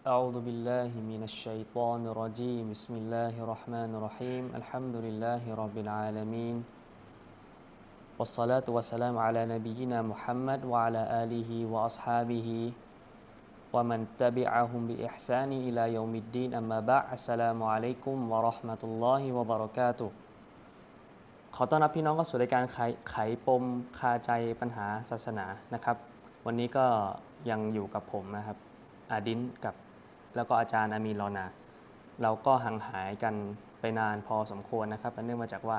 أعوذ بالله من الشيطان الرجيم بسم الله الرحمن الرحيم الحمد لله رب العالمين والصلاة والسلام على نبينا محمد وعلى آله وأصحابه ومن تبعهم بإحسان إلى يوم الدين أما بعد السلام عليكم ورحمة الله وبركاته ขอต้อนรับพี่น้องเข้าสู่รายการไขไขปมคาใจปัญหาศาสนานะครับ วันนี้ก็ยังอยู่กับผมนะครับ อาดินกับ แล้วก็อาจารย์อามีนรอนา เราก็ห่างหายกันไปนานพอสมควรนะครับเนื่องมาจากว่า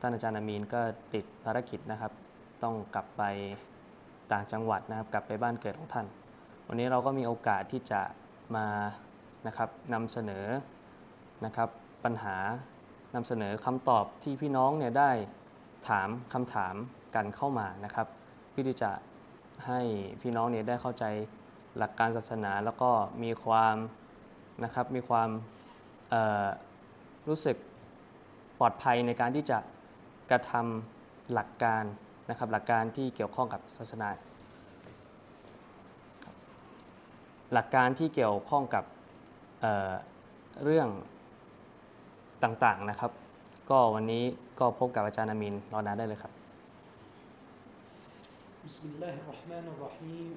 ท่านอาจารย์อามีนก็ติดภารกิจนะครับ ต้องกลับไปต่างจังหวัดนะครับกลับไปบ้านเกิดของท่าน วันนี้เราก็มีโอกาสที่จะมานะครับนำเสนอนะครับปัญหานำเสนอคำตอบที่พี่น้องเนี่ยได้ถามคำถามกันเข้ามานะครับเพื่อที่จะให้พี่น้องเนี่ยได้เข้าใจ หลักการศาสนาแล้วก็มีความนะครับมีความเอ่อรู้สึกปลอดภัยในการที่จะกระทำหลักการนะครับหลักการที่เกี่ยวข้องกับศาสนา หลักการที่เกี่ยวข้องกับเอ่อเรื่องต่างๆนะครับ ก็วันนี้ก็พบกับอาจารย์อามินรอนาได้เลยครับ بسم الله الرحمن الرحيم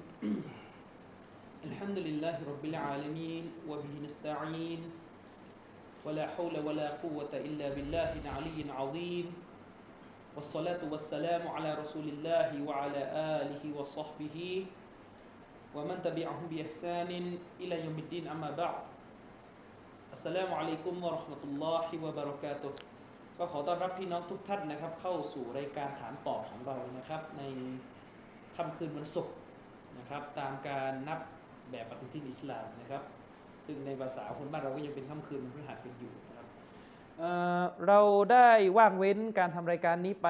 الحمد لله رب العالمين وبه نستعين ولا حول ولا قوة إلا بالله العلي العظيم والصلاة والسلام على رسول الله وعلى آله وصحبه ومن تبعهم بإحسان إلى يوم الدين أما بعد السلام عليكم ورحمة الله وبركاته ก็ขอต้อนรับพี่น้องทุกท่านนะครับเข้าสู่รายการถามตอบของเรานะครับใน ค่ำคืนวันศุกร์นะครับตามการนับ แบบปฏิทินอิสลามนะครับ ซึ่งในภาษาคนบ้านเราก็ยังเป็นค่ำคืนพฤหัสกันอยู่นะครับเเราได้ว่างเว้นการทำรายการนี้ไป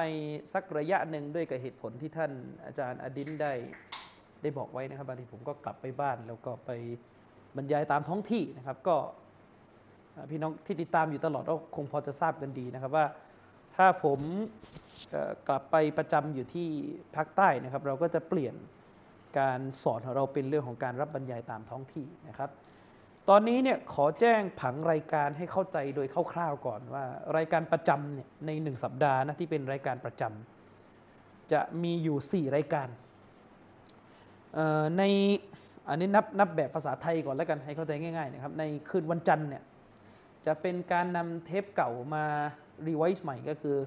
สักระยะหนึ่งด้วยกับเหตุผลที่ท่านอาจารย์อดินได้ได้บอกไว้นะครับบางทีผมก็กลับไปบ้าน แล้วก็ไปบรรยายตามท้องที่นะครับ ก็พี่น้องที่ติดตามอยู่ตลอดก็คงพอจะทราบกันดีนะครับว่าถ้าผมกลับไปประจำอยู่ที่ภาคใต้นะครับ เราก็จะเปลี่ยน การสอนของเราเป็นเรื่องของการรับบรรยายตามท้องที่นะครับ ตอนนี้เนี่ยขอแจ้งผังรายการให้เข้าใจโดยคร่าวๆก่อนว่า รายการประจำเนี่ยในหนึ่งสัปดาห์นะที่เป็นรายการประจำจะมีอยู่ 4 รายการในอันนี้นับนับแบบภาษาไทยก่อนแล้วกันให้เข้าใจง่ายๆนะครับในคืนวันจันทร์เนี่ยจะเป็นการนำเทปเก่ามา revise ใหม่ก็คือ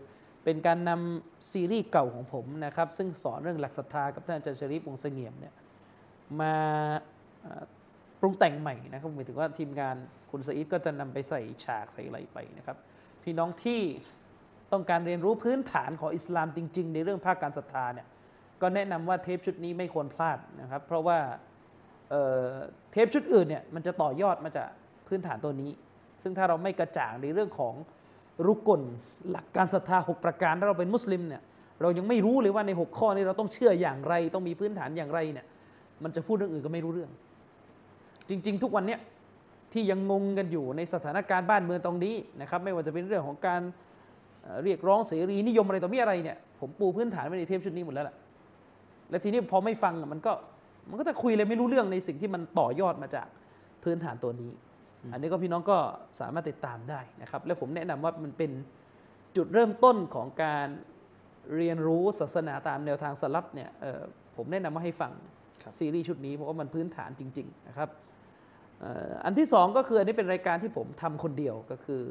เป็นการนำซีรีส์เก่าของผมนะครับ ซึ่งสอนเรื่องหลักศรัทธากับท่านอาจารย์ชริฟวงเสงี่ยมเนี่ยมาปรุงแต่งใหม่นะครับหมายถึงว่าทีมงานคุณสอีทก็จะนำไปใส่ฉากใส่อะไรไปนะครับ พี่น้องที่ต้องการเรียนรู้พื้นฐานของอิสลามจริง ๆ ในเรื่องภาคการศรัทธาเนี่ยก็แนะนำว่าเทปชุดนี้ไม่ควรพลาดนะครับ เพราะว่าเเทปชุดอื่นเนี่ยมันจะต่อยอดมาจากพื้นฐานตัวนี้ ซึ่งถ้าเราไม่กระจ่างในเรื่องของ รุกลหลักการศรัทธา 6 ประการถ้าเราเป็นมุสลิมเนี่ยเรายังไม่รู้เลยว่าใน 6 ข้อนี้เราต้องเชื่ออย่างไร ต้องมีพื้นฐานอย่างไรเนี่ยมันจะพูดเรื่องอื่นก็ไม่รู้เรื่อง จริง ๆ ทุกวันเนี้ยที่ยังงงกันอยู่ในสถานการณ์บ้านเมืองตรงนี้นะครับไม่ว่าจะเป็นเรื่องของการเรียกร้องเสรีนิยมอะไรต่อมีอะไรเนี่ยผมปูพื้นฐานไว้ในเทปชุดนี้หมดแล้วล่ะและทีนี้พอไม่ฟังมันก็มันก็จะคุยเลยไม่รู้เรื่องในสิ่งที่มันต่อยอดมาจากพื้นฐานตัวนี้ อันนี้ก็พี่น้องก็สามารถติดตามได้นะครับ และผมแนะนำว่ามันเป็นจุดเริ่มต้นของการเรียนรู้ศาสนาตามแนวทางสลับเนี่ยเอ่อผมแนะนำว่าให้ฟังครับซีรีส์ชุดนี้เพราะว่ามันพื้นฐานจริง ๆ นะครับเอ่ออันที่สองก็คืออันนี้เป็นรายการที่ผมทำคนเดียวก็คือ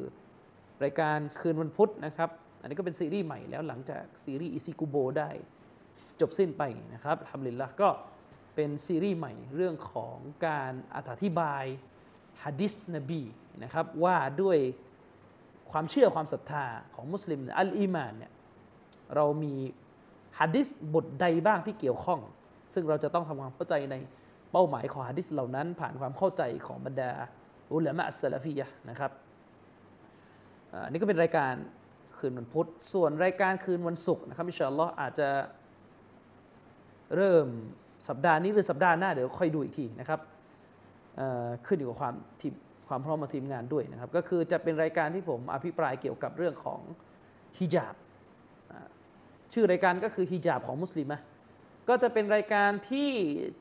รายการคืนวันพุธนะครับ อันนี้ก็เป็นซีรีส์ใหม่แล้วหลังจากซีรีส์อิซิกุโบได้จบสิ้นไปนะครับฮัมดุลิลละฮ์ก็เป็นซีรีส์ใหม่เรื่องของการอธิบาย ฮะดิษนบีนะครับว่าด้วยความเชื่อความศรัทธาของมุสลิมอัลอีมานเนี่ยเรามีฮะดิษบทใดบ้างที่เกี่ยวข้อง ซึ่งเราจะต้องทำความเข้าใจในเป้าหมายของฮะดิษเหล่านั้น ผ่านความเข้าใจของบรรดาอุลามะอัสลาฟียะนะครับอันนี้ก็เป็นรายการคืนวันพุธส่วนรายการคืนวันศุกร์นะครับอิชาลลอฮ์อาจจะเริ่มสัปดาห์นี้หรือสัปดาห์หน้าเดี๋ยวค่อยดูอีกทีนะครับ ขึ้นอยู่กับความทีมความพร้อมของทีมงานด้วยนะครับ ก็คือจะเป็นรายการที่ผมอภิปรายเกี่ยวกับเรื่องของฮิญาบชื่อรายการก็คือฮิญาบของมุสลิมะก็จะเป็นรายการที่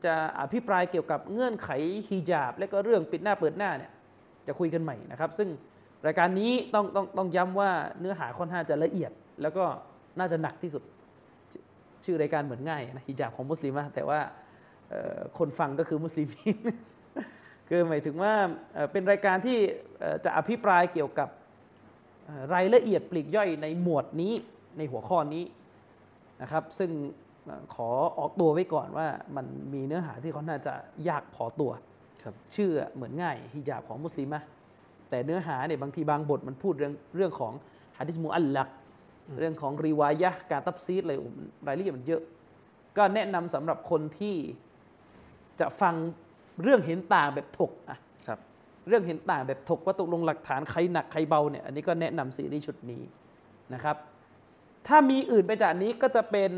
จะอภิปรายเกี่ยวกับเงื่อนไขฮิญาบ และก็เรื่องปิดหน้าเปิดหน้าเนี่ยจะคุยกันใหม่นะครับ ซึ่งรายการนี้ต้องต้องต้องย้ำว่าเนื้อหาค่อนข้างจะละเอียด แล้วก็น่าจะหนักที่สุด ชื่อรายการเหมือนง่ายนะฮิญาบของมุสลิมนะแต่ว่าคนฟังก็คือมุสลิมีน คือหมายถึงว่าเอ่อเป็นรายการที่เอ่อจะอภิปรายเกี่ยวกับเอ่อรายละเอียดปลีกย่อยในหมวดนี้ในหัวข้อนี้นะครับ ซึ่งเอ่อขอออกตัวไว้ก่อนว่ามันมีเนื้อหาที่เขาน่าจะยากพอตัวครับชื่อเหมือนง่ายฮิญาบของมุสลิมะแต่เนื้อหาเนี่ยบางทีบางบทมันพูดเรื่องเรื่องของฮะดิษมุอัลลักเรื่องของรีวายะห์การตับซีดอะไรรายละเอียดมันเยอะ ก็แนะนำสำหรับคนที่จะฟัง เรื่องเห็นต่างแบบถกอะครับเรื่องเห็นต่างแบบถกว่าตกลงหลักฐานใครหนักใครเบาเนี่ยอันนี้ก็แนะนำซีรีส์ชุดนี้นะครับ ถ้ามีอื่นไปจากนี้ก็จะเป็น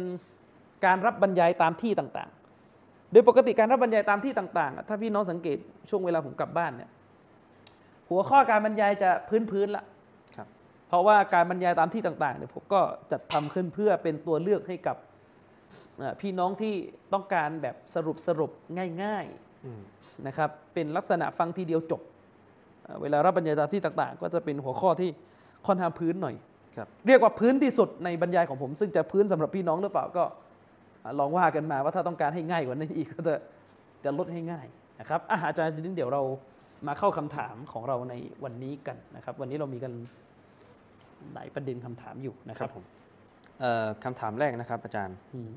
การรับบรรยายตามที่ต่างๆ โดยปกติการรับบรรยายตามที่ต่างๆอะถ้าพี่น้องสังเกตช่วงเวลาผมกลับบ้านเนี่ยหัวข้อการบรรยายจะพื้นๆละครับเพราะว่าการบรรยายตามที่ต่างๆเนี่ยผมก็จัดทำขึ้นเพื่อเป็นตัวเลือกให้กับเอ่อพี่น้องที่ต้องการแบบสรุปสรุปง่ายอืมๆ นะครับเป็นลักษณะฟังทีเดียวจบเอ่อเวลารับบรรยายตามที่ต่าง ๆ ก็จะเป็นหัวข้อที่ค่อนข้างพื้นหน่อยครับเรียกว่าพื้นที่สุดในบรรยายของผม ซึ่งจะพื้นสำหรับพี่น้องหรือเปล่าก็อะลองว่ากันมาว่าถ้าต้องการให้ง่ายกว่านั้นอีกก็จะจะลดให้ง่ายนะครับอะอาจารย์เดี๋ยวเรามาเข้าคำถามของเราในวันนี้กันนะครับ วันนี้เรามีกันหลายประเด็นคำถามอยู่นะคครัรับบผมเอ่อคำถามแรกนะครับอาจารย์อืม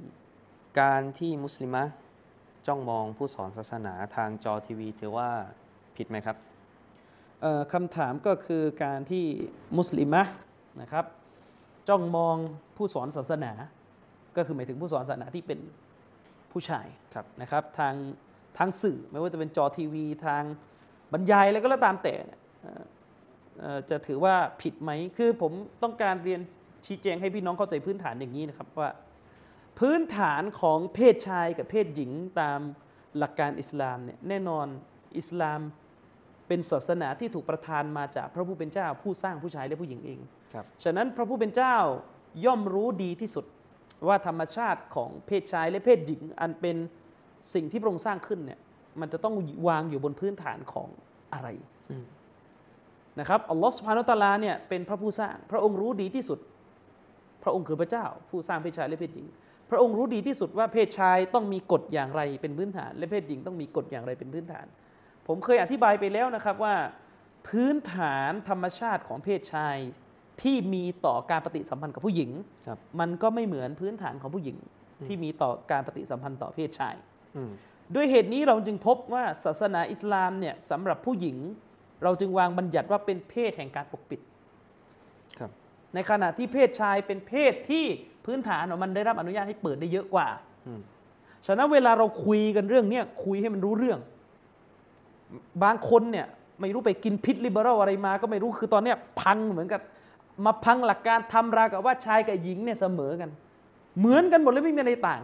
การที่มุสลิมะ จ้องมองผู้สอนศาสนาทางจอทีวีถือว่าผิดไหมครับเอ่อคำถามก็คือการที่มุสลิมะนะครับ จ้องมองผู้สอนศาสนา ก็คือหมายถึงผู้สอนศาสนาที่เป็นผู้ชายครับนะครับทางทางสื่อไม่ว่าจะเป็นจอทีวี ทางบรรยายอะไรก็แล้วตามแต่เนี่ยเอ่อเอ่อจะถือว่าผิดไหมคือผมต้องการเรียนชี้แจงให้พี่น้องเข้าใจพื้นฐานอย่างนี้นะครับว่า พื้นฐานของเพศชายกับเพศหญิงตามหลักการอิสลามเนี่ยแน่นอนอิสลามเป็นศาสนาที่ถูกประทานมาจากพระผู้เป็นเจ้า ผู้สร้างผู้ชายและผู้หญิงเองครับฉะนั้นพระผู้เป็นเจ้าย่อมรู้ดีที่สุดว่าธรรมชาติของเพศชายและเพศหญิง อันเป็นสิ่งที่พระองค์สร้างขึ้นเนี่ยมันจะต้องวางอยู่บนพื้นฐานของอะไรอืมนะครับอัลลอฮฺสุบฮานาตะอาลาเนี่ยเป็นพระผู้สร้าง พระองค์รู้ดีที่สุด พระองค์คือพระเจ้า ผู้สร้างเพศชายและเพศหญิง พระองค์รู้ดีที่สุดว่าเพศชายต้องมีกฎอย่างไรเป็นพื้นฐาน และเพศหญิงต้องมีกฎอย่างไรเป็นพื้นฐาน ผมเคยอธิบายไปแล้วนะครับว่า พื้นฐานธรรมชาติของเพศชายที่มีต่อการปฏิสัมพันธ์กับผู้หญิงครับมันก็ไม่เหมือนพื้นฐานของผู้หญิงที่มีต่อการปฏิสัมพันธ์ต่อเพศชายอืมด้วยเหตุนี้เราจึงพบว่าศาสนาอิสลามเนี่ยสำหรับผู้หญิง เราจึงวางบัญญัติว่าเป็นเพศแห่งการปกปิดครับ ในขณะที่เพศชายเป็นเพศที่พื้นฐานของมันได้รับอนุญาตให้เปิดได้เยอะกว่าอืมฉะนั้นเวลาเราคุยกันเรื่องเนี้ยคุยให้มันรู้เรื่อง บางคนเนี่ยไม่รู้ไปกินพิษลิเบอรัลอะไรมาก็ไม่รู้คือตอนเนี้ยพังเหมือนกับมาพังหลักการทำราวกับว่าชายกับหญิงเนี่ยเสมอกัน เหมือนกันหมดเลยไม่มีอะไรต่าง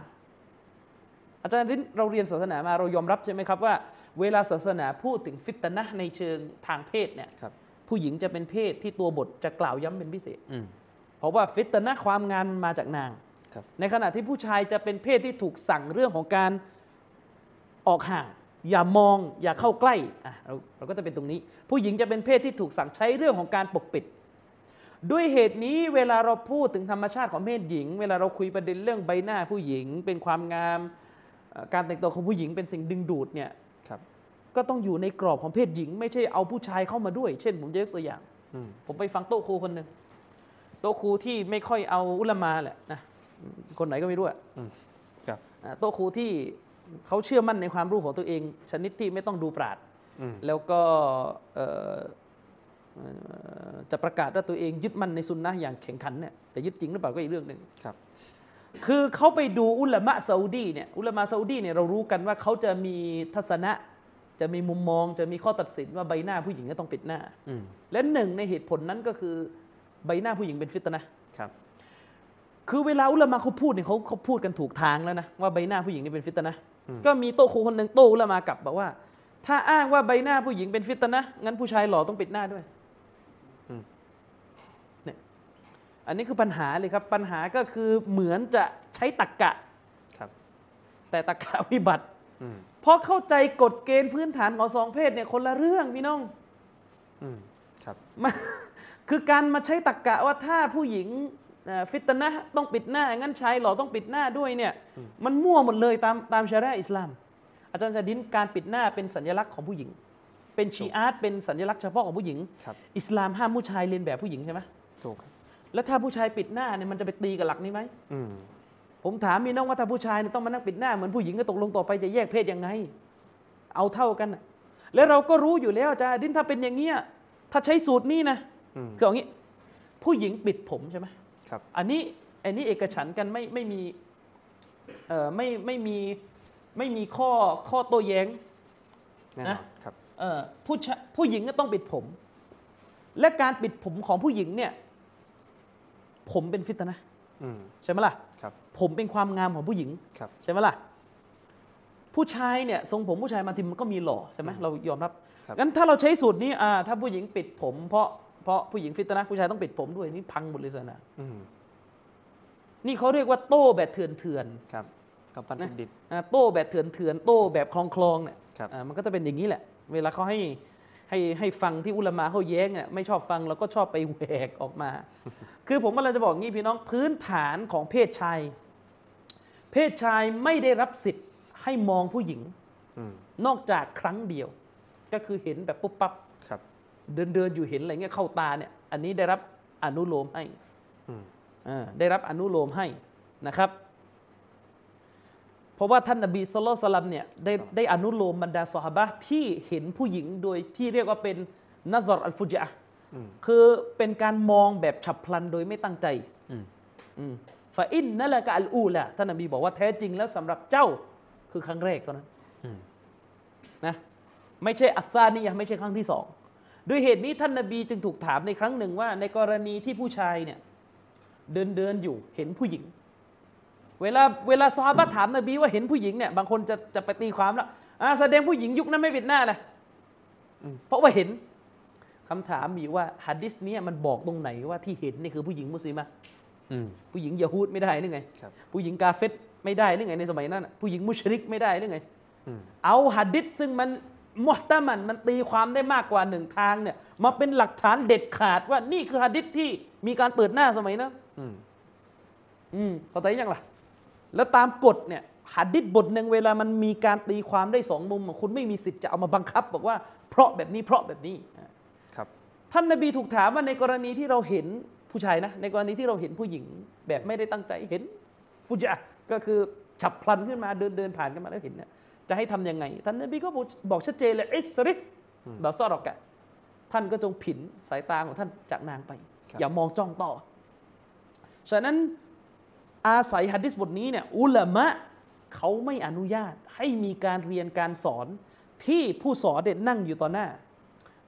อาจารย์รินเราเรียนศาสนามาเรายอมรับใช่ไหมครับว่า เวลาศาสนาพูดถึงฟิตนะห์ในเชิงทางเพศเนี่ยครับ ผู้หญิงจะเป็นเพศที่ตัวบทจะกล่าวย้ำเป็นพิเศษอืมเพราะว่าฟิตนะห์ความงามมันมาจากนางครับในขณะที่ผู้ชายจะเป็นเพศที่ถูกสั่งเรื่องของการออกห่าง อย่ามองอย่าเข้าใกล้อะเราเราก็จะเป็นตรงนี้ ผู้หญิงจะเป็นเพศที่ถูกสั่งใช้เรื่องของการปกปิด ด้วยเหตุนี้เวลาเราพูดถึงธรรมชาติของเพศหญิง เวลาเราคุยประเด็นเรื่องใบหน้าผู้หญิง เป็นความงามเอ่อการแต่งตัวของผู้หญิงเป็นสิ่งดึงดูดเนี่ยครับ ก็ต้องอยู่ในกรอบของเพศหญิง ไม่ใช่เอาผู้ชายเข้ามาด้วย เช่น ผมจะยกตัวอย่างอืมผมไปฟังโต๊ะครูคนหนึ่งโต๊ะครูที่ไม่ค่อยเอาอุลามาแหละนะคนไหนก็ไม่รู้อะอืมครับอ่าโต๊ะครูที่เขาเชื่อมั่นในความรู้ของตัวเอง ชนิดที่ไม่ต้องดูปราดอืมแล้วก็เอ่อเอ่อจะประกาศว่าตัวเองยึดมั่นในซุนนะห์อย่างแข็งขันเนี่ยแต่ยึดจริงหรือเปล่าก็อีกเรื่องหนึ่งครับ คือเขาไปดูอุลามะซาอุดีเนี่ยอุลามะซาอุดีเนี่ยเรารู้กันว่าเขาจะมีทัศนะ จะมีมุมมองจะมีข้อตัดสินว่าใบหน้าผู้หญิงก็ต้องปิดหน้าอืมและหนึ่งในเหตุผลนั้นก็คือใบหน้าผู้หญิงเป็นฟิตนะห์ครับ คือเวลาอุลามะเขาพูดเนี่ยเขาเขาพูดกันถูกทางแล้วนะว่าใบหน้าผู้หญิงนี่เป็นฟิตนะห์อืมก็มีโต๊ะครูคนหนึ่งโต๊ะอุลามะกลับบอกว่า ถ้าอ้างว่าใบหน้าผู้หญิงเป็นฟิตนะห์งั้นผู้ชายหล่อต้องปิดหน้าด้วยอืมเนี่ยอันนี้คือปัญหาเลยครับ ปัญหาก็คือเหมือนจะใช้ตักกะครับ แต่ตะกะวิบัติอืม เพราะเข้าใจกฎเกณฑ์พื้นฐานของสองเพศเนี่ยคนละเรื่องพี่น้องอืมครับมาคือการมาใช้ตรกกะว่าถ้าผู้หญิงเอ่อฟิตนะห์ต้องปิดหน้า งั้นชายหล่อต้องปิดหน้าด้วยเนี่ย มันมั่วหมดเลยตามตามชารีอะห์อิสลาม อาจารย์จะดินการปิดหน้าเป็นสัญลักษณ์ของผู้หญิง เป็นชีอาร์ตเป็นสัญลักษณ์เฉพาะของผู้หญิงครับอิสลามห้ามผู้ชายเรียนแบบผู้หญิงใช่ไหมถูกครับแล้วถ้าผู้ชายปิดหน้าเนี่ยมันจะไปตีกับหลักนี้ไหมอืม ผมถามมีน้องว่าถ้าผู้ชายเนี่ยต้องมานั่งปิดหน้าเหมือนผู้หญิงก็ตกลงต่อไปจะแยกเพศยังไง เอาเท่ากันน่ะแล้วเราก็รู้อยู่แล้วอาจารย์ดินถ้าเป็นอย่างเงี้ยถ้าใช้สูตรนี้นะอืมคือเอางี้ ผู้หญิงปิดผมใช่ไหมครับ อันนี้อันนี้เอกฉันท์กันไม่ไม่มีเอ่อไม่ไม่มีไม่มีข้อข้อโต้แย้งแน่นอนะนครับเอ่อผู้ชายผู้หญิงก็ต้องปิดผม และการปิดผมของผู้หญิงเนี่ย ผมเป็นฟิตนะห์อืมใช่ไหมล่ะครับ ผมเป็นความงามของผู้หญิงครับใช่ไหมล่ะผู้ชายเนี่ยทรงผมผู้ชายมาทีมันก็มีหล่อใช่ไหมเรายอมรับครับงั้นถ้าเราใช้สูตรนี้อ่าถ้าผู้หญิงปิดผม เพราะเพราะผู้หญิงฟิตนะห์ผู้ชายต้องปิดผมด้วยนี่พังหมดเลยศาสนาอืมนี่เขาเรียกว่าโต้แบบเถื่อนเถื่อนครับกับปันนะดิบๆอ่าโต้แบบเถื่อนเถื่อนโต้แบบคลองคลองๆเนี่ยครับอ่ามันก็จะเป็นอย่างนี้แหละ เวลาเขาให้ ให้ให้ฟังที่อุลามาเขาแย้งเนี่ยไม่ชอบฟังเราก็ชอบไปแหวกออกมา คือผมกำลังจะบอกงี้พี่น้องพื้นฐานของเพศชาย เพศชายไม่ได้รับสิทธิ์ให้มองผู้หญิงอืมนอกจากครั้งเดียว ก็คือเห็นแบบปุ๊บปั๊บครับเดินเดินอยู่เห็นอะไรเงี้ยเข้าตาเนี่ย อันนี้ได้รับอนุโลมให้อืมอ่าได้รับอนุโลมให้นะครับ เพราะว่าท่านนบีสุลต่านสลัมเนี่ยได้ได้อนุโลมบรรดาสหบะห์ที่เห็นผู้หญิงโดยที่เรียกว่าเป็นนัซรอัลฟุจาอืมคือเป็นการมองแบบฉับพลันโดยไม่ตั้งใจอืมฟาอินนั่นแหละกอัลอูละท่านนบีบอกว่าแท้จริงแล้วสำหรับเจ้าคือครั้งแรกเท่านั้นอืมนะไม่ใช่อัสซานียะห์ไม่ใช่ครั้งที่สองด้วยเหตุนี้ท่านนบีจึงถูกถามในครั้งหนึ่งว่า ในกรณีที่ผู้ชายเนี่ยเดินเดินอยู่เห็นผู้หญิง เวลาเวลาซอฮาบะห์ถามนบีว่าเห็นผู้หญิงเนี่ยบางคนจะจะไปตีความแล้วอ่าแสดงผู้หญิงยุคนั้นไม่ปิดหน้านะเพราะว่าเห็นคำถามมีว่าฮัดดิสเนี้มันบอกตรงไหนว่าที่เห็นนี่คือผู้หญิงมุสลิมะอืมผู้หญิงยะฮูดไม่ได้หรือไงครับผู้หญิงกาเฟตไม่ได้หรือไงในสมัยนั้นน่ะผู้หญิงมุชริกไม่ได้หรือไงอืมเอาหัดดิษซึ่งมันมุฮตะมันมันตีความได้มากกว่าหนึ่งทางเนี่ยมาเป็นหลักฐานเด็ดขาดว่านี่คือหัดดิษที่มีการเปิดหน้าสมัยนั้นอืมอืมเข้าใจยังล่ะ แล้วตามกฎเนี่ยหัดดิษบทหนึ่งเวลามันมีการตีความได้สองมุม คุณไม่มีสิทธิ์จะเอามาบังคับ บอกว่าเพราะแบบนี้เพราะแบบนี้ครับท่านนบีถูกถามว่าในกรณีที่เราเห็นผู้ชายนะในกรณีที่เราเห็นผู้หญิง แบบไม่ได้ตั้งใจเห็นฟุจาก็คือฉับพลันขึ้นมาเดินเดินผ่านกันมาแล้วเห็นเนี่ยจะให้ทำยังไง ท่านนบีก็บอกบอกชัดเจนเลยอิสริฟบาซอรอกะท่านก็จงผินสายตาของท่านจากนางไปครับอย่ามองจ้องต่อฉะนั้น อาศัยฮัดดิสบทนี้เนี่ยอุลามะเขาไม่อนุญาตให้มีการเรียนการสอนที่ผู้สอนเด็ดนั่งอยู่ต่อหน้า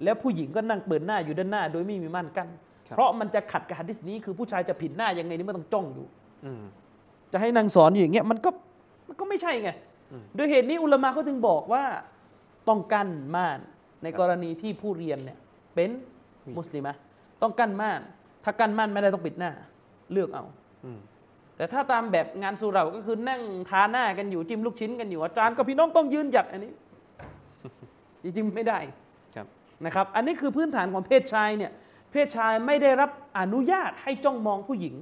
แล้วผู้หญิงก็นั่งเปิดหน้าอยู่ด้านหน้า โดยไม่มีม่านกั้นครับเพราะมันจะขัดกับฮัดดิสนี้คือผู้ชายจะผินหน้ายังไงนี่ไม่ต้องจ้องอยู่อืมจะให้นางสอนอยู่อย่างเงี้ยมันก็มันก็ไม่ใช่ไงโดยเหตุนี้อุลามะเขาจึงบอกว่าต้องกั้นม่านในกรณีที่ผู้เรียนเนี่ยเป็นมุสลิมะต้องกั้นม่าน ถ้ากั้นม่านไม่ได้ต้องปิดหน้า เลือกเอาอืม แต่ถ้าตามแบบงานสุเหราก็คือนั่งทาหน้ากันอยู่จิ้มลูกชิ้นกันอยู่อาจารย์กับพี่น้องต้องยืนหยัดอันนี้จริงๆไม่ได้ครับนะครับ อันนี้คือพื้นฐานของเพศชายเนี่ยเพศชายไม่ได้รับอนุญาตให้จ้องมองผู้หญิง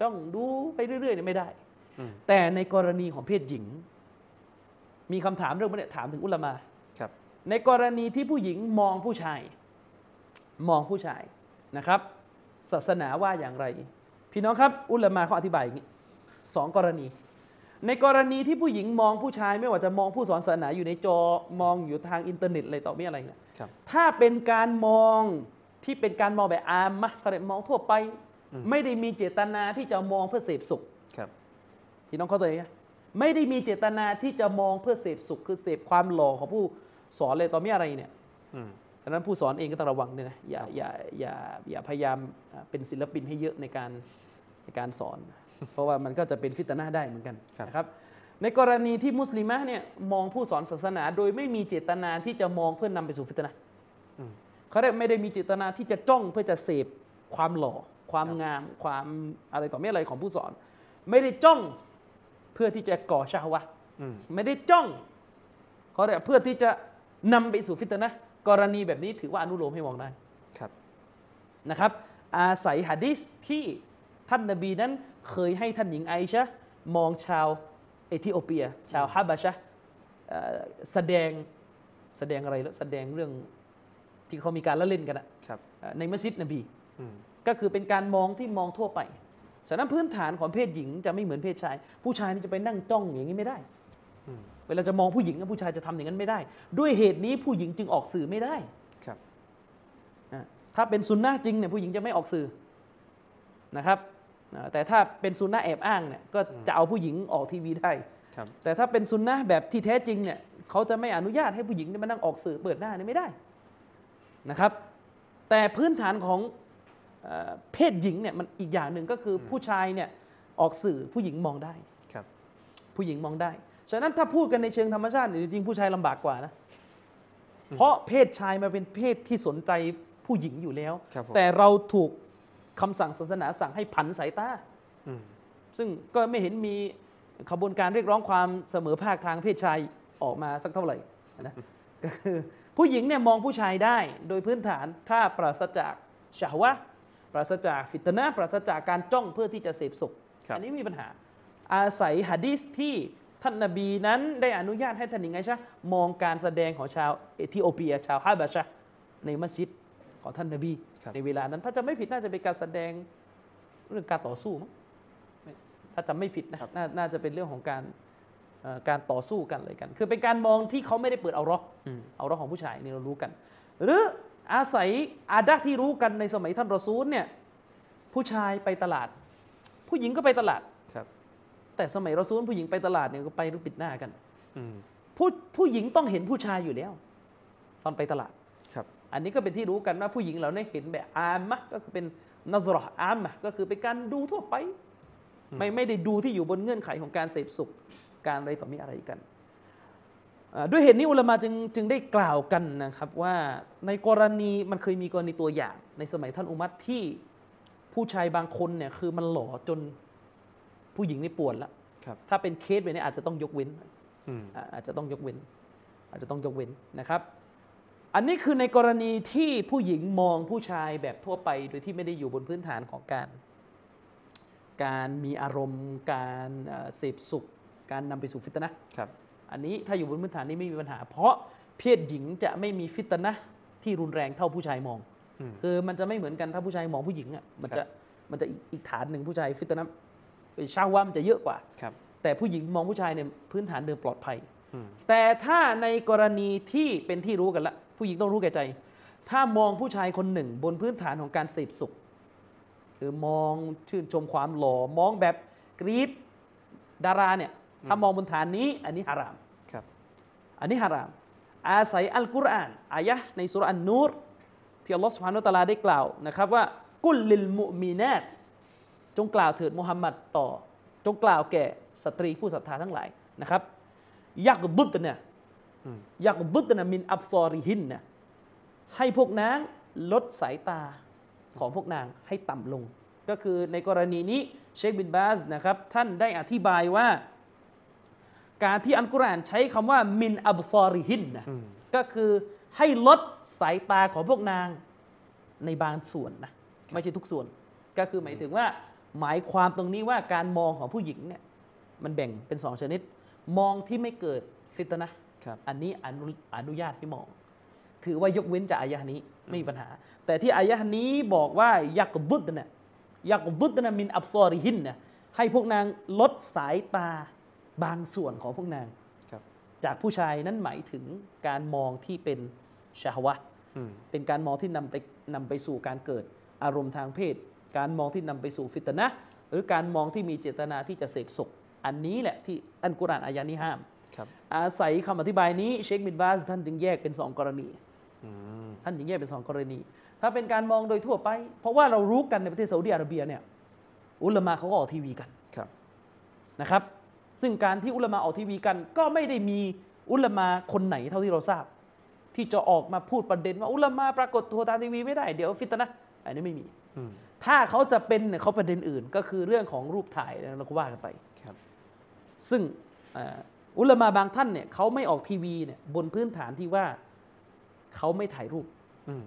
จ้องดูไปเรื่อยๆเนี่ยไม่ได้อืมแต่ในกรณีของเพศหญิง มีคำถามเรื่องนี้ถามถึงอุลามาครับ ในกรณีที่ผู้หญิงมองผู้ชาย มองผู้ชายนะครับ ศาสนาว่าอย่างไร พี่น้องครับ อุลามาเขาอธิบายอย่างนี้สองกรณี ในกรณีที่ผู้หญิงมองผู้ชายไม่ว่าจะมองผู้สอนศาสนาอยู่ในจอมองอยู่ทางอินเทอร์เน็ตอะไรต่อไม่อะไรเนี่ยครับถ้าเป็นการมองที่เป็นการมองแบบอามมะเขาเรียกมองทั่วไป ไม่ได้มีเจตนาที่จะมองเพื่อเสพสุขครับพี่น้องเข้าใจไหมไม่ได้มีเจตนาที่จะมองเพื่อเสพสุข คือเสพความหล่อของผู้สอนเลยต่อมีอะไรเนี่ยอืม ดังนั้นผู้สอนเองก็ต้องระวังด้วยนะอย่าอย่าอย่าอย่าพยายามอ่าเป็นศิลปินให้เยอะในการในการสอน เพราะว่ามันก็จะเป็นฟิตนะห์ได้เหมือนกันนะครับในกรณีที่มุสลิมะเนี่ยมองผู้สอนศาสนา โดยไม่มีเจตนาที่จะมองเพื่อนนำไปสู่ฟิตนะห์อืมเขาเรียกไม่ได้มีเจตนาที่จะจ้องเพื่อจะเสพความหล่อ ความงาม ความอะไรต่อไม่อะไรของผู้สอน ไม่ได้จ้องพื่อที่จะก่อชาวะห์อืมไม่ได้จ้องเขาเรียกเพื่อที่จะนำไปสู่ฟิตนะห์ กรณีแบบนี้ถือว่าอนุโลมให้มองได้ครับนะครับ อาศัยหะดิษที่ท่านนบีนั้นเคยให้ท่านหญิงไอชะห์มองชาวเอธิโอเปีย ชาวฮาบะชะห์เอ่อแสดงแสดงอะไรแล้วแสดงเรื่องที่เขามีการละเล่นกันอะครับเอ่อในมัสยิดนบีอืมก็คือเป็นการมองที่มองทั่วไปฉะนั้นพื้นฐานของเพศหญิงจะไม่เหมือนเพศชาย ผู้ชายนี่จะไปนั่งจ้องอย่างนี้ไม่ได้อืม เวลาจะมองผู้หญิงกับผู้ชายจะทำอย่างนั้นไม่ได้ ด้วยเหตุนี้ผู้หญิงจึงออกสื่อไม่ได้ครับอะถ้าเป็นซุนนะห์จริงเนี่ยผู้หญิงจะไม่ออกสื่อนะครับอะแต่ถ้าเป็นซุนนะห์แอบอ้างเนี่ยก็จะเอาผู้หญิงออกทีวีได้ครับแต่ถ้าเป็นซุนนะห์แบบที่แท้จริงเนี่ยเขาจะไม่อนุญาตให้ผู้หญิงเนี่ยมานั่งออกสื่อเปิดหน้าเนี่ยไม่ได้นะครับ แต่พื้นฐานของเอ่อเพศหญิงเนี่ยมันอีกอย่างหนึ่งก็คืออผู้ชายเนี่ยออกสื่อผู้หญิงมองได้ครับผู้หญิงมองได้ ฉะนั้นถ้าพูดกันในเชิงธรรมชาติเนี่ยจริงๆผู้ชายลำบากกว่านะ เพราะเพศชายมาเป็นเพศที่สนใจผู้หญิงอยู่แล้วครับผมแต่เราถูกคำสั่งศาสนาสั่งให้ผันสายตาอืมซึ่งก็ไม่เห็นมีขบวนการเรียกร้องความเสมอภาคทางเพศชายออกมาสักเท่าไหร่นะก็คือผู้หญิงเนี่ยมองผู้ชายได้โดยพื้นฐานถ้าปราศจากชาวะห์ปราศจากฟิตนะห์ปราศจากการจ้องเพื่อที่จะเสพสุขครับอันี้มีปัญหาอาศัยหะดีษที่ ท่านนบีนั้นได้อนุญาตให้ท่านหญิงไอชะห์มองการแสดงของชาวเอธิโอเปีย ชาวฮาบะชะห์ในมัสยิดของท่านนบีครับในเวลานั้น ถ้าจะไม่ผิดน่าจะเป็นการแสดงเรื่องการต่อสู้มั้งไม่ถ้าจำไม่ผิดนะนาน่าจะเป็นเรื่องของการเอ่อการต่อสู้กันอะไรกัน คือเป็นการมองที่เขาไม่ได้เปิดเอาร็อกอืมเอาร็อกของผู้ชายนี่เรารู้กัน หรืออาศัยอาดะห์ที่รู้กันในสมัยท่านรอซูลเนี่ยผู้ชายไปตลาด ผู้หญิงก็ไปตลาดครับ แต่สมัยรอซูลผู้หญิงไปตลาดเนี่ยก็ไปรูปปิดหน้ากันอืมผู้ผู้หญิงต้องเห็นผู้ชายอยู่แล้ว ตอนไปตลาดครับ อันนี้ก็เป็นที่รู้กันว่าผู้หญิงเราได้เห็นแบบอามมะก็คือเป็นนัซรอห์อามมะก็คือเป็นการดูทั่วไป ไม่ไม่ได้ดูที่อยู่บนเงื่อนไขของการเสพสุขการอะไรต่อมีอะไรกันอ่าด้วยเหตุนี้อุลามะจึงจึงได้กล่าวกันนะครับว่าในกรณีมันเคยมีกรณีตัวอย่าง ในสมัยท่านอุมัตที่ผู้ชายบางคนเนี่ยคือมันหล่อจนผู้หญิงนี่ปวดแล้วครับ ถ้าเป็นเคสแบบนี้อาจจะต้องยกเว้นอืมอ่าอาจจะต้องยกเว้น อาจจะต้องยกเว้นนะครับ อันนี้คือในกรณีที่ผู้หญิงมองผู้ชายแบบทั่วไปโดยที่ไม่ได้อยู่บนพื้นฐานของการ การมีอารมณ์ การเอ่อเสพสุข การนำไปสู่ฟิตนะห์ครับอันนี้ถ้าอยู่บนพื้นฐานนี้ไม่มีปัญหา เพราะเพศหญิงจะไม่มีฟิตนะห์ที่รุนแรงเท่าผู้ชายมองอืมคือมันจะไม่เหมือนกันถ้าผู้ชายมองผู้หญิงอะมันจะมันจะอีกอีกฐานหนึ่งผู้ชายฟิตนะห์ ชาวว่ามันจะเยอะกว่าครับ แต่ผู้หญิงมองผู้ชายเนี่ยพื้นฐานเดิมปลอดภัยอืมแต่ถ้าในกรณีที่เป็นที่รู้กันละ ผู้หญิงต้องรู้แก่ใจ ถ้ามองผู้ชายคนหนึ่ง บนพื้นฐานของการเสพสุขคือมองชื่นชมความหล่อมองแบบกรีดดาราเนี่ยถ้ามองบนฐานนี้ อันนี้ฮารามครับ อันนี้ฮาราม อาศัยอัลกุรอานอายะห์ในสุรอันนูรที่อัลลอฮฺสุบฮานุวะตะอาลาได้กล่าวนะครับว่ากุลลิลมุมีนาต จงกล่าวเถิดมุฮัมมัดต่อ จงกล่าวแก่สตรีผู้ศรัทธาทั้งหลายนะครับยักบุตเนี่ยอืมยักบุตนะมินอับซอริหินนะให้พวกนางลดสายตาของพวกนางให้ต่ำลง ก็คือในกรณีนี้เชคบินบาสนะครับท่านได้อธิบายว่า การที่อัลกุรอานใช้คำว่ามินอับซอริหินนะอืมก็คือให้ลดสายตาของพวกนางในบางส่วนนะไม่ใช่ทุกส่วน ก็คือหมายถึงว่า หมายความตรงนี้ว่าการมองของผู้หญิงเนี่ยมันแบ่งเป็นสองชนิด มองที่ไม่เกิดฟิตนะห์ครับอันนี้อนุอนุญาตให้มอง ถือว่ายกเว้นจากอายะห์นี้ไม่มีปัญหา แต่ที่อายะห์นี้บอกว่ายักบุตนะยักบุตนะมินอับซอริหินนะให้พวกนางลดสายตาบางส่วนของพวกนางครับจากผู้ชายนั้นหมายถึงการมองที่เป็นชาฮวะห์อืมเป็นการมองที่นำไปนำไปสู่การเกิดอารมณ์ทางเพศ การมองที่นำไปสู่ฟิตนะห์หรือการมองที่มีเจตนาที่จะเสพสุข อันนี้แหละที่อันกุรอานอายะนี้ห้ามครับอาศัยคำอธิบายนี้เชคบินบาสท่านจึงแยกเป็นสองกรณีอืมท่านจึงแยกเป็นสองกรณี ถ้าเป็นการมองโดยทั่วไป เพราะว่าเรารู้กันในประเทศซาอุดิอาระเบียเนี่ยอุลามะเขาก็ออกทีวีกันครับนะครับ ซึ่งการที่อุลามะออกทีวีกัน ก็ไม่ได้มีอุลามะคนไหนเท่าที่เราทราบ ที่จะออกมาพูดประเด็นว่าอุลามะปรากฏตัวตามทีวีไม่ได้เดี๋ยวฟิตนะห์อันนี้ไม่มีอืม ถ้าเขาจะเป็นเนี่ยเขาประเด็นอื่น ก็คือเรื่องของรูปถ่ายแล้วเราก็ว่ากันไปครับซึ่งเอ่ออุลามาบางท่านเนี่ยเขาไม่ออกทีวีเนี่ยบนพื้นฐานที่ว่าเขาไม่ถ่ายรูปอืม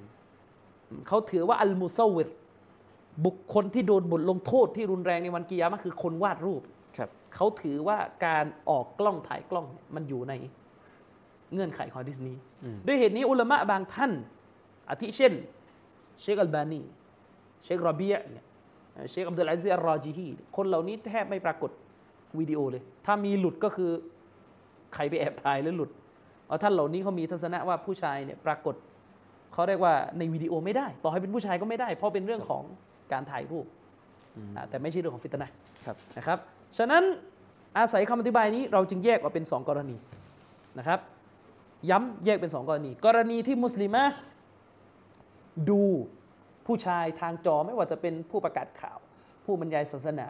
เขาถือว่าอัลมุซาวิรบุคคลที่โดนบทลงโทษที่รุนแรงในวันกิยามะห์คือคนวาดรูปครับเขาถือว่าการออกกล้องถ่ายกล้องเนี่ยมันอยู่ในเงื่อนไขของฮะดิษนี้อืมด้วยเหตุนี้อุลามะบางท่านอาทิเช่น เชคอัลบานี เชครอบียะเนี่ยเอ่อเชคอับดุลอาซิซอัลรอจีฮีคนเหล่านี้แทบไม่ปรากฏวิดีโอเลย ถ้ามีหลุดก็คือใครไปแอบถ่ายแล้วหลุดเพราะท่านเหล่านี้เขามีทัศนะว่าผู้ชายเนี่ยปรากฏเขาเรียกว่าในวิดีโอไม่ได้ ต่อให้เป็นผู้ชายก็ไม่ได้ เพราะเป็นเรื่องของการถ่ายรูปอ่าแต่ไม่ใช่เรื่องของฟิตนะห์ครับนะครับ ฉะนั้นอาศัยคำอธิบายนี้เราจึงแยกออกเป็นสองกรณีนะครับ ย้ำแยกเป็นสองกรณี กรณีที่มุสลิมะดู ผู้ชายทางจอไม่ว่าจะเป็นผู้ประกาศข่าว ผู้บรรยายศาสนา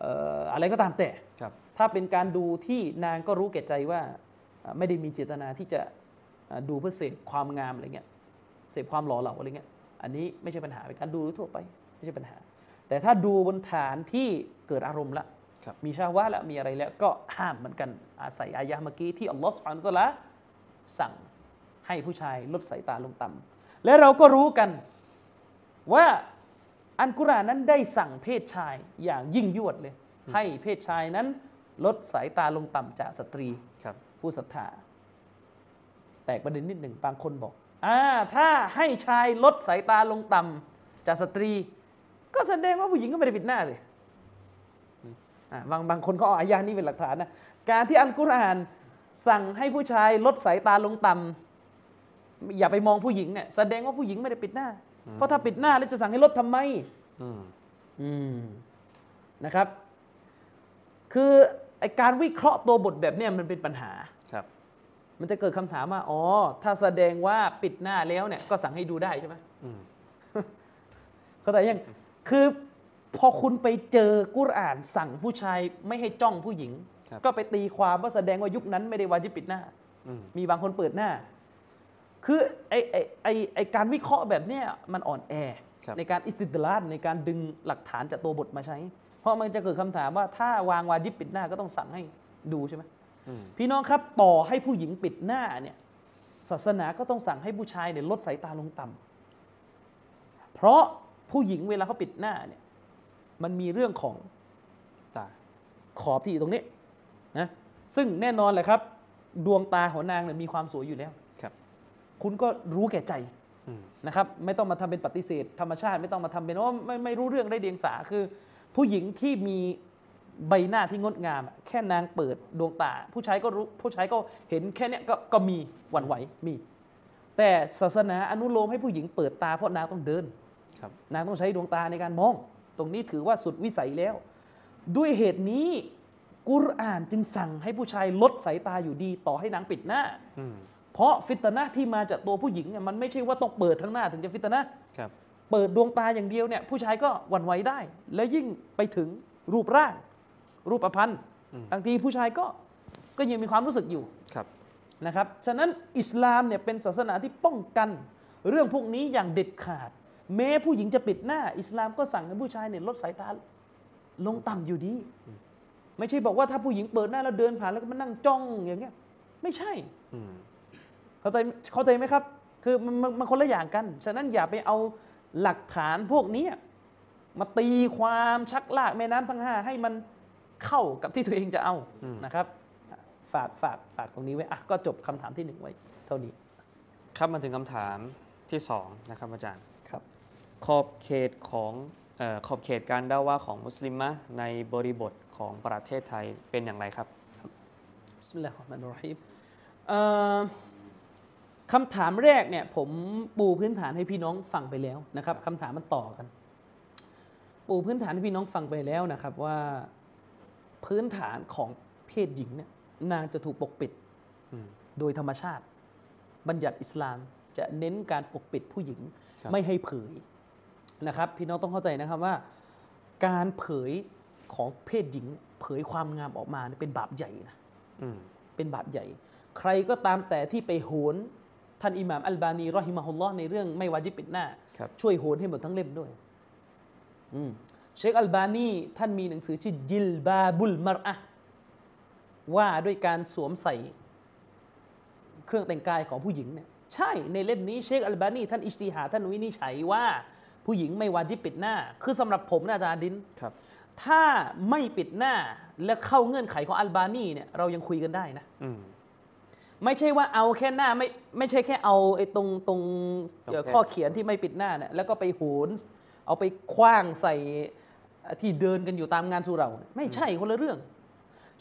เอ่ออะไรก็ตามแต่ครับถ้าเป็นการดูที่นางก็รู้แก่ใจว่าเอ่อไม่ได้มีเจตนาที่จะเอ่อดูเพื่อเสพความงามอะไรเงี้ยเสพความหล่อเหลาอะไรเงี้ยอันนี้ไม่ใช่ปัญหาเป็นการดูทั่วไปไม่ใช่ปัญหา แต่ถ้าดูบนฐานที่เกิดอารมณ์ละครับมีชาวะแล้วมีอะไรแล้วก็ห้ามเหมือนกันอาศัยอายะห์เมื่อกี้ที่อัลลอฮฺสุบฮานะฮูวะตะอาลาสั่งให้ผู้ชายลดสายตาลงต่ำและเราก็รู้กัน ว่าอัลกุรอานนั้นได้สั่งเพศชายอย่างยิ่งยวดเลย ให้เพศชายนั้นลดสายตาลงต่ำจากสตรีครับ ผู้ศรัทธาแตกประเด็นนิดหนึ่งบางคนบอกอ่าถ้าให้ชายลดสายตาลงต่ำจากสตรี ก็แสดงว่าผู้หญิงก็ไม่ได้ปิดหน้าเลยอ่าบางบางคนก็เอาอายานี้เป็นหลักฐานนะการที่อัลกุรอานสั่งให้ผู้ชายลดสายตาลงต่ำอย่าไปมองผู้หญิงเนี่ยแสดงว่าผู้หญิงไม่ได้ปิดหน้า เพราะถ้าปิดหน้าแล้วจะสั่งให้ลดทำไมอืมอืมนะครับ คือไอการวิเคราะห์ตัวบทแบบเนี้ยมันเป็นปัญหาครับ มันจะเกิดคำถามว่าอ๋อถ้าแสดงว่าปิดหน้าแล้วเนี่ย ก็สั่งให้ดูได้ใช่ไหมอืมเข้าใจยังคือพอคุณไปเจอกุรอานสั่งผู้ชายไม่ให้จ้องผู้หญิงครับก็ไปตีความว่าแสดงว่ายุคนั้นไม่ได้วาจิบปิดหน้าอืมมีบางคนเปิดหน้า คือไอไอไอไอการวิเคราะห์แบบเนี้ยมันอ่อนแอครับในการอิสติดลาดในการดึงหลักฐานจากตัวบทมาใช้ เพราะมันจะเกิดคำถามว่าถ้าวางวาจิบปิดหน้าก็ต้องสั่งให้ดูใช่ไหมอืมพี่น้องครับต่อให้ผู้หญิงปิดหน้าเนี่ยศาสนาก็ต้องสั่งให้ผู้ชายเนี่ยลดสายตาลงต่ำเพราะผู้หญิงเวลาเขาปิดหน้าเนี่ยมันมีเรื่องของตาขอบที่อยู่ตรงนี้นะซึ่งแน่นอนแหละครับ ดวงตาของนางเนี่ยมีความสวยอยู่แล้ว ครับคุณก็รู้แก่ใจอืมนะครับไม่ต้องมาทำเป็นปฏิเสธ ธรรมชาติไม่ต้องมาทำเป็นว่าไม่ไม่รู้เรื่องได้เดียงสาคือ ผู้หญิงที่มีใบหน้าที่งดงามอะแค่นางเปิดดวงตา ผู้ชายก็รู้ผู้ชายก็เห็นแค่เนี้ยก็ก็มีหวั่นไหวมี แต่ศาสนาอนุโลมให้ผู้หญิงเปิดตาเพราะนางต้องเดินครับนางต้องใช้ดวงตาในการมอง ตรงนี้ถือว่าสุดวิสัยแล้ว ด้วยเหตุนี้กุรอานจึงสั่งให้ผู้ชายลดสายตาอยู่ดี ต่อให้นางปิดหน้าอืมเพ ราะฟิตนะห์ที่มาจากตัวผู้หญิงเนี่ยมันไม่ใช่ว่าต้องเปิดทั้งหน้าถึงจะฟิตนะห์ครับ เปิดดวงตาอย่างเดียวเนี่ยผู้ชายก็หวั่นไหวได้ แล้วยิ่งไปถึงรูปร่าง รูปพรรณบางทีผู้ชายก็ก็ยังมีความรู้สึกอยู่ ครับ นะครับ ฉะนั้นอิสลามเนี่ยเป็นศาสนาที่ป้องกัน เรื่องพวกนี้อย่างเด็ดขาด แม้ผู้หญิงจะปิดหน้า อิสลามก็สั่งให้ผู้ชายเนี่ยลดสายตาลงต่ำอยู่ดี ไม่ใช่บอกว่าถ้าผู้หญิงเปิดหน้าแล้วเดินผ่านแล้วก็มานั่งจ้องอย่างเงี้ย ไม่ใช่ อืม เข้าใจเข้าใจไหมครับ คือมันมันมันคนละอย่างกัน ฉะนั้นอย่าไปเอาหลักฐานพวกนี้มาตีความชักลากแม่น้ำทั้งห้าให้มันเข้ากับที่ตัวเองจะเอานะครับ ฝากฝากฝากตรงนี้ไว้อะก็จบคำถามที่หนึ่งไว้ เท่านี้ ครับมาถึงคำถามที่สองนะครับอาจารย์ครับขอบเขตของเออขอบเขตการด่าว่าของมุสลิมะในบริบทของประเทศไทยเป็นอย่างไรครับบิสมิลลาฮิรเราะห์มานิรเราะฮีมเอ่อ คำถามแรกเนี่ยผมปูพื้นฐานให้พี่น้องฟังไปแล้วนะครับคำถามมันต่อกัน ปูพื้นฐานให้พี่น้องฟังไปแล้วนะครับว่าพื้นฐานของเพศหญิงเนี่ยนางจะถูกปกปิดอืมโดยธรรมชาติ บัญญัติอิสลามจะเน้นการปกปิดผู้หญิงครับไม่ให้เผยนะครับ พี่น้องต้องเข้าใจนะครับว่า การเผยของเพศหญิง เผยความงามออกมาเนี่ยเป็นบาปใหญ่นะอืมเป็นบาปใหญ่ ใครก็ตามแต่ที่ไปโหน ท่านอิหม่ามอัลบานีรอฮิมะฮุลลอฮ์ในเรื่องไม่วาจิบปิดหน้าครับช่วยโหนให้หมดทั้งเล่มด้วยอืมเชคอัลบานีท่านมีหนังสือชื่อจิลบาบุลมารอะห์ว่าด้วยการสวมใส่เครื่องแต่งกายของผู้หญิงเนี่ยใช่ในเล่มนี้เชคอัลบานีท่านอิสติฮาท่านวินิจฉัยว่าผู้หญิงไม่วาจิบปิดหน้า คือสำหรับผมนะอาจารย์ดินครับ ถ้าไม่ปิดหน้าและเข้าเงื่อนไขของอัลบานีเนี่ยเรายังคุยกันได้นะอืม ไม่ใช่ว่าเอาแค่หน้าไม่ไม่ใช่แค่เอาไอ้ตรงตรงเอ่อตรงแค่ข้อเขียนที่ไม่ปิดหน้าเนี่ยแล้วก็ไปโหนเอาไปคว้างใส่ที่เดินกันอยู่ตามงานสุเหราเนี่ยไม่ใช่คนละเรื่อง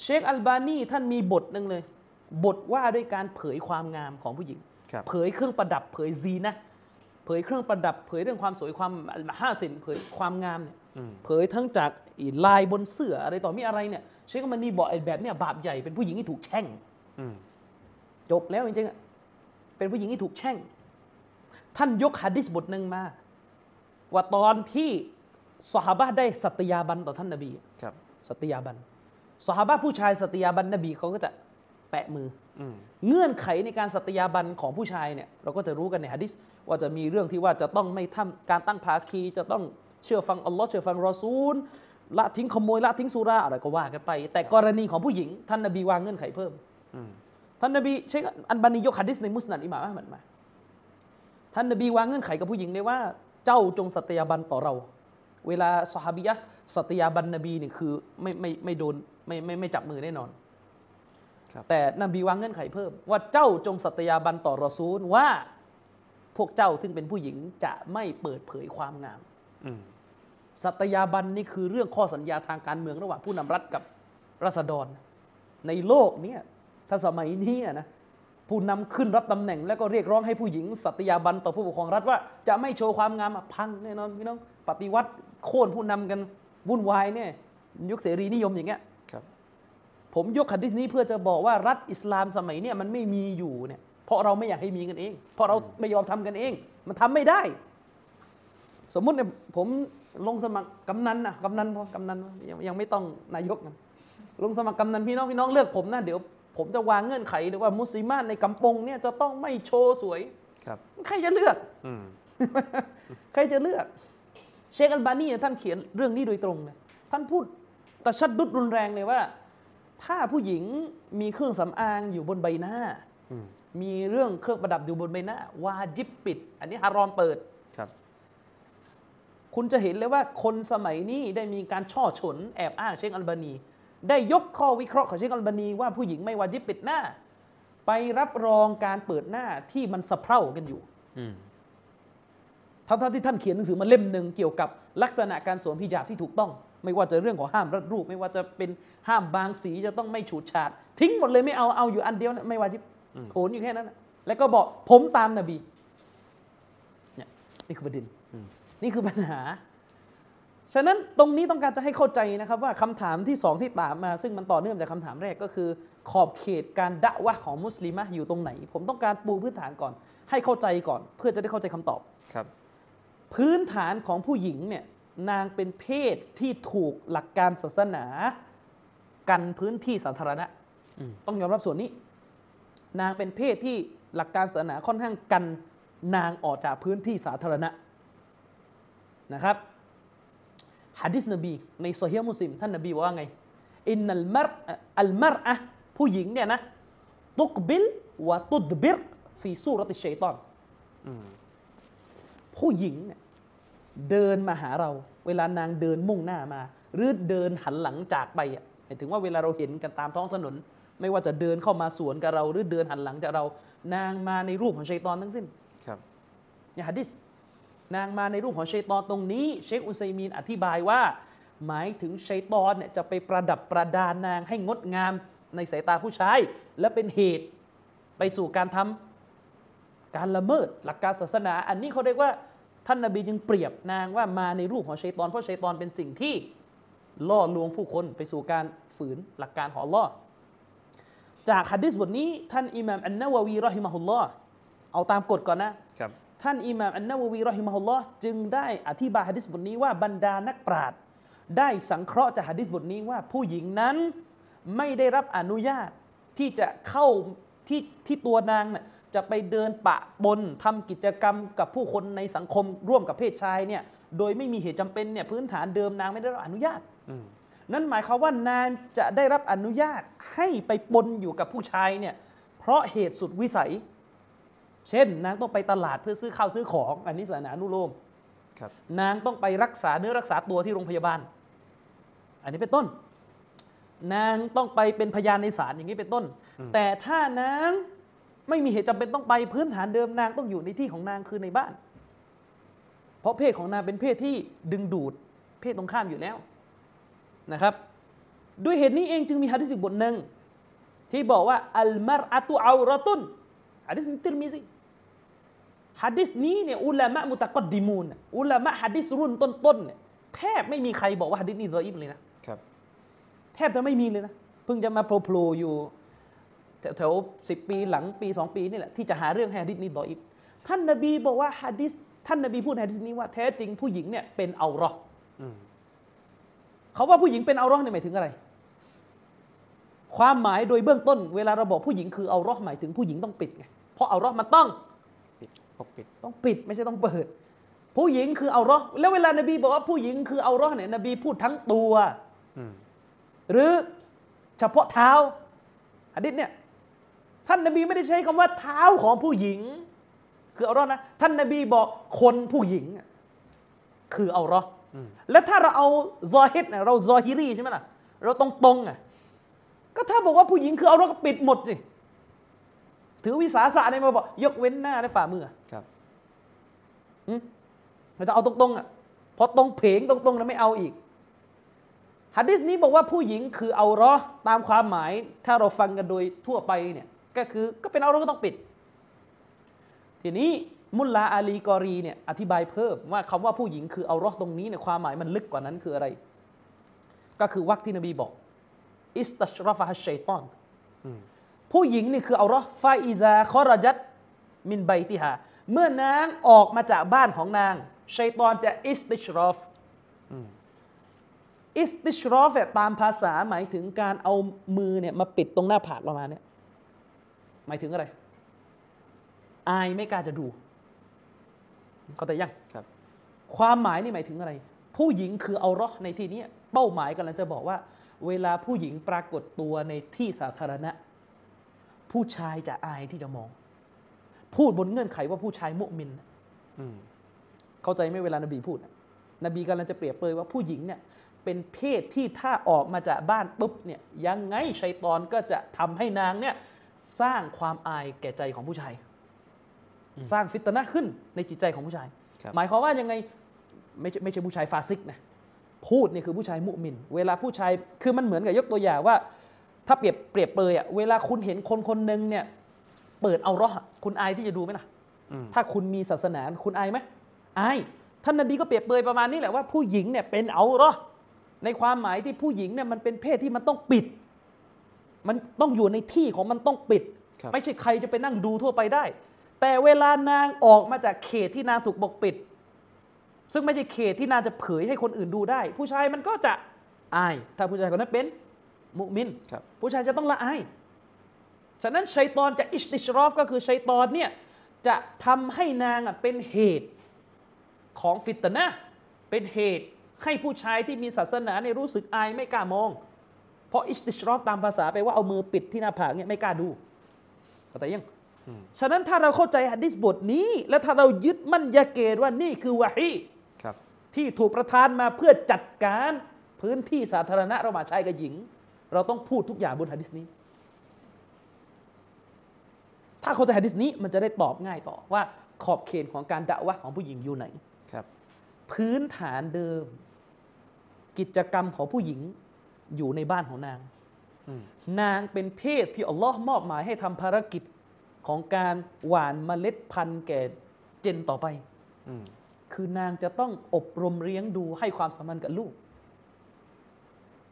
เชคอัลบานีท่านมีบทหนึ่งเลย บทว่าด้วยการเผยความงามของผู้หญิง ครับ เผยเครื่องประดับเผยซีนะเผยเครื่องประดับ เผยเรื่องความสวยความห้าสินเผยความงามเนี่ยอืมเผยทั้งจากอีลายบนเสื้ออะไรต่อมีอะไรเนี่ยเชคอัลบานีบอกไอ้แบบเนี่ยบาปใหญ่เป็นผู้หญิงที่ถูกแช่ง อืม จบแล้วจริงๆอะเป็นผู้หญิงที่ถูกแช่ง ท่านยกหะดิษบทหนึ่งมา ว่าตอนที่สหบะห์ได้สัตยาบันต่อท่านนบีครับสัตยาบันสหบะห์ผู้ชายสัตยาบันนบีเขาก็จะแปะมืออืมเงื่อนไขในการสัตยาบันของผู้ชายเนี่ยเราก็จะรู้กันในหะดิษว่าจะมีเรื่องที่ว่าจะต้องไม่ทำการตั้งภาคีจะต้องเชื่อฟังอัลลอฮ์เชื่อฟังรอซูลละทิ้งขโมยละทิ้งสุราอะไรก็ว่ากันไป แต่กรณีของผู้หญิง ท่านนบีวางเงื่อนไขเพิ่มอืม ท่านนบีเชคอันบานียกฮะดิษในมุสนัดอิหม่ามอะห์มัดมาท่านนบีวางเงื่อนไขกับผู้หญิงเลยว่า เจ้าจงสัตยาบันต่อเรา เวลาสหาบิยะห์สัตยาบันนบีนี่คือไม่ไม่ไม่โดนไม่ไม่ไม่จับมือแน่นอนครับแต่นบีวางเงื่อนไขเพิ่ม ว่าเจ้าจงสัตยาบันต่อรอซูลว่าพวกเจ้าซึ่งเป็นผู้หญิงจะไม่เปิดเผยความงามอืมสัตยาบันนี่คือเรื่องข้อสัญญาทางการเมืองระหว่างผู้นำรัฐกับรัษฎร ในโลกเนี้ ถ้าสมัยนี้อะนะผู้นำขึ้นรับตำแหน่ง แล้วก็เรียกร้องให้ผู้หญิงสัตยาบันต่อผู้ปกครองรัฐว่า จะไม่โชว์ความงามอะพังแน่นอนพี่น้องปฏิวัติโค่นผู้นำกันวุ่นวายเนี่ยยุคเสรีนิยมอย่างเงี้ยครับ ผมยกหัดดิษนี้เพื่อจะบอกว่ารัฐอิสลามสมัยเนี่ยมันไม่มีอยู่เนี่ยเพราะเราไม่อยากให้มีกันเอง เพราะเราไม่ยอมทำกันเอง มันทำไม่ได้ สมมุติเนี่ยผมลงสมัครกำนันนะกำนันพอกำนันยังยังไม่ต้องนายกนะลงสมัครกำนันพี่น้องพี่น้องเลือกผมนะเดี๋ยว ผมจะวางเงื่อนไขเลยว่ามุสลิมานในกำปงเนี่ยจะต้องไม่โชว์สวยครับใครจะเลือกอืมใครจะเลือก เชคอัลบานีท่านเขียนเรื่องนี้โดยตรงเลยท่านพูดตะชัดดุดรุนแรงเลยว่า ถ้าผู้หญิงมีเครื่องสำอางอยู่บนใบหน้าอืมมีเรื่องเครื่องประดับอยู่บนใบหน้าวาจิบปิด อันนี้ฮารอมเปิดครับ คุณจะเห็นเลยว่าคนสมัยนี้ได้มีการช่อฉนแอบอ้างเชคอัลบานี ได้ยกข้อวิเคราะห์ของเชคอัลบานีว่าผู้หญิงไม่วาจิบปิดหน้า ไปรับรองการเปิดหน้าที่มันสะเพร่ากันอยู่อืมทั้งๆที่ท่านเขียนหนังสือมาเล่มหนึ่งเกี่ยวกับลักษณะการสวมฮิญาบที่ถูกต้อง ไม่ว่าจะเรื่องของห้ามรัดรูป ไม่ว่าจะเป็นห้ามบางสีจะต้องไม่ฉูดฉาด ทิ้งหมดเลยไม่เอาเอาอยู่อันเดียวนะไม่วาจิบโผนอยู่แค่นั้นนะแล้วก็บอกผมตามนบีเนี่ยนี่คือประเด็นนี่คือปัญหา ฉะนั้นตรงนี้ต้องการจะให้เข้าใจนะครับว่าคำถามที่สองที่ตามมา ซึ่งมันต่อเนื่องจากคำถามแรกก็คือ ขอบเขตการดะวะห์ของมุสลิมะอยู่ตรงไหน ผมต้องการปูพื้นฐานก่อน ให้เข้าใจก่อน เพื่อจะได้เข้าใจคำตอบครับ พื้นฐานของผู้หญิงเนี่ยนางเป็นเพศที่ถูกหลักการศาสนากันพื้นที่สาธารณะอืมต้องยอมรับส่วนนี้ นางเป็นเพศที่หลักการศาสนาค่อนข้างกันนางออกจากพื้นที่สาธารณะนะครับ ฮะดิษนบีในโซเฮียมุสลิมท่านนบีบอกว่าไงอินนัลมัรอัลมัรอะผู้หญิงเนี่ยนะตุกบิลวะตุดบิรฟีซูรติชัยตอนอืมผู้หญิงเนี่ยเดินมาหาเรา เวลานางเดินมุ่งหน้ามา หรือเดินหันหลังจากไปอะหมายถึงว่าเวลาเราเห็นกันตามท้องถนน ไม่ว่าจะเดินเข้ามาสวนกับเรา หรือเดินหันหลังจากเรา นางมาในรูปของชัยตอนทั้งสิ้น ครับเนี่ยฮะดิษ นางมาในรูปของชัยตอนตรงนี้ เชคอุซัยมีนอธิบายว่า หมายถึงชัยตอนเนี่ยจะไปประดับประดานนางให้งดงามในสายตาผู้ชาย และเป็นเหตุไปสู่การทำการละเมิดหลักการศาสนา อันนี้เขาเรียกว่าท่านนบีจึงเปรียบนางว่ามาในรูปของชัยตอนเพราะชัยตอนเป็นสิ่งที่ล่อลวงผู้คนไปสู่การฝืนหลักการของอัลลอฮ์จากฮะดิษบทนี้ท่านอิหม่ามอันนาววีรอฮิมะฮุลลอฮ์เอาตามกฎก่อนนะ ท่านอิหม่ามอันนาวะวีรอฮิมะฮุลลอฮ์จึงได้อธิบายฮะดิษบทนี้ว่าบรรดานักปราชญ์ได้สังเคราะห์จากฮะดิษบทนี้ว่าผู้หญิงนั้นไม่ได้รับอนุญาตที่จะเข้าที่ที่ตัวนางน่ะจะไปเดินปะบนทำกิจกรรมกับผู้คนในสังคมร่วมกับเพศชายเนี่ยโดยไม่มีเหตุจำเป็นเนี่ยพื้นฐานเดิมนางไม่ได้รับอนุญาตอืมนั่นหมายความว่านางจะได้รับอนุญาตให้ไปปนอยู่กับผู้ชายเนี่ยเพราะเหตุสุดวิสัย เช่น นางต้องไปตลาดเพื่อซื้อข้าวซื้อของ อันนี้ศาสนาอนุโลมครับนางต้องไปรักษาเนื้อรักษาตัวที่โรงพยาบาล อันนี้เป็นต้น นางต้องไปเป็นพยานในศาลอย่างนี้เป็นต้น แต่ถ้านางไม่มีเหตุจำเป็นต้องไปพื้นฐานเดิมนางต้องอยู่ในที่ของนางคือในบ้าน เพราะเพศของนางเป็นเพศที่ดึงดูดเพศตรงข้ามอยู่แล้วนะครับ ด้วยเหตุนี้เองจึงมีฮะดิษอีกบทหนึ่งที่บอกว่าอัลมารอะตุเอารตุนฮะดิษติรมิซี ฮะดิษนี้เนี่ยอุลามะมุตะกอดดิมูนน่ะอุลามะฮะดิษรุ่นต้นๆเนี่ยแทบไม่มีใครบอกว่าฮะดิษนี้ซออิบเลยนะครับแทบจะไม่มีเลยนะเพิ่งจะมาโผล่ๆอยู่แถวสิบปีหลังปีสองปีนี่แหละที่จะหาเรื่องให้ฮะดิษนี้ดออิบท่านนบีบอกว่าฮะดิษท่านนบีพูดในฮะดิษนี้ว่าแท้จริงผู้หญิงเนี่ยเป็นเอาเราะห์อืมเขาว่าผู้หญิงเป็นเอาเราะห์เนี่ยหมายถึงอะไร ความหมายโดยเบื้องต้น เวลาเราบอกผู้หญิงคือเอาเราะห์หมายถึงผู้หญิงต้องปิดไงเพราะเอาเราะห์มันต้อง ปิดปกปิดต้องปิดไม่ใช่ต้องเปิด ผู้หญิงคือเอาเราะห์แล้วเวลานบีบอกว่าผู้หญิงคือเอาเราะห์เนี่ยนบีพูดทั้งตัวอืมหรือเฉพาะเท้าหะดิษเนี่ยท่านนบีไม่ได้ใช้คำว่าเท้าของผู้หญิง คือเอาเราะห์นะท่านนบีบอกคนผู้หญิงอะคือเอาเราะห์อืมแล้วถ้าเราเอาซอฮิดเนี่ยเราซอฮิรีใช่ไหมล่ะเราตรงตรงๆอะก็ถ้าบอกว่าผู้หญิงคือเอาเราะห์ก็ปิดหมดสิ ถือวิสาสะเนี่ยมาบอกยกเว้นหน้าและฝ่ามือครับอืมเราจะเอาตรงๆอะพอตรงเพงตรงๆแล้วไม่เอาอีกฮะดิษนี้บอกว่าผู้หญิงคือเอาเราะห์ตามความหมาย ถ้าเราฟังกันโดยทั่วไปเนี่ยก็คือก็เป็นเอาเราะห์ก็ต้องปิด ทีนี้มุลลาอาลีกอรีเนี่ยอธิบายเพิ่มว่าคำว่าผู้หญิงคือเอาเราะห์ตรงนี้เนี่ยความหมายมันลึกกว่านั้นคืออะไร ก็คือวักที่นบีบอก استشرفها الشيطان อืม ผู้หญิงนี่คือเอาเราะห์ فإذا خرجت من بيتها เมื่อนางออกมาจากบ้านของนางชัยตอนจะอิสติชรอฟอืมอิสติชรอฟเนี่ยตามภาษาหมายถึงการเอามือเนี่ยมาปิดตรงหน้าผากประมาณเนี้ยหมายถึงอะไร อายไม่กล้าจะดูเข้าใจยังครับ ความหมายนี่หมายถึงอะไร ผู้หญิงคือเอาเราะห์ในที่เนี้ยเป้าหมายกำลังจะบอกว่า เวลาผู้หญิงปรากฏตัวในที่สาธารณะ ผู้ชายจะอายที่จะมอง พูดบนเงื่อนไขว่าผู้ชายมุมินอืมเข้าใจไหมเวลานบีพูดน่ะนบีกำลังจะเปรียบเปรยว่าผู้หญิงเนี่ย เป็นเพศที่ถ้าออกมาจากบ้านปุ๊บเนี่ยยังไงชัยตอนก็จะทำให้นางเนี่ย สร้างความอายแก่ใจของผู้ชาย สร้างฟิตนะห์ขึ้นในจิตใจของผู้ชายครับหมายความว่ายังไงไม่ใช่ไม่ใช่ผู้ชายฟาซิกนะพูดนี่คือผู้ชายมุมิน เวลาผู้ชายคือมันเหมือนกับยกตัวอย่างว่า ถ้าเปรียบเปรียบเปรยอะเวลาคุณเห็นคนคนหนึ่งเนี่ย เปิดเอาเราะห์อะคุณอายที่จะดูไหมล่ะอืมถ้าคุณมีศาสนาคุณอายไหมอายท่านนบีก็เปรียบเปรยประมาณนี้แหละว่าผู้หญิงเนี่ยเป็นเอาเราะห์ในความหมายที่ผู้หญิงเนี่ยมันเป็นเพศที่มันต้องปิด มันต้องอยู่ในที่ของมันต้องปิดครับไม่ใช่ใครจะไปนั่งดูทั่วไปได้ แต่เวลานางออกมาจากเขตที่นางถูกปกปิด ซึ่งไม่ใช่เขตที่นางจะเผยให้คนอื่นดูได้ ผู้ชายมันก็จะอาย ถ้าผู้ชายคนนั้นเป็น มุมินครับผู้ชายจะต้องละอาย ฉะนั้นชัยตอนจะอิสติชรอฟก็คือชัยตอนเนี่ยจะทำให้นางอะเป็นเหตุของฟิตนะห์เป็นเหตุให้ผู้ชายที่มีศาสนาเนี่ยรู้สึกอายไม่กล้ามอง เพราะอิสติชรอฟตามภาษาไปลว่าเอามือปิดที่หน้าผากเนี่ยไม่กล้าดูเข้าใจยังอืมฉะนั้นถ้าเราเข้าใจหะดิษบทนี้ และถ้าเรายึดมั่นยาเกตว่านี่คือวะฮีครับที่ถูกประทานมาเพื่อจัดการพื้นที่สาธารณะระหว่างชายกับหญิง เราต้องพูดทุกอย่างบนหะดิษนี้ ถ้าเข้าใจหะดิษนี้มันจะได้ตอบง่ายต่อว่าขอบเขตของการดะวะห์ของผู้หญิงอยู่ไหนครับ พื้นฐานเดิม กิจกรรมของผู้หญิงอยู่ในบ้านของนางอืมนางเป็นเพศที่อัลลอฮ์มอบหมายให้ทำภารกิจของการหว่านเมล็ดพันธุ์แก่เจนต่อไปอืมคือนางจะต้องอบรมเลี้ยงดูให้ความสัมพันธ์กับลูก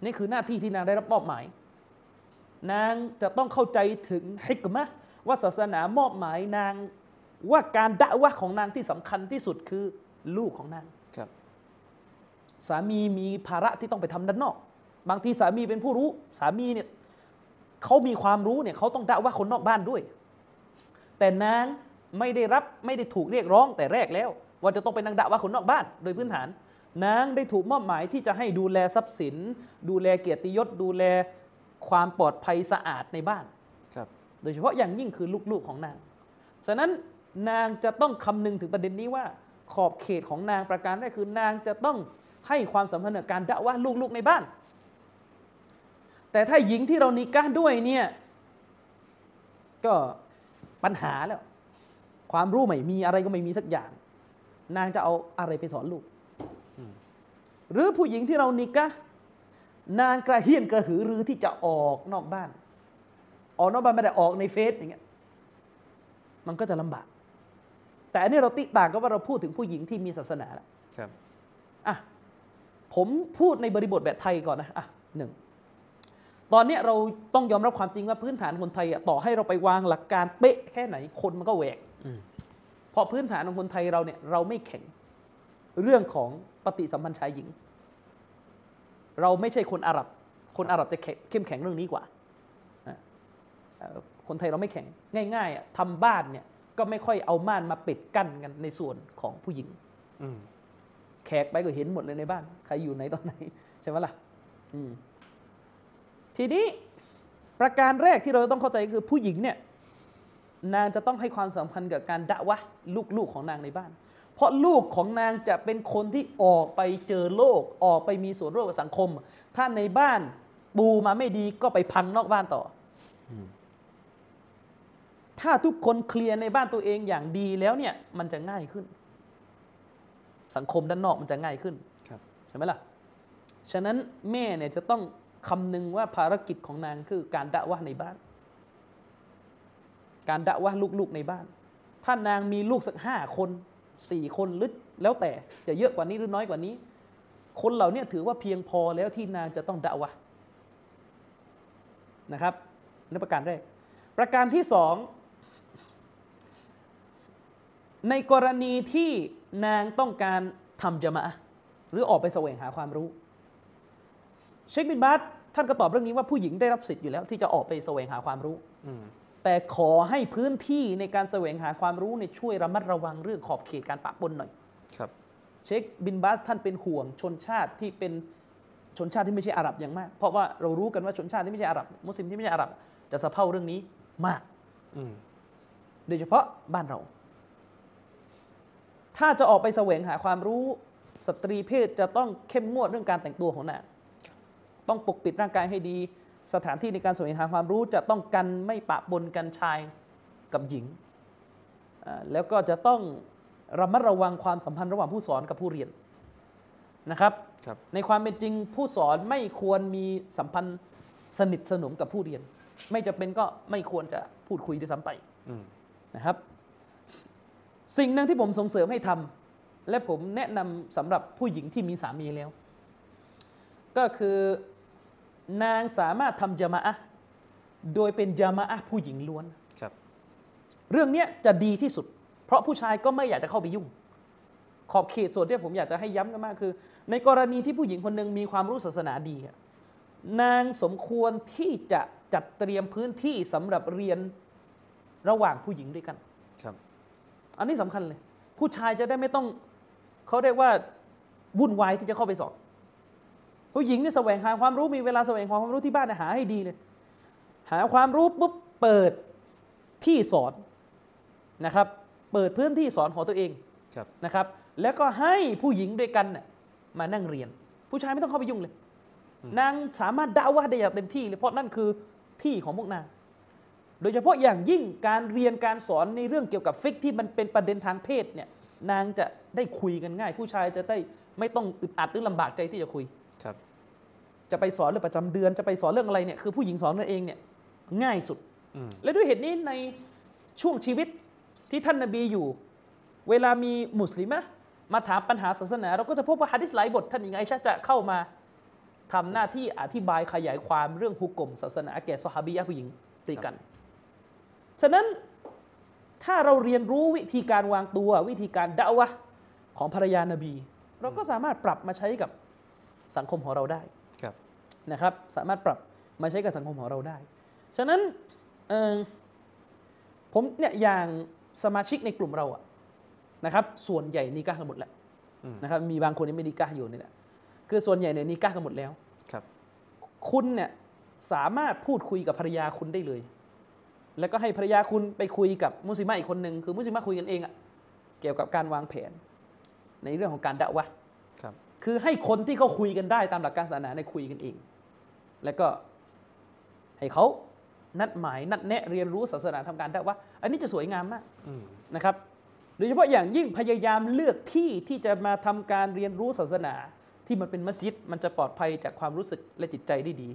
นี่คือหน้าที่ที่นางได้รับมอบหมาย นางจะต้องเข้าใจถึงฮิกมะห์ว่าศาสนามอบหมายนางว่าการดะวะห์ของนางที่สำคัญที่สุดคือลูกของนางครับสามีมีภาระที่ต้องไปทำด้านนอก บางทีสามีเป็นผู้รู้ สามีเนี่ยเขามีความรู้เนี่ยเขาต้องด่าว่าคนนอกบ้านด้วย แต่นางไม่ได้รับไม่ได้ถูกเรียกร้องแต่แรกแล้ว ว่าจะต้องไปนั่งด่าว่าคนนอกบ้าน โดยพื้นฐาน นางได้ถูกมอบหมายที่จะให้ดูแลทรัพย์สิน ดูแลเกียรติยศ ดูแลความปลอดภัยสะอาดในบ้านครับโดยเฉพาะอย่างยิ่งคือลูกๆของนาง ฉะนั้นนางจะต้องคำนึงถึงประเด็นนี้ว่า ขอบเขตของนางประการแรกคือนางจะต้องให้ความสำคัญกับการดะว่าลูกๆในบ้าน แต่ถ้าหญิงที่เรานิก้าด้วยเนี่ยก็ปัญหาแล้ว ความรู้ไม่มีอะไรก็ไม่มีสักอย่าง นางจะเอาอะไรไปสอนลูก หรือผู้หญิงที่เรานิกะห์นางกระเฮียนกระหือรือที่จะออกนอกบ้าน ออกนอกบ้านไม่ได้ออกในเฟซอย่างเงี้ยมันก็จะลำบาก แต่อันนี้เราติต่างก็ว่าเราพูดถึงผู้หญิงที่มีศาสนาแล้วครับอะผมพูดในบริบทแบบไทยก่อนนะอะหนึ่งตอนเนี้ยเราต้องยอมรับความจริงว่าพื้นฐานคนไทยอะต่อให้เราไปวางหลักการเป๊ะแค่ไหนคนมันก็แหวกอืมเพราะพื้นฐานของคนไทยเราเนี่ยเราไม่แข็งเรื่องของ ปฏิสัมพันธ์ชายหญิง เราไม่ใช่คนอาหรับ คนอาหรับจะแข็งเข้มแข็งเรื่องนี้กว่าอะเอ่อคนไทยเราไม่แข็งง่ายๆอะทำบ้านเนี่ยก็ไม่ค่อยเอาม่านมาปิดกั้นกันในส่วนของผู้หญิงอืมแขกไปก็เห็นหมดเลยในบ้าน ใครอยู่ไหนตอนไหนใช่ไหมล่ะอืมทีนี้ประการแรกที่เราต้องเข้าใจคือผู้หญิงเนี่ยนางจะต้องให้ความสำคัญกับการดะวะลูกๆของนางในบ้าน เพราะลูกของนางจะเป็นคนที่ออกไปเจอโลก ออกไปมีส่วนร่วมกับสังคม ถ้าในบ้านปูมาไม่ดีก็ไปพังนอกบ้านต่ออมถ้าทุกคนเคลียร์ในบ้านตัวเองอย่างดีแล้วเนี่ย มันจะง่ายขึ้น สังคมด้านนอกมันจะง่ายขึ้นครับใช่ไหมล่ะ ฉะนั้นแม่เนี่ยจะต้องคำนึงว่าภารกิจของนางคือการดะวะในบ้าน การดะวะลูกๆในบ้าน ถ้านางมีลูกสักห้าคน สี่คนหรือแล้วแต่จะเยอะกว่านี้หรือน้อยกว่านี้ คนเหล่านี้ถือว่าเพียงพอแล้วที่นางจะต้องดะวะนะครับนั่นประการแรก ประการที่สองในกรณีที่นางต้องการทำจะมะหรือออกไปแสวงหาความรู้ เชคบินบาสท่านก็ตอบเรื่องนี้ว่าผู้หญิงได้รับสิทธิ์อยู่แล้ว ที่จะออกไปแสวงหาความรู้อื แต่ขอให้พื้นที่ในการแสวงหาความรู้ในยช่วยระมัดระวังเรื่องขอบเขตการปะปนหน่อย ครับ เชคบินบาสท่านเป็นห่วงชนชาติที่เป็นชนชาติที่ไม่ใช่อาหรับอย่างมาก เพราะว่าเรารู้กันว่าชนชาติที่ไม่ใช่อาหรับ มุสลิมที่ไม่ใช่อาหรับจะสะเพร่าเรื่องนี้มากอืมโดยเฉพาะบ้านเรา ถ้าจะออกไปแสวงหาความรู้สตรีเพศจะต้องเข้มงวดเรื่องการแต่งตัวของนางต้องปกปิดร่างกายให้ดี สถานที่ในการแสวงหาความรู้จะต้องกันไม่ปะปนกันชายกับหญิงอ่าแล้วก็จะต้องระมัดระวังความสัมพันธ์ระหว่างผู้สอนกับผู้เรียนนะครับครับในความเป็นจริงผู้สอนไม่ควรมีสัมพันธ์สนิทสนมกับผู้เรียน ไม่จำเป็นก็ไม่ควรจะพูดคุยด้วยซ้ำไปอืมนะครับ สิ่งหนึ่งที่ผมส่งเสริมให้ทำและผมแนะนำสำหรับผู้หญิงที่มีสามีแล้ว ก็คือ นางสามารถทำจามะอะห์โดยเป็นจามะอะห์ผู้หญิงล้วนครับ เรื่องเนี้ยจะดีที่สุด เพราะผู้ชายก็ไม่อยากจะเข้าไปยุ่ง ขอบเขตส่วนที่ผมอยากจะให้ย้ำกันมากคือ ในกรณีที่ผู้หญิงคนหนึ่งมีความรู้ศาสนาดีอะนางสมควรที่จะจัดเตรียมพื้นที่สำหรับเรียนระหว่างผู้หญิงด้วยกัน ครับ อันนี้สำคัญเลย ผู้ชายจะได้ไม่ต้องเขาเรียกว่าวุ่นวายที่จะเข้าไปสอน ผู้หญิงเนี่ยแสวงหาความรู้มีเวลาแสวงหาความรู้ที่บ้านเนยหาให้ดีเลย หาความรู้ปุ๊บเปิดที่สอนนะครับ เปิดพื้นที่สอนของตัวเองครับนะครับ แล้วก็ให้ผู้หญิงด้วยกันน่ะมานั่งเรียน ผู้ชายไม่ต้องเข้าไปยุ่งเลย นางสามารถด่าว่าได้อย่างเต็มที่เลยเพราะนั่นคือที่ของพวกนางโดยเฉพาะอย่างยิ่งการเรียนการสอนในเรื่องเกี่ยวกับฟิกที่มันเป็นประเด็นทางเพศเนี่ยนางจะได้คุยกันง่าย ผู้ชายจะได้ไม่ต้องอึดอัดหรือลำบากใจที่จะคุยครับ จะไปสอนเรื่องประจำเดือนจะไปสอนเรื่องอะไรเนี่ยคือผู้หญิงสอนนั่นเองเนี่ยง่ายสุดอืมและด้วยเหตุนี้ในช่วงชีวิตที่ท่านนาบีอยู่ เวลามีมุสลิมะมาถามปัญหาศาสนา เราก็จะพบว่าฮะดิษหลายบทท่านหญิงไอชาจะเข้ามาทำหน้าที่อธิบายขยายความเรื่องฮุกกลมศาสนาแก่ซอฮาบียะห์ผู้หญิงด้วยกัน ฉะนั้นถ้าเราเรียนรู้วิธีการวางตัววิธีการดะวะห์ของภรรยานาบี เราก็สามารถปรับมาใช้กับสังคมของเราได้ครับ นะครับสามารถปรับมาใช้กับสังคมของเราได้ ฉะนั้นเอ่อผมเนี่ยอย่างสมาชิกในกลุ่มเราอะนะครับส่วนใหญ่นี่ก็หมดแหละนะครับมีบางคนที่ไม่นิกาอยู่นี่แหละคือส่วนใหญ่เนี่ยนิกากันหมดแล้วครับ คุณเนี่ยสามารถพูดคุยกับภรรยาคุณได้เลย แล้วก็ให้ภรรยาคุณไปคุยกับมุสลิมะอีกคนหนึ่งคือมุสลิมะคุยกันเองอะเกี่ยวกับการวางแผน ในเรื่องของการดะวะห์ครับคือให้คนที่เขาคุยกันได้ตามหลักการศาสนาในคุยกันเอง แล้วก็ให้เขานัดหมายนัดแนะเรียนรู้ศาสนาทำการดะวะห์อันนี้จะสวยงามมากอืมนะครับ โดยเฉพาะอย่างยิ่งพยายามเลือกที่ที่จะมาทำการเรียนรู้ศาสนาที่มันเป็นมัสยิด มันจะปลอดภัยจากความรู้สึกและจิตใจได้ดี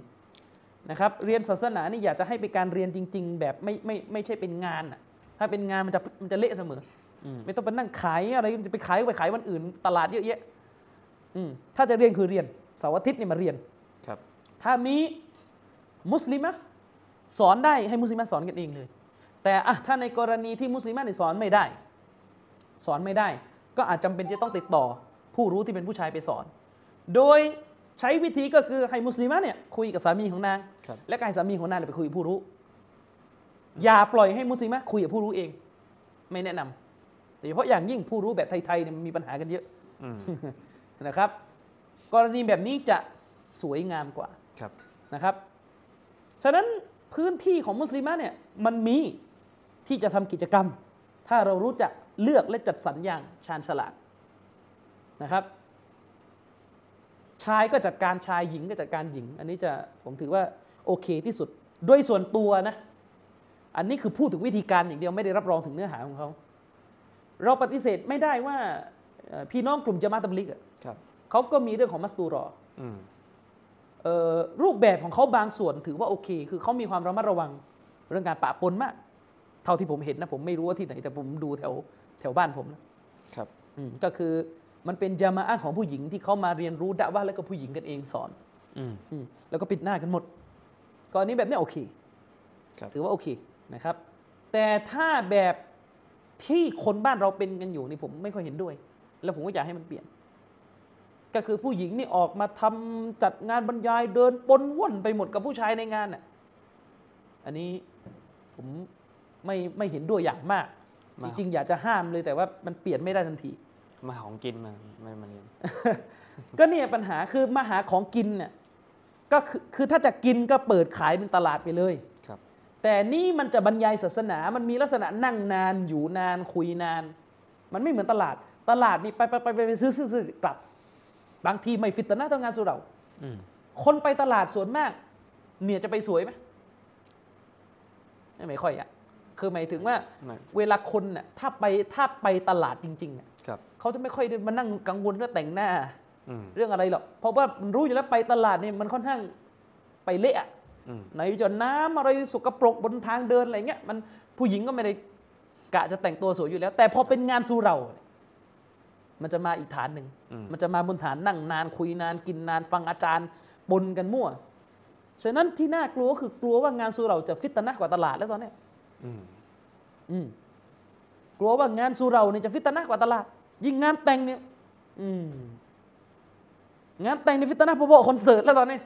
นะครับ เรียนศาสนานี่อยากจะให้เป็นการเรียนจริง ๆ แบบไม่ไม่ไม่ใช่เป็นงานอะถ้าเป็นงานมันจะมันจะเละเสมออไม่ต้องไปนั่งขายอะไรมันจะไปขายไปขายวันอื่น ตลาดเยอะแยะอืมถ้าจะเรียนคือเรียนเสาร์อาทิตย์นี่มาเรียนครับ ถ้ามีมุสลิมะสอนได้ให้มุสลิมะสอนกันเองเลย แต่อะถ้าในกรณีที่มุสลิมะเนี่ยสอนไม่ได้ สอนไม่ได้ ก็อาจจำเป็นจะต้องติดต่อผู้รู้ที่เป็นผู้ชายไปสอน โดยใช้วิธีก็คือให้มุสลิมะเนี่ยคุยกับสามีของนางครับและก็ให้สามีของนางเนี่ยไปคุยกับผู้รู้ อย่าปล่อยให้มุสลิมะคุยกับผู้รู้เอง ไม่แนะนำโดยเฉพาะอย่างยิ่งผู้รู้แบบไทยๆเนี่ยมันมีปัญหากันเยอะอืมนะครับ กรณีแบบนี้จะสวยงามกว่า ครับนะครับฉะนั้นพื้นที่ของมุสลิมะเนี่ยมันมีที่จะทำกิจกรรม ถ้าเรารู้จักเลือกและจัดสรรอย่างชาญฉลาดนะครับ ชายก็จัดการชายหญิงก็จัดการหญิง อันนี้จะผมถือว่าโอเคที่สุดโดยส่วนตัวนะ อันนี้คือพูดถึงวิธีการอย่างเดียวไม่ได้รับรองถึงเนื้อหาของเขา เราปฏิเสธไม่ได้ว่าเอ่อพี่น้องกลุ่มจะมาตับลิกอะครับเขาก็มีเรื่องของมัสตูรออืมเอ่อ รูปแบบของเขาบางส่วนถือว่าโอเค คือเขามีความระมัดระวังเรื่องการปะปนมาก เท่าที่ผมเห็นนะผมไม่รู้ว่าที่ไหนแต่ผมดูแถวแถวบ้านผมนะครับอืมก็คือมันเป็นจามาอะห์ของผู้หญิงที่เขามาเรียนรู้ดะว่าแล้วก็ผู้หญิงกันเองสอนอืมอืมแล้วก็ปิดหน้ากันหมดกรณีแบบเนี้ยโอเคครับถือว่าโอเคนะครับ แต่ถ้าแบบที่คนบ้านเราเป็นกันอยู่นี่ผมไม่ค่อยเห็นด้วย แล้วผมก็อยากให้มันเปลี่ยน ก็คือผู้หญิงนี่ออกมาทำจัดงานบรรยายเดินปนว่อนไปหมดกับผู้ชายในงานน่ะอันนี้ผมไม่ไม่เห็นด้วยอย่างมากมาจริงๆอยากจะห้ามเลยแต่ว่ามันเปลี่ยนไม่ได้ทันทีมาหาของกินมาไม่มาเรียนก็เนี่ยปัญหาคือมาหาของกินเนี่ยก็คือคือถ้าจะกินก็เปิดขายเป็นตลาดไปเลยครับ แต่นี่มันจะบรรยายศาสนามันมีลักษณะนั่งนานอยู่นานคุยนาน มันไม่เหมือนตลาดตลาดนี่ไปไปไปไปไปซื้อซื้อซื้อกลับ บางทีไม่ฟิตนะทำงานสุเราอืมคนไปตลาดส่วนมาก เนี่ยจะไปสวยไหมไม่ค่อยอะคือหมายถึงว่าไม่เวลาคนน่ะถ้าไปถ้าไปตลาดจริงๆน่ะครับเขาจะไม่ค่อยได้มานั่งกังวลเรื่องแต่งหน้าอืมเรื่องอะไรหรอกเพราะว่ามันรู้อยู่แล้วไปตลาดเนี่ยมันค่อนข้างไปเละอะอืมไหนจะน้ำอะไรสกปรกบนทางเดินอะไรเงี้ยมันผู้หญิงก็ไม่ได้กะจะแต่งตัวสวยอยู่แล้ว แต่พอเป็นงานสู่เราเนี่ย มันจะมาอีกฐานหนึ่งอืมมันจะมาบนฐานนั่งนานคุยนานกินนานฟังอาจารย์ปนกันมั่ว ฉะนั้นที่น่ากลัวก็คือกลัวว่างานสู่เราจะฟิตนะกว่าตลาดแล้วตอนเนี้ยอืมอืมกลัวว่างานสู่เราเนี่ยจะฟิตนะกว่าตลาด ยิ่งงานแต่งเนี่ย อืมงานแต่งในฟิตนะพอๆคอนเสิร์ตแล้วตอนนี้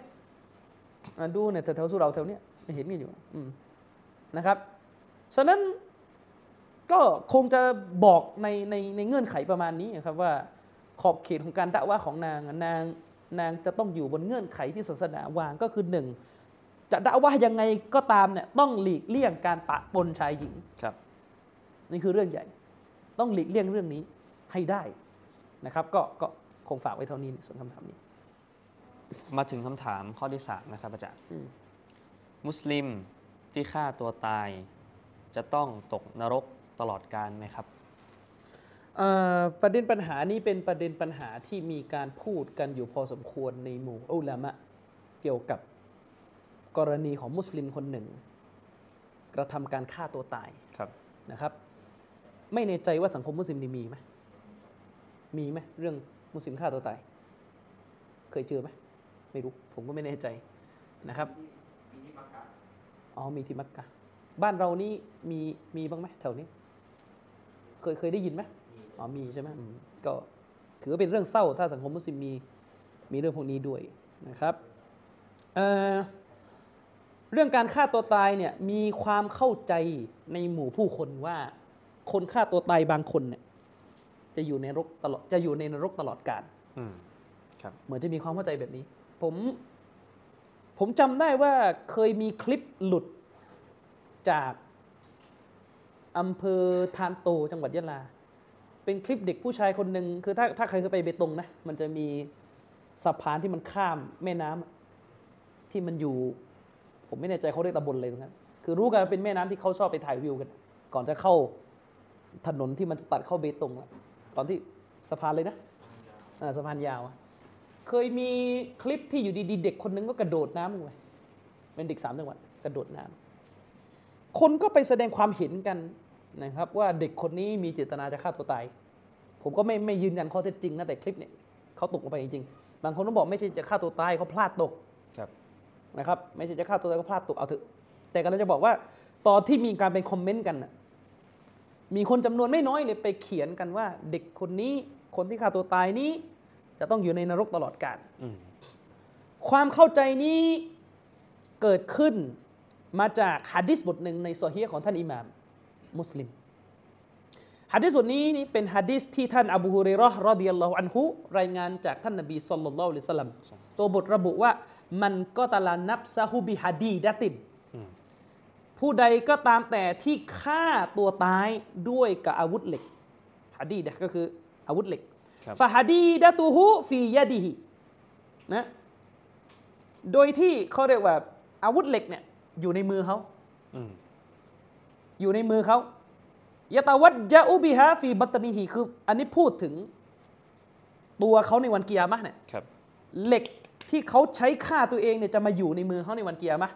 อะดูเนี่ยแถวๆสู่เราแถวเนี้ยไม่เห็นกันอยู่อืมนะครับ ฉะนั้น ก็คงจะบอกในในในเงื่อนไขประมาณนี้ครับว่าขอบเขตของการดะว่าของนางอะนางนางจะต้องอยู่บนเงื่อนไขที่ศาสนาวางก็คือหนึ่งจะดะว่ายังไงก็ตามเนี่ยต้องหลีกเลี่ยงการปะปนชายหญิงครับ นี่คือเรื่องใหญ่ ต้องหลีกเลี่ยงเรื่องนี้ให้ได้นะครับ ก็ก็คงฝากไว้เท่านี้ส่วนคำถามนี้ มาถึงคำถามข้อที่สามนะครับอาจารย์อืมมุสลิมที่ฆ่าตัวตาย จะต้องตกนรก ตลอดกาลไหมครับเอ่อประเด็นปัญหานี้เป็นประเด็นปัญหาที่มีการพูดกันอยู่พอสมควรในหมู่อุลามะเกี่ยวกับกรณีของมุสลิมคนหนึ่ง กระทำการฆ่าตัวตายครับนะครับ ไม่แน่ใจว่าสังคมมุสลิมนี่มีไหมมีไหมเรื่องมุสลิมฆ่าตัวตาย เคยเจอไหมไม่รู้ ผมก็ไม่แน่ใจนะครับอ๋อมีที่มักกะบ้านเรานี่มีมีบ้างไหมแถวนี้เค ยเคยได้ยินไหมอ๋อมีใช่ไหมอืมก็ถือว่าเป็นเรื่องเศร้าถ้าสังคมมุสลิมมีมีเรื่องพวกนี้ด้วยนะครับเอ่อเรื่องการฆ่าตัวตายเนี่ยมีความเข้าใจในหมู่ผู้คนว่า คนฆ่าตัวตายบางคนเนี่ยจะอยู่ในนรกตลอดจะอยู่ในนรกตลอดกาลอืมครับเหมือนจะมีความเข้าใจแบบนี้ ผมผมจำได้ว่าเคยมีคลิปหลุดจาก อำเภอทานโตจังหวัดยะลา เป็นคลิปเด็กผู้ชายคนหนึ่งคือถ้าถ้าใครเคยไปเบตงนะมันจะมีสะพานที่มันข้ามแม่น้ำอะที่มันอยู่ ผมไม่แน่ใจเขาเรียกตำบลอะไรตรงนั้นคือรู้กันเป็นแม่น้ำที่เขาชอบไปถ่ายวิวกัน ก่อนจะเข้าถนนที่มันตัดเข้าเบตงอะก่อนที่สะพานเลยนะอสะพานยาว เคยมีคลิปที่อยู่ดีๆเด็กคนนึงก็กระโดดน้ำลงไปเป็นเด็กสามจังหวัดกระโดดน้ำคนก็ไปแสดงความเห็นกัน นะครับว่าเด็กคนนี้มีเจตนาจะฆ่าตัวตาย ผมก็ไม่ไม่ยืนยันข้อเท็จจริงนะแต่คลิปเนี่ยเขาตกลงไปจริงๆ บางคนก็บอกไม่ใช่จะฆ่าตัวตายเขาพลาดตกครับนะครับไม่ใช่จะฆ่าตัวตายก็พลาดตกเอาเถอะแต่ก็เราจะบอกว่าตอนที่มีการเป็นคอมเมนต์กันน่ะมีคนจำนวนไม่น้อยเลยไปเขียนกันว่า เด็กคนนี้คนที่ฆ่าตัวตายนี้ จะต้องอยู่ในนรกตลอดกาลอืมความเข้าใจนี้เกิดขึ้นมาจากฮะดิษบทหนึ่งในโซฮีฮ์ของท่านอิหม่าม มุสลิมฮะดิษบทนี้นี่เป็นฮะดิษที่ท่านอบูฮุเรย์เราะห์รอดิยัลลอฮุอันฮุรายงานจากท่านนบีศ็อลลัลลอฮุอะลัยฮิวะซัลลัมตัวบทระบุว่ามันก็ตะลานับซะฮุบิฮะดีดะตินอืมผู้ใดก็ตามแต่ที่ฆ่าตัวตายด้วยกับอาวุธเหล็กฮะดีดะก็คืออาวุธเหล็กครับฟาฮะดีดะตูฮุฟียะดีฮินะโดยที่เขาเรียกว่าอาวุธเหล็กเนี่ยอยู่ในมือเขา อืมอยู่ในมือเขายะตาวัดยะอุบิฮะฟีบัตนิฮีคือ อันนี้พูดถึงตัวเขาในวันกิยามะห์เนี่ยครับเหล็กที่เขาใช้ฆ่าตัวเองเนี่ยจะมาอยู่ในมือเขาในวันกิยามะห์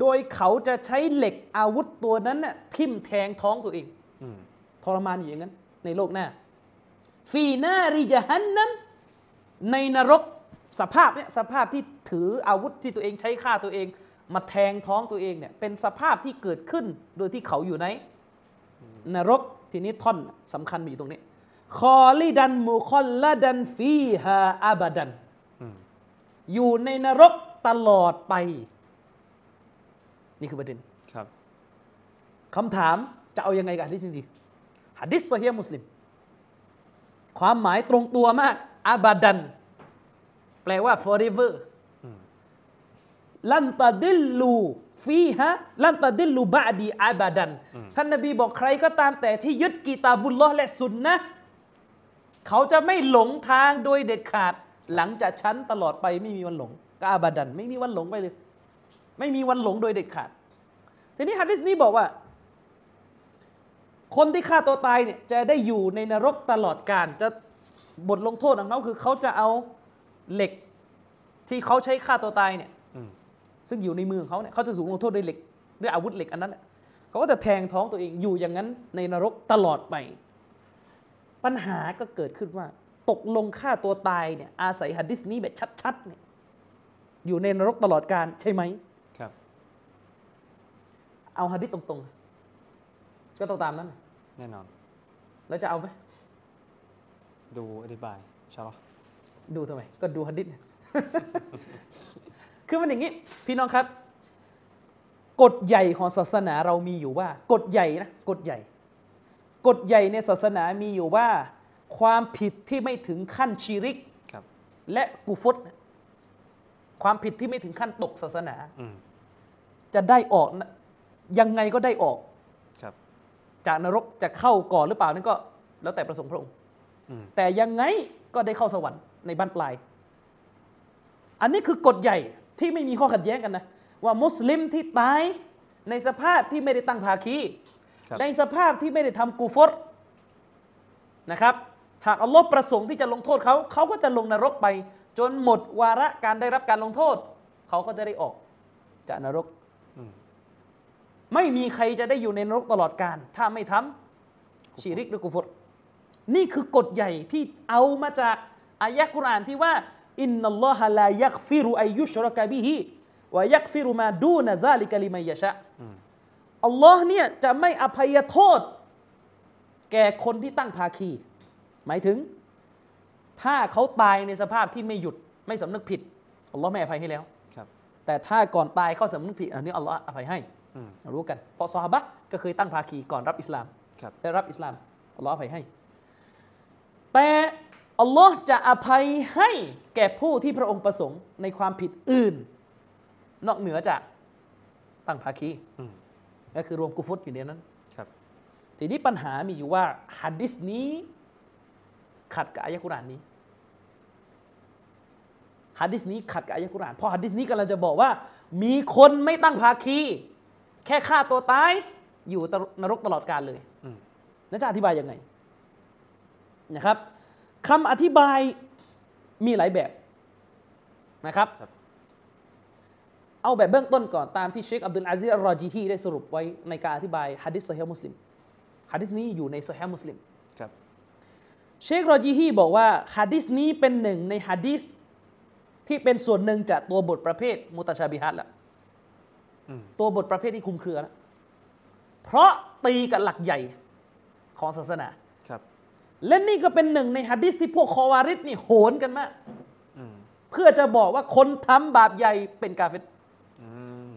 โดยเขาจะใช้เหล็กอาวุธตัวนั้นน่ะทิ่มแทงท้องตัวเองอืมทรมานอยู่อย่างนั้น ในโลกหน้า ฟีนาริจฮันนัมในนรกสภาพเนี่ยสภาพที่ถืออาวุธที่ตัวเองใช้ฆ่าตัวเอง มาแทงท้องตัวเองเนี่ยเป็นสภาพที่เกิดขึ้นโดยที่เขาอยู่ในนรกทีนี้ท่อนสำคัญมีอยู่ตรงนี้คอลิดันมุคอลลดันฟีฮาอาบาดันอืมอยู่ในนรกตลอดไป นี่คือประเด็นครับคำถามจะเอายังไงกับฮะดิษนี้ดีฮะดิษซอฮีฮ์มุสลิม ความหมายตรงตัวมากอาบาดัน แปลว่า forever อืม ลันตาดิลลูฟีฮะลันตาดิลลูบะดีอาบาดัน ท่านนบีบอกใครก็ตามแต่ที่ยึดกีตาบุลลอฮ์และสุนนะห์เขาจะไม่หลงทางโดยเด็ดขาด หลังจากฉันตลอดไปไม่มีวันหลงก็อาบาดัน ไม่มีวันหลงไปเลย ไม่มีวันหลงโดยเด็ดขาด ทีนี้ฮะดิษนี้บอกว่า คนที่ฆ่าตัวตายเนี่ยจะได้อยู่ในนรกตลอดกาลจะบทลงโทษของเขาคือเขาจะเอาเหล็กที่เขาใช้ฆ่าตัวตายเนี่ยอืม ซึ่งอยู่ในมือของเขาเนี่ยเขาจะถูกลงโทษด้วยเหล็กด้วยอาวุธเหล็กอันนั้นน่ะเขาก็จะแทงท้องตัวเองอยู่อย่างนั้นในนรกตลอดไป ปัญหาก็เกิดขึ้นว่า ตกลงฆ่าตัวตายเนี่ยอาศัยหัดดิสนี้แบบชัดๆเนี่ยอยู่ในนรกตลอดการใช่ไหมครับ เอาหัดดิสตรงๆ ก็ต้องตามนั้น แน่นอน แล้วจะเอาไหมดูอธิบายอินชาอัลลอฮ์ดูทำไม ก็ดูหัดดิษเนี่ย คือมันอย่างนี้ พี่น้องครับ กฎใหญ่ของศาสนาเรามีอยู่ว่า กฎใหญ่นะกฎใหญ่ กฎใหญ่ในศาสนามีอยู่ว่า ความผิดที่ไม่ถึงขั้นชีริกครับและกุฟตเนี่ยความผิดที่ไม่ถึงขั้นตกศาสนาอืมจะได้ออกนะยังไงก็ได้ออกครับจากนรกจะเข้าก่อนหรือเปล่านั่นก็ แล้วแต่ประสงค์พระองค์อืมแต่ยังไงก็ได้เข้าสวรรค์ในบ้านปลาย อันนี้คือกฎใหญ่ ที่ไม่มีข้อขัดแย้งกันนะว่ามุสลิมที่ตายในสภาพที่ไม่ได้ตั้งภาคีครับในสภาพที่ไม่ได้ทำกูฟรนะครับ หากอัลลอฮ์ประสงค์ที่จะลงโทษเขาเขาก็จะลงนรกไป จนหมดวาระการได้รับการลงโทษ เขาก็จะได้ออกจากนรกอืมไม่มีใครจะได้อยู่ในนรกตลอดกาลถ้าไม่ทำชีริกหรือกุฟรนี่คือกฎใหญ่ที่เอามาจากอายะกุรอานที่ว่า อินนัลลอฮะลายักฟิรุอายุชรกะบิฮิวะยักฟิรุมาดูนะซาลิกะลิมัยยะชะอืมอัลลอฮ์เนี่ยจะไม่อภัยโทษ แก่คนที่ตั้งภาคี หมายถึง ถ้าเขาตายในสภาพที่ไม่หยุดไม่สำนึกผิดอัลลอฮ์ไม่อภัยให้แล้วครับแต่ถ้าก่อนตายเขาสำนึกผิดอันนี้อัลลอฮ์อภัยให้อืมรู้กันเพราะซอฮาบะห์ก็เคยตั้งภาคีก่อนรับอิสลามครับได้รับอิสลามอัลลอฮ์อภัยให้ แต่ อัลลอฮ์จะอภัยให้แก่ผู้ที่พระองค์ประสงค์ในความผิดอื่น นอกเหนือจากตั้งภาคีอืมก็คือรวมกุฟุตอยู่ในนั้นครับทีนี้ปัญหามีอยู่ว่าฮัดดิสนี้ ขัดกับอายะกุรอานนี้ฮัดดิสนี้ขัดกับอายะกุรอานเพราะฮัดดิสนี้กำลังจะบอกว่า มีคนไม่ตั้งภาคี แค่ฆ่าตัวตาย อยู่นรกตลอดกาลเลยอืมแล้วจะอธิบายยังไงนะครับ คำอธิบายมีหลายแบบนะครับครับ เอาแบบเบื้องต้นก่อนตามที่เชคอับดุลอาซิซอัลรอจีฮีได้สรุปไว้ในการอธิบายฮะดิษโซฮีมุสลิมฮะดิษนี้อยู่ในโซฮีมุสลิมครับเชครอจีฮีบอกว่าฮะดิษนี้เป็นหนึ่งในฮะดิษที่เป็นส่วนหนึ่งจากตัวบทประเภทมุตชาบิฮัดละอืมตัวบทประเภทที่คลุมเครือแล้วเพราะตีกับหลักใหญ่ของศาสนาครับ และนี่ก็เป็นหนึ่งในฮะดิษที่พวกคอวาริดนี่โหนกันมากอืมเพื่อจะบอกว่าคนทำบาปใหญ่เป็นกาเฟรอืม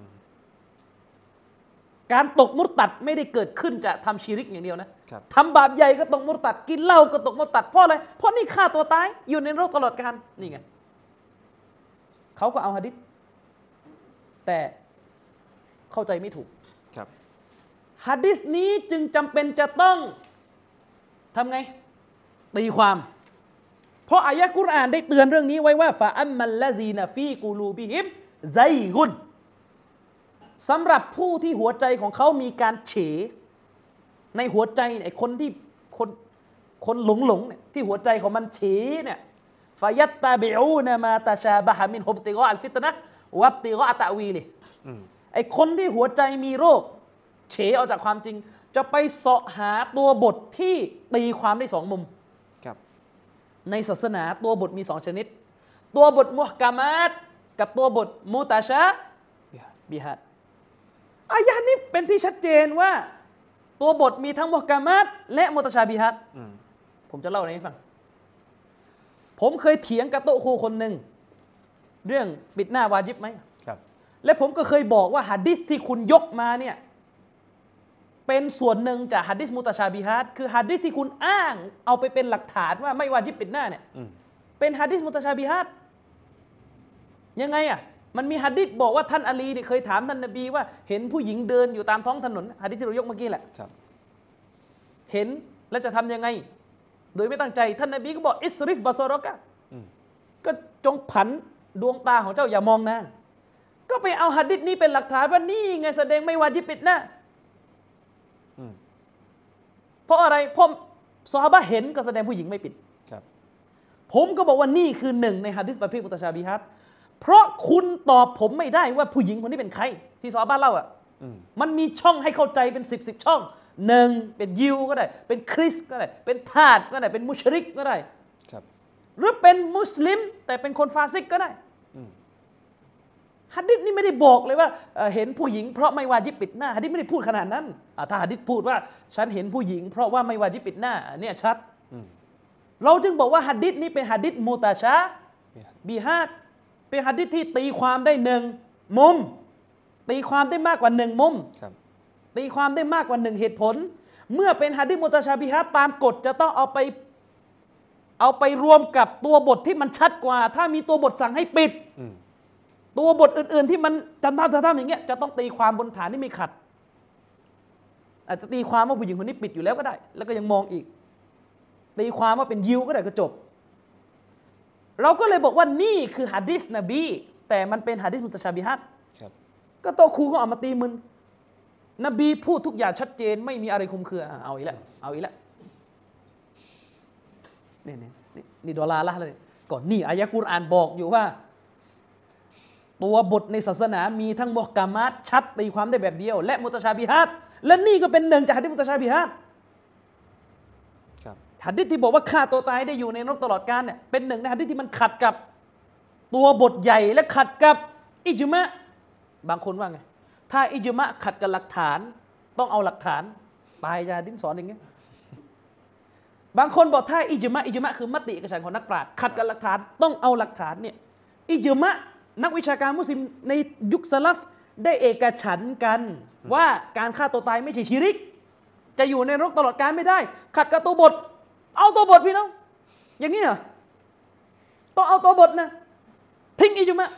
การตกมุตตัดไม่ได้เกิดขึ้นจากทำชีริกอย่างเดียวนะครับทำบาปใหญ่ก็ตกมุตตัด กินเหล้าก็ตกมุตตัดเพราะอะไรเพราะนี่ฆ่าตัวตายอยู่ในโลกตลอดกาลนี่ไงเขาก็เอาฮะดิษแต่เข้าใจไม่ถูกครับฮะดิษนี้จึงจำเป็นจะต้องทำไง ตีความ เพราะอายะกุรอานได้เตือนเรื่องนี้ไว้ว่าฟาอัมมัลลซีนฟีกูลูบิฮิมไซกุนสำหรับผู้ที่หัวใจของเขามีการเฉ ในหัวใจเนี่ยไอ้คนที่คนคนหลงหลงเนี่ยที่หัวใจของมันเฉเนี่ยฟายัตตาบิอูนมาตาชาบะฮามินฮุบติกออัลฟิตนะฮ์วับติกออัตะวีลิอืมไอ้คนที่หัวใจมีโรค เฉออกจากความจริง จะไปเสาะหาตัวบทที่ตีความได้สองมุม ในศาสนาตัวบทมีสองชนิด ตัวบทมุฮกามาตกับตัวบทมุตาชาบิฮัดอายะนี้เป็นที่ชัดเจนว่า ตัวบทมีทั้งมุฮกามาตและมุตาชาบิฮัดอืมผมจะเล่าอะไรให้ฟัง ผมเคยเถียงกับโต๊ะครูคนหนึ่งเรื่องปิดหน้าวาจิบไหมครับ และผมก็เคยบอกว่าหัดดิสที่คุณยกมาเนี่ย เป็นส่วนหนึ่งจากหัดดิสมุตชาบิฮัดคือหัดดิสที่คุณอ้าง เอาไปเป็นหลักฐานว่าไม่วาจิบปิดหน้าเนี่ยอืมเป็นหัดดิสมุตชาบิฮัดยังไงอะมันมีหัดดิสบอกว่าท่านอาลีเนี่ยเคยถามท่านนบีว่าเห็นผู้หญิงเดินอยู่ตามท้องถนนหัดดิสที่เรายกเมื่อกี้แหละครับเห็นแล้วจะทำยังไง โดยไม่ตั้งใจท่านนบีก็บอกอิสริฟบาซารอกะอืมก็จงผันดวงตาของเจ้าอย่ามองนางก็ไปเอาหัดดิษนี้เป็นหลักฐานว่านี่ไงแสดงไม่วาจิบปิดหน้าอืม เพราะอะไรเพราะซอฮาบะห์เห็นก็แสดงผู้หญิงไม่ปิดครับผมก็บอกว่านี่คือหนึ่งในหัดดิษประเภทมุตชาบิฮัดเพราะคุณตอบผมไม่ได้ว่าผู้หญิงคนนี้เป็นใคร ที่ซอฮาบะห์เล่าอะอืมมันมีช่องให้เข้าใจเป็นสิบสิบช่องหนึ่งเป็นยิวก็ได้ เป็นคริสก็ได้ เป็นทาสก็ได้ เป็นมุชริกก็ได้ครับหรือเป็นมุสลิม แต่เป็นคนฟาซิกก็ได้อืม ฮัดดิษนี่ไม่ได้บอกเลยว่าเอ่อเห็นผู้หญิงเพราะไม่วาจิบปิดหน้าฮัดดิษไม่ได้พูดขนาดนั้นอะถ้าฮัดดิษพูดว่าฉันเห็นผู้หญิง เพราะว่าไม่วาจิบปิดหน้าอันเนี่ยชัดอืมเราจึงบอกว่าฮัดดิษนี้เป็นฮัดดิษมูตาชาเนี่ยบีฮัดเป็นฮัดดิษที่ตีความได้หนึ่งมุม ตีความได้มากกว่าหนึ่งมุมครับตีความได้มากกว่าหนึ่งเหตุผล เมื่อเป็นฮัดดิษมุตาชาบิฮัดตามกฎจะต้องเอาไปเอาไปรวมกับตัวบทที่มันชัดกว่า ถ้ามีตัวบทสั่งให้ปิดอืม ตัวบทอื่น ๆ ที่มันจำทำทำทำอย่างเงี้ยจะต้องตีความบนฐานที่ไม่ขัด อาจจะตีความว่าผู้หญิงคนนี้ปิดอยู่แล้วก็ได้ แล้วก็ยังมองอีก ตีความว่าเป็นยิวก็ได้ก็จบ เราก็เลยบอกว่านี่คือฮะดิษนบี แต่มันเป็นฮะดิษมุตชาบิฮัดครับก็ก็โตัวครูก็เอามาตีมึนนบีพูดทุกอย่างชัดเจน ไม่มีอะไรคลุมเครืออะเอาอีกแล้วเอาอีกแล้วนี่นี่นี่นี่ดอลลาร์ละเลยก่อนนี่อายะกุรอานบอกอยู่ว่า ตัวบทในศาสนามีทั้งมุฮกามัดชัดตีความได้แบบเดียว และมุตชาบิฮัดและนี่ก็เป็นหนึ่งจากฮะดิษมุตชาบิฮัดครับฮะดิษที่บอกว่าฆ่าตัวตายได้อยู่ในนรกตลอดกาลเนี่ยเป็นหนึ่งในฮะดิษที่มันขัดกับตัวบทใหญ่และขัดกับอิจมะบางคนว่าไง ถ้าอิจมะขัดกับหลักฐาน ต้องเอาหลักฐานตายยาดินสอนอย่างเงี้ยบางคนบอกถ้าอิจมะอิจมะคือมติเอกฉันท์ของนักปราชญ์ขัดกับหลักฐานต้องเอาหลักฐานเนี่ยอิจมะ นักวิชาการมุสลิมในยุคสลับได้เอกฉันท์กัน ว่าการฆ่าตัวตายไม่ใช่ชิริก จะอยู่ในนรกตลอดกาลไม่ได้ ขัดกับตัวบท เอาตัวบทพี่น้อง อย่างนี้เหรอต้องเอาตัวบทนะ ทิ้งอิจมะ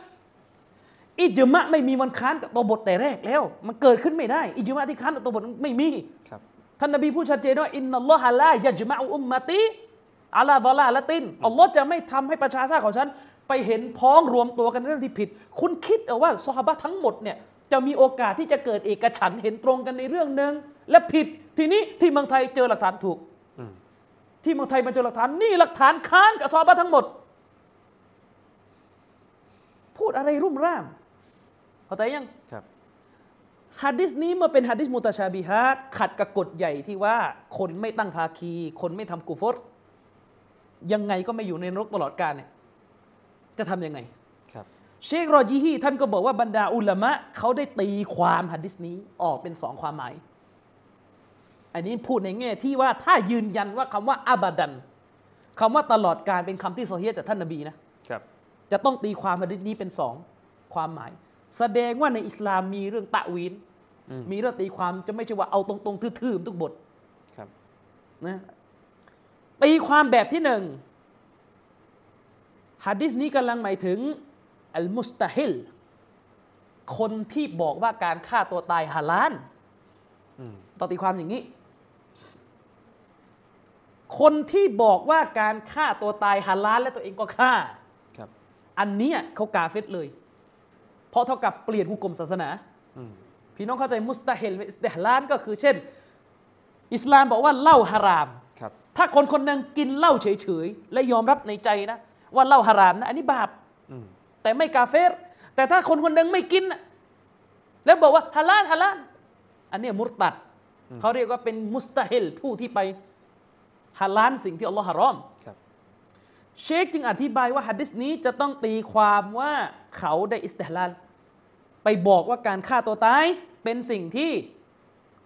อิจมะไม่มีวันค้านกับตัวบทแต่แรกแล้ว มันเกิดขึ้นไม่ได้ อิจมะที่ค้านกับตัวบทไม่มีครับท่านนบีพูดชัดเจนว่าอินนัลลอฮะลายัจมะอุมมะติอัลาดอลาละตินอัลลอฮ์จะไม่ทำให้ประชาชาติของฉัน ไปเห็นพ้องรวมตัวกันในเรื่องที่ผิด คุณคิดเอาว่าซอฮาบะห์ทั้งหมดเนี่ยจะมีโอกาสที่จะเกิดเอกฉันท์เห็นตรงกันในเรื่องหนึ่งและผิดทีนี้ที่เมืองไทยเจอหลักฐานถูกอืมที่เมืองไทยมาเจอหลักฐานนี่หลักฐานค้านกับซอฮาบะห์ทั้งหมด พูดอะไรรุ่มร่ามเข้าใจยังครับฮัดดิสนี้เมื่อเป็นฮัดดิสมุตชาบิฮัดขัดกับกฎใหญ่ที่ว่าคนไม่ตั้งภาคี คนไม่ทำกุฟรยังไงก็ไม่อยู่ในนรกตลอดกาลเนี่ย จะทำยังไงครับเชครอจีฮีท่านก็บอกว่าบรรดาอุลามะเขาได้ตีความฮัดดิสนี้ออกเป็นสองความหมาย อันนี้พูดในแง่ที่ว่าถ้ายืนยันว่าคำว่าอาบัดันคำว่าตลอดการเป็นคำที่โซเฮียจากท่านนบีนะครับ จะต้องตีความฮัดดิษนี้เป็นสองความหมาย แสดงว่าในอิสลามมีเรื่องตะวีนอืมมีเรื่องตีความจะไม่ใช่ว่าเอาตรงๆทื่อๆทุกบทครับนะตีความแบบที่หนึ่ง ฮัดดิษนี้กำลังหมายถึงอัลมุสตาฮิลคนที่บอกว่าการฆ่าตัวตายฮาลาลอืมต้องตีความอย่างนี้ คนที่บอกว่าการฆ่าตัวตายฮาลาลและตัวเองก็ฆ่าครับ อันเนี้ยเขากาเฟตเลย เพราะเท่ากับเปลี่ยนหุก่มศาสนาอืมพี่น้องเข้าใจมุสตาฮิลอิสติฮลาลก็คือเช่น อิสลามบอกว่าเหล้าฮารามครับถ้าคนคนหนึ่งกินเหล้าเฉยๆและยอมรับในใจนะ ว่าเหล้าฮารามนะอันนี้บาปอืมแต่ไม่กาเฟร แต่ถ้าคนคนหนึ่งไม่กินน่ะแล้วบอกว่าฮาลาลฮาลาลอันเนี้ยมุรตัดเขาเรียกว่าเป็นมุสตาฮิลผู้ที่ไปฮาลาลสิ่งที่อัลลอฮ์ฮารอมครับเชคจึงอธิบายว่าฮัดดิสนี้จะต้องตีความว่าเขาได้อิสติฮลาลไปบอกว่าการฆ่าตัวตายเป็นสิ่งที่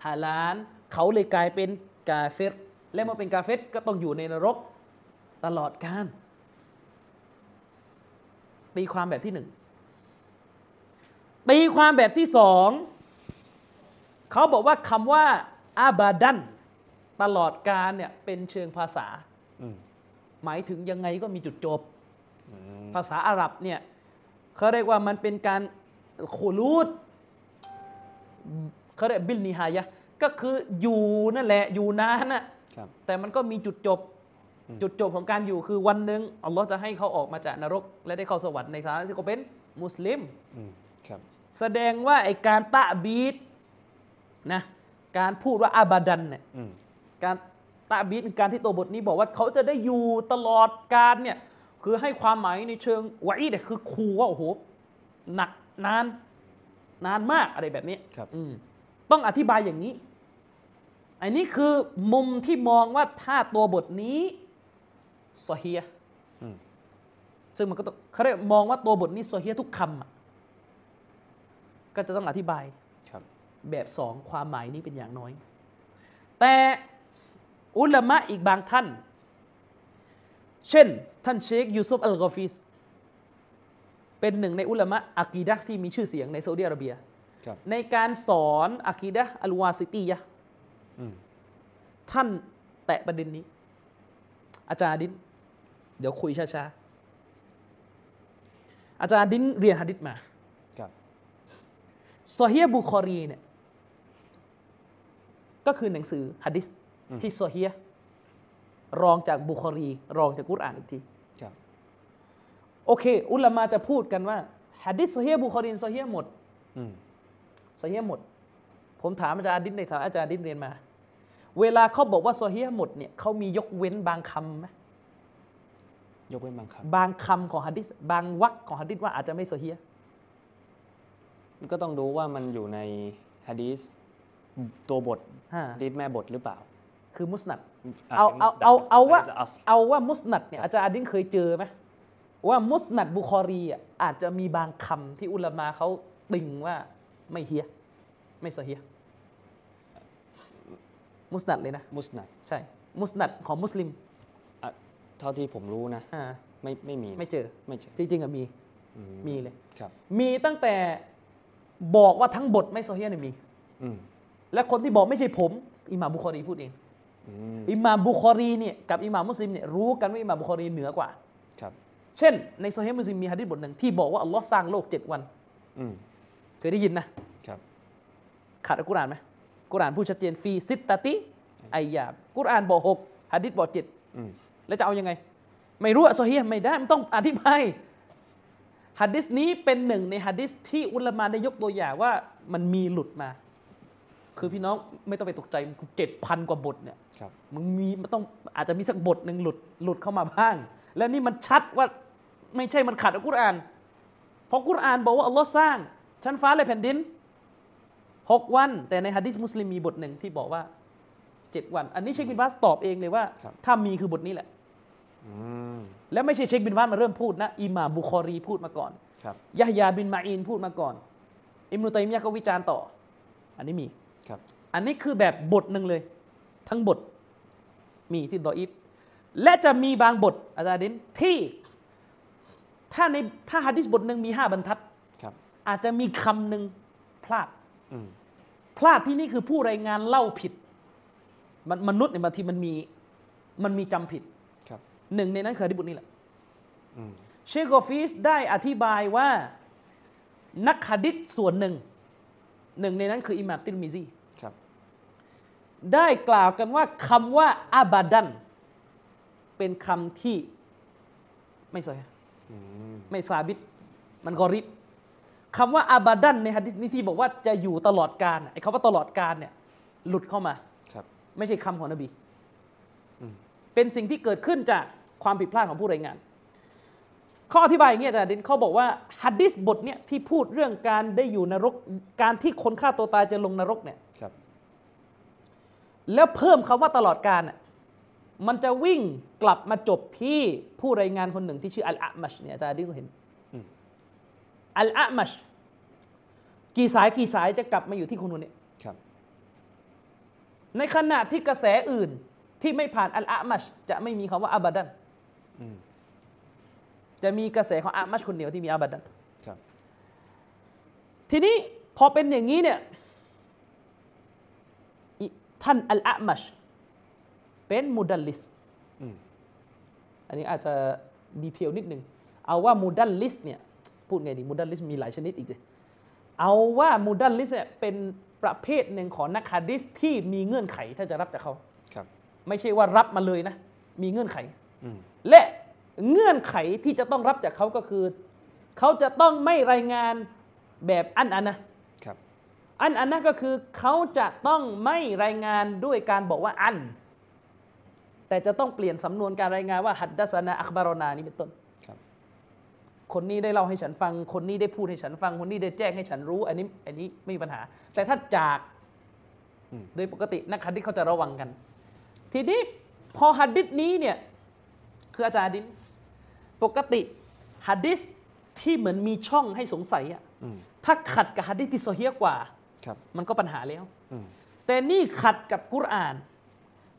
ฮาลาลเขาเลยกลายเป็นกาเฟรและเมื่อเป็นกาเฟรก็ต้องอยู่ในนรกตลอดกาล ตีความแบบที่หนึ่งตีความแบบที่สองเขาบอกว่าคำว่าอาบาดันตลอดกาลเนี่ยเป็นเชิงภาษาอืมหมายถึงยังไงก็มีจุดจบอืมภาษาอาหรับเนี่ยเขาเรียกว่ามันเป็นการขูลูดเขาเรียกบิลนิฮายะห์ก็คืออยู่นั่นแหละอยู่นานน่ะครับแต่มันก็มีจุดจบ จุดจบของการอยู่คือวันหนึ่งอัลลอฮ์จะให้เขาออกมาจากนรก และได้เข้าสวรรค์ในฐานะที่เขาเป็นมุสลิมอืมครับแสดงว่าไอการตะบีดนะการพูดว่าอาบาดันเนี่ยอืมการตะบีดการที่ตัวบทนี้บอกว่าเขาจะได้อยู่ตลอดการเนี่ยคือให้ความหมายในเชิงวะอีเนี่ยคือขู่ว่าโอ้โหหนักนานนานมากอะไรแบบนี้ครับอืมต้องอธิบายอย่างนี้ อันนี้คือมุมที่มองว่าถ้าตัวบทนี้ ซอเฮียห์อืมซึ่งมันก็ต้องเขาเรียกมองว่าตัวบทนี้ซอเฮียห์ทุกคำอะก็จะต้องอธิบายครับแบบสองความหมายนี้เป็นอย่างน้อย แต่อุลามะอีกบางท่าน เช่น ท่านเชคยูซุฟอัลกอฟิสเป็นหนึ่งในอุลามะอากีดะห์ที่มีชื่อเสียงในซาอุดิอาระเบียครับในการสอนอากีดะห์อัลวาซิตียะห์อืมท่านแตะประเด็นนี้ อาจารย์ดินเดี๋ยวคุยช้าๆอาจารย์ดินเรียนฮะดิษมาครับซอฮียบุคอรีเนี่ยก็คือหนังสือฮะดิษที่ซอฮียรองจากบุคอรี รองจากกุรอานอีกทีครับโอเค อุลามาจะพูดกันว่าฮะดิษซอฮียบุคอรีซอฮียหมดอืมซอฮียหมด ผมถามอาจารย์ดินในฐานะอาจารย์ดินเรียนมา เวลาเขาบอกว่าซอฮียหมดเนี่ยเขามียกเว้นบางคำไหมยกเว้นบางคบางคำของฮะดิษบางวรรคของฮะดิษว่าอาจจะไม่ซอฮียำก็ต้องดูว่ามันอยู่ในฮะดีสตัวบทฮะฮะดีสแม่บทหรือเปล่า คือมุสนัดะเอาป็นเอามุสเอานัดเอาว่าป็นอัสเอาว่ามุสนัดเนี่ยอาจารย์อดินเคยเจอไหมว่ามุสนัดบุคอรีอะอาจจะมีบางคำที่อุลามาเขาติงว่าไม่เฮียไม่ซอเฮีย มุสนัดเลยนะมุสนัดใช่ มุสนัดของมุสลิมอะเท่าที่ผมรู้นะอ่าไม่ไม่มีไม่เจอไม่เจอจริงๆอะมีอืมีเลย ครับมีตั้งแต่บอกว่าทั้งบทไม่ซอเฮียเนี่ยมี อืมและคนที่บอกไม่ใช่ผมอิหม่ามบุคอรีพูดเองออืมอิหม่ามบุคอรีเนี่ยกับอิหม่ามมุสลิมเนี่ยรู้กันว่าอิหม่ามบุคอรีเหนือกว่า ครับเช่น ในโซเฮมุสลิมมีฮะดิษบทหนึ่งที่บอกว่าอัลลอฮ์สร้างโลกเจ็ดวัน อืมเคยได้ยินนะ ครับ ขัดอัลกุรอานไหม กุรอานพูดชัดเจนฟีซิตตติอายามกุรอานบอกหกฮะดิษบอกเจ็ดอืมแล้วจะเอายังไง ไม่รู้อะโซเฮียไม่ได้มันต้องอธิบายฮะดิษนี้เป็นหนึ่งในฮะดิษที่อุลามาได้ยกตัวอย่างว่ามันมีหลุดมา คือพี่น้องไม่ต้องไปตกใจเจ็ดพันกว่าบทเนี่ยครับมันมีมันต้องอาจจะมีสักบทหนึ่งหลุดหลุดเข้ามาบ้าง แล้วนี่มันชัดว่าไม่ใช่มันขัดอัลกุรอาน เพราะกุรอานบอกว่าอัลลอฮ์สร้างชั้นฟ้าและแผ่นดิน หกวัน แต่ในฮะดิษมุสลิมมีบทหนึ่งที่บอกว่าเจ็ดวัน อันนี้เชคบินบาสตอบเองเลยว่าครับถ้ามีคือบทนี้แหละอืมแล้วไม่ใช่เชคบินบาสมาเริ่มพูดนะอิหม่ามบุคอรีพูดมาก่อนครับยะฮยาบินมาอินพูดมาก่อน อิบนุตัยมียะห์ก็วิจารณ์ต่อ อันนี้มีครับอันนี้คือแบบบทหนึ่งเลย ทั้งบทมีที่ดออิฟและจะมีบางบทอาจารย์ดินที่ถ้าในถ้าฮะดิษบทหนึ่งมีห้าบรรทัดครับอาจจะมีคำหนึ่งพลาดอืม พลาดที่นี่คือผู้รายงานเล่าผิด มันมนุษย์เนี่ยบางทีมันมีมันมีจำผิดครับหนึ่งในนั้นคือฮะดิษบทนี้แหละอืมเชคกอฟิสได้อธิบายว่านักฮะดิษส่วนหนึ่ง หนึ่งในนั้นคืออิหม่ามติรมิซีครับ ได้กล่าวกันว่าคำว่าอาบาดัน เป็นคำที่ไม่สวยอืมไม่ซาบิตมันกอริบ คำว่าอาบาดันในฮะดิษนี้ที่บอกว่าจะอยู่ตลอดกาลไอ้คำว่าตลอดกาลเนี่ยหลุดเข้ามาครับ ไม่ใช่คำของนบีอืมเป็นสิ่งที่เกิดขึ้นจากความผิดพลาดของผู้รายงานข้ออธิบายอย่างนี้อาจารย์ดินเขาบอกว่าฮัดดิสบทเนี่ยที่พูดเรื่องการได้อยู่นรกการที่คนฆ่าตัวตายจะลงนรกเนี่ยครับแล้วเพิ่มคำว่าตลอดการน่ะมันจะวิ่งกลับมาจบที่ผู้รายงานคนหนึ่งที่ชื่ออัลอามัชเนี่ยอาจารย์ดินเห็นอืม อัลอามัชกี่สายกี่สายจะกลับมาอยู่ที่คนคนนี้ครับ ในขณะที่กระแสอื่นที่ไม่ผ่านอัลอามัชจะไม่มีคำว่าอาบาดันอืมจะมีกระแสของอามัชคนเดียวที่มี أبدا ครับทีนี้พอเป็นอย่างนี้เนี่ยอิท่านอัลอามัชเป็นมุดัลลิสอืมอันนี้อาจจะ detail นิดหนึ่งเอาว่ามุดัลลิสเนี่ย พูดไงดีมุดัลลิสมีหลายชนิดอีกสิเอาว่ามุดัลลิสเนี่ยเป็นประเภทหนึ่งของนักฮะดิษที่มีเงื่อนไขถ้าจะรับจากเขาครับ ไม่ใช่ว่ารับมาเลยนะ มีเงื่อนไขอืมและเงื่อนไขที่จะต้องรับจากเขาก็คือ เขาจะต้องไม่รายงานแบบอันอันนะครับ อันอันนะก็คือเขาจะต้องไม่รายงานด้วยการบอกว่าอัน แต่จะต้องเปลี่ยนสำนวนการรายงานว่าฮัดดัสนาอัคบารอนานี่เป็นต้น ครับคนนี้ได้เล่าให้ฉันฟัง คนนี้ได้พูดให้ฉันฟัง คนนี้ได้แจ้งให้ฉันรู้ อันนี้ อันนี้ไม่มีปัญหา แต่ถ้าจากอืมโดยปกตินักฮัดดิษเขาจะระวังกัน ทีนี้พอฮัดดิษนี้เนี่ยคืออาจารย์ฮัดดิษปกติฮัดดิษที่เหมือนมีช่องให้สงสัยอะอืมถ้าขัดกับฮัดดิษที่โซเฮียกว่าครับมันก็ปัญหาแล้วอืมแต่นี่ขัดกับกุรอาน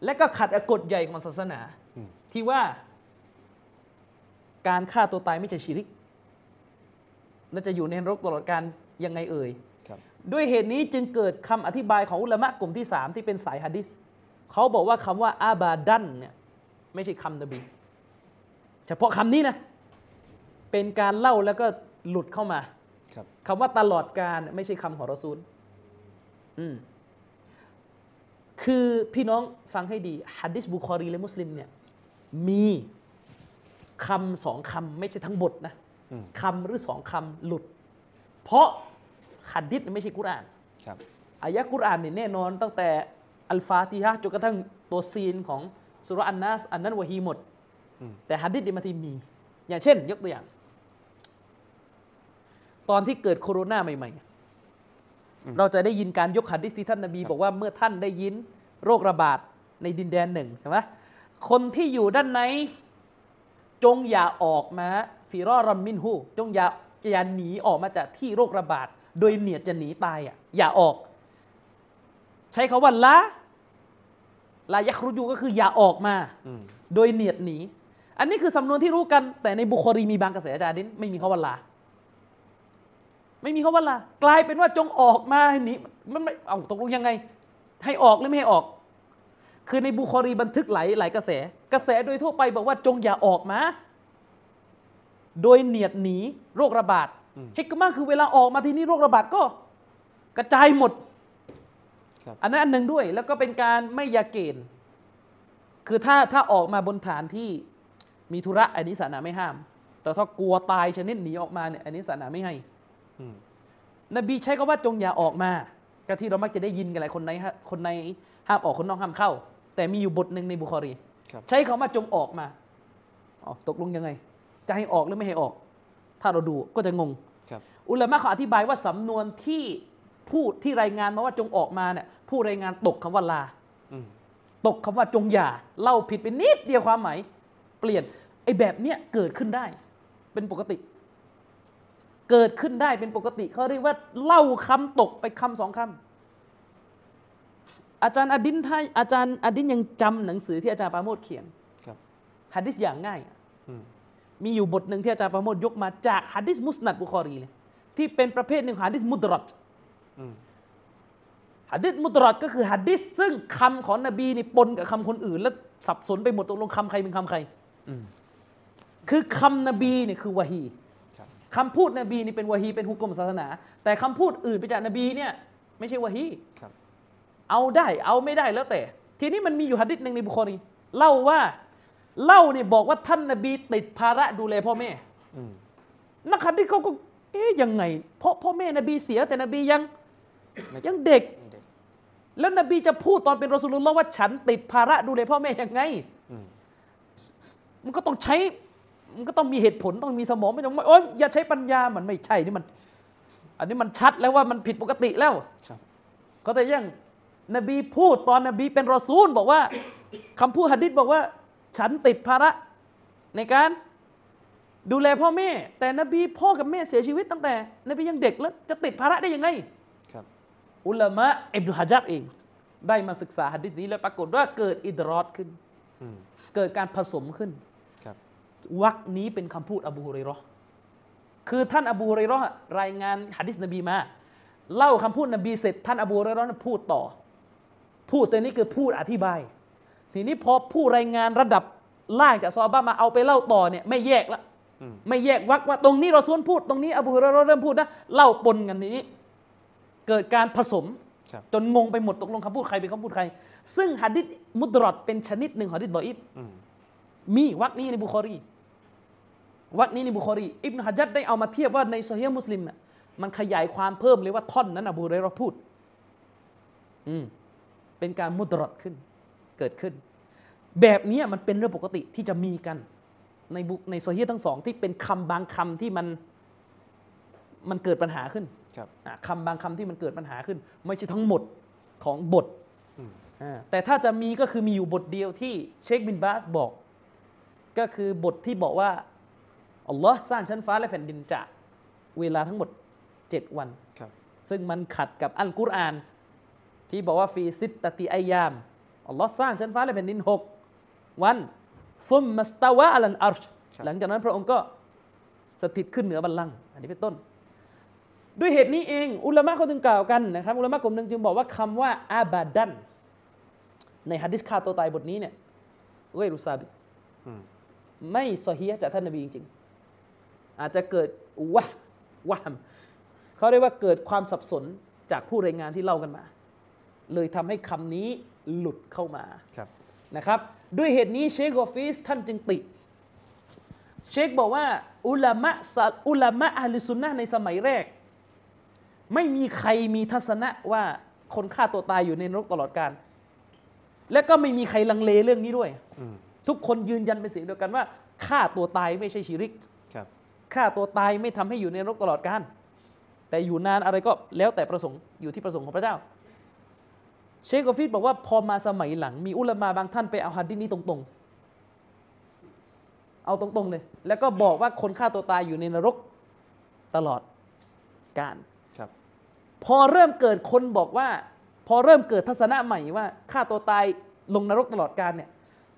และก็ขัดกับกฎใหญ่ของศาสนาอืมที่ว่าการฆ่าตัวตายไม่ใช่ชิริก และจะอยู่ในนรกตลอดการยังไงเอ่ยครับด้วยเหตุนี้จึงเกิดคำอธิบายของอุลามะกลุ่มที่สามที่เป็นสายฮะดิษเขาบอกว่าคำว่าอาบาดันเนี่ยไม่ใช่คำนบี เฉพาะคำนี้นะ เป็นการเล่าแล้วก็หลุดเข้ามาครับคำว่าตลอดการไม่ใช่คำของรอซูลอืมคือพี่น้องฟังให้ดีฮัดดิสบุคอรีและมุสลิมเนี่ยมีคำสองคำไม่ใช่ทั้งบทนะอืม คำหรือสองคำหลุด เพราะฮัดดิสไม่ใช่กุรอานครับอายะกุรอานเนี่ยแน่นอนตั้งแต่อัลฟาติฮะห์จนกระทั่งตัวซีนของสุรอันนัสอันนั้นวะฮีหมดอืมแต่ฮัดดิษเนี่ยบางทีมี อย่างเช่น ยกตัวอย่าง ตอนที่เกิดโคโรนาใหม่ ๆ เราจะได้ยินการยกฮัดดิษที่ท่านนบี บอกว่าเมื่อท่านได้ยินโรคระบาดในดินแดนหนึ่งใช่ไหมคนที่อยู่ด้านในจงอย่าออกมา ฟิรอรัมมินฮูจงอย่าอย่าหนีออกมาจากที่โรคระบาด โดยเนียดจะหนีตายอะอย่าออก ใช้คาว่าละลายักรุยูก็คืออย่าออกมาอืมโดยเนียดหนี อันนี้คือสำนวนที่รู้กัน แต่ในบุคอรีมีบางกระแสอาจารย์ดินไม่มีคาว่าลาไม่มีคาว่าลากลายเป็นว่าจงออกมาหนีมันไม่เอาตกลงยังไง ให้ออกหรือไม่ให้ออก คือในบุคอรีบันทึกหลายหลายกระแส กระแสโดยทั่วไปบอกว่าจงอย่าออกมา โดยเนียดหนีโรคระบาดฮิกมาคือเวลาออกมาที่นี่โรคระบาดก็ กระจายหมดครับอันนั้นอันหนึ่งด้วย แล้วก็เป็นการไม่ยาเกณฑ์ คือถ้าถ้าออกมาบนฐานที่มีธุระอันนี้ศาสนาไม่ห้าม แต่ถ้ากลัวตายชนิดหนีออกมาเนี่ยอันนี้ศาสนาไม่ให้อืมนบีใช้คำว่าจงอย่าออกมา ก็ที่เรามักจะได้ยินกันหลายคนในฮะคนในห้ามออกคนนอกห้ามเข้า แต่มีอยู่บทหนึ่งในบุคอรีครับใช้คำว่าจงออกมาอ๋อตกลงยังไง จะให้ออกหรือไม่ให้ออก ถ้าเราดูก็จะงงครับอุลามะเขาอธิบายว่าสำนวนที่พูดที่รายงานมาว่าจงออกมาเนี่ยผู้รายงานตกคำว่าลาอืมตกคำว่าจงอย่าเล่าผิดไปนิดเดียวความหมายเปลี่ยนไอ้แบบเนี้ยเกิดขึ้นได้ เป็นปกติ เกิดขึ้นได้เป็นปกติเขาเรียกว่าเล่าคำตกไปคำสองคำอาจารย์อดินถ้าอาจารย์อดินยังจำหนังสือที่อาจารย์ปราโมทเขียนครับฮะดิษอย่างง่ายอะอื มมีอยู่บทหนึ่งที่อาจารย์ปราโมทยกมาจากฮะดิษมุสนัดบุคอรีเลยที่เป็นประเภทหนึ่งของฮะดิษมุดรัดอืมฮะดิษมุดรัดก็คือฮะดิษซึ่งคำของนบีนี่ปนกับคำคนอื่น แล้วสับสนไปหมดตกลงคำใครเป็นคำใครอืมคือคำนบีเนี่ยคือวะฮีครับคำพูดนบีนี่เป็นวะฮีเป็นฮุกกลมศาสนา แต่คำพูดอื่นไปจากนบีเนี่ย ไม่ใช่วะฮีครับเอาได้เอาไม่ได้แล้วแต่ ทีนี้มันมีอยู่หะดิษหนึ่งในบุคอรีเล่าว่า เล่าเนี่ยบอกว่าท่านนบีติดภาระดูแลพ่อแม่อืมนักหะดิษเขาก็ เอ๊ยยังไง เพราะพ่อแม่นบีเสียแต่นบียังยังเด็กเด็ก แล้วนบีจะพูดตอนเป็นรอสูลุลลอฮ์ว่าฉันติดภาระดูแลพ่อแม่ยังไงอืมมันก็ต้องใช้ มันก็ต้องมีเหตุผลต้องมีสมองไม่ต้องโอ๊ยอย่าใช้ปัญญามันไม่ใช่นี่มัน อันนี้มันชัดแล้วว่ามันผิดปกติแล้วครับก็แต่ยังนบีพูดตอนนบีเป็นรอซูลบอกว่าคำพูดหะดิษบอกว่า ฉันติดภาระในการดูแลพ่อแม่ แต่นบีพ่อกับแม่เสียชีวิตตั้งแต่ นบียังเด็กแล้วจะติดภาระได้ยังไงครับ อุลามะอิบนุฮะจัรเอง ได้มาศึกษาหะดิษนี้แล้วปรากฏว่าเกิดอิดรอดขึ้นอืมเกิดการผสมขึ้นครับวักนี้เป็นคำพูดอบูฮุเรยเราะห์คือท่านอบูฮุเรยเราะห์รายงานหะดิษนบีมา เล่าคำพูดนบีเสร็จท่านอบูฮุเรยเราะห์นั้นพูดต่อ พูดตัวนี้คือพูดอธิบาย ทีนี้พอผู้รายงานระดับล่างจากซอฮาบะห์มาเอาไปเล่าต่อเนี่ยไม่แยกละอืมไม่แยกวรรคว่าตรงนี้เราซูลพูดตรงนี้อบูฮุเรยเราะห์เริ่มพูดนะเล่าปนกันทีนี้ เกิดการผสมครับจนงงไปหมดตกลงคำพูดใครเป็นคำพูดใคร ซึ่งหะดิษมุดรอจเป็นชนิดหนึ่งของหะดิษดออิฟอืมมีวรรคนี้ในบุคอรีวรรคนี้ในบุคอรีอิบนุฮะญัรได้เอามาเทียบว่าในโซเฮียมุสลิมน่ะมันขยายความเพิ่มเลยว่าท่อนนั้นอบูฮุเรยเราะห์พูดอืมเป็นการมุดรอจขึ้น เกิดขึ้น แบบนี้มันเป็นเรื่องปกติที่จะมีกัน ในบุในโซเฮียทั้งสองที่เป็นคำบางคำที่มันมันเกิดปัญหาขึ้นครับอะคำบางคำที่มันเกิดปัญหาขึ้น ไม่ใช่ทั้งหมดของบทอืมอ่าแต่ถ้าจะมีก็คือมีอยู่บทเดียวที่เชคบินบาสบอก ก็คือบทที่บอกว่าอัลลอฮ์สร้างชั้นฟ้าและแผ่นดินจากเวลาทั้งหมด 7 วันครับซึ่งมันขัดกับอัลกุรอาน ที่บอกว่า في ستة أيام อัลลอฮ์สร้างชั้นฟ้าและแผ่นดิน6วัน ثم استوى على العرش หลังจากนั้นพระองค์ก็สถิตขึ้นเหนือบัลลังก์อันนี้เป็นต้น ด้วยเหตุนี้เอง อุลามะเขาถึงกล่าวกันนะครับ อุลามะกลุ่มหนึ่งจึงบอกว่าคำว่า أبدا ในฮะดิษฆ่าตัวตายบทนี้เนี่ย غير ثابت อืมไม่ซอฮีฮ์จากท่านนบีจริงๆ อาจจะเกิดวะวะมเขาเรียกว่าเกิดความสับสนจากผู้รายงานที่เล่ากันมา เลยทำให้คำนี้ หลุดเข้ามาครับนะครับ ด้วยเหตุนี้เชคกอฟิสท่านจึงติ เชคบอกว่า อุลามะซะอุลามะอะฮ์ลิสุนนะห์ในสมัยแรก ไม่มีใครมีทัศนะว่าคนฆ่าตัวตายอยู่ในนรกตลอดกาลและก็ไม่มีใครลังเลเรื่องนี้ด้วยอืมทุกคนยืนยันเป็นเสียงเดียวกันว่าฆ่าตัวตายไม่ใช่ชีริกครับฆ่าตัวตายไม่ทำให้อยู่ในนรกตลอดกาลแต่อยู่นานอะไรก็แล้วแต่ประสงค์อยู่ที่ประสงค์ของพระเจ้า เชคกอฟิดบอกว่าพอมาสมัยหลัง มีอุลามาบางท่านไปเอาฮัดดิษนี้ตรงๆ เอาตรงๆเลย แล้วก็บอกว่าคนฆ่าตัวตายอยู่ในนรกตลอดกาลครับ พอเริ่มเกิดคนบอกว่า พอเริ่มเกิดทัศนะใหม่ว่าฆ่าตัวตายลงนรกตลอดกาลเนี่ย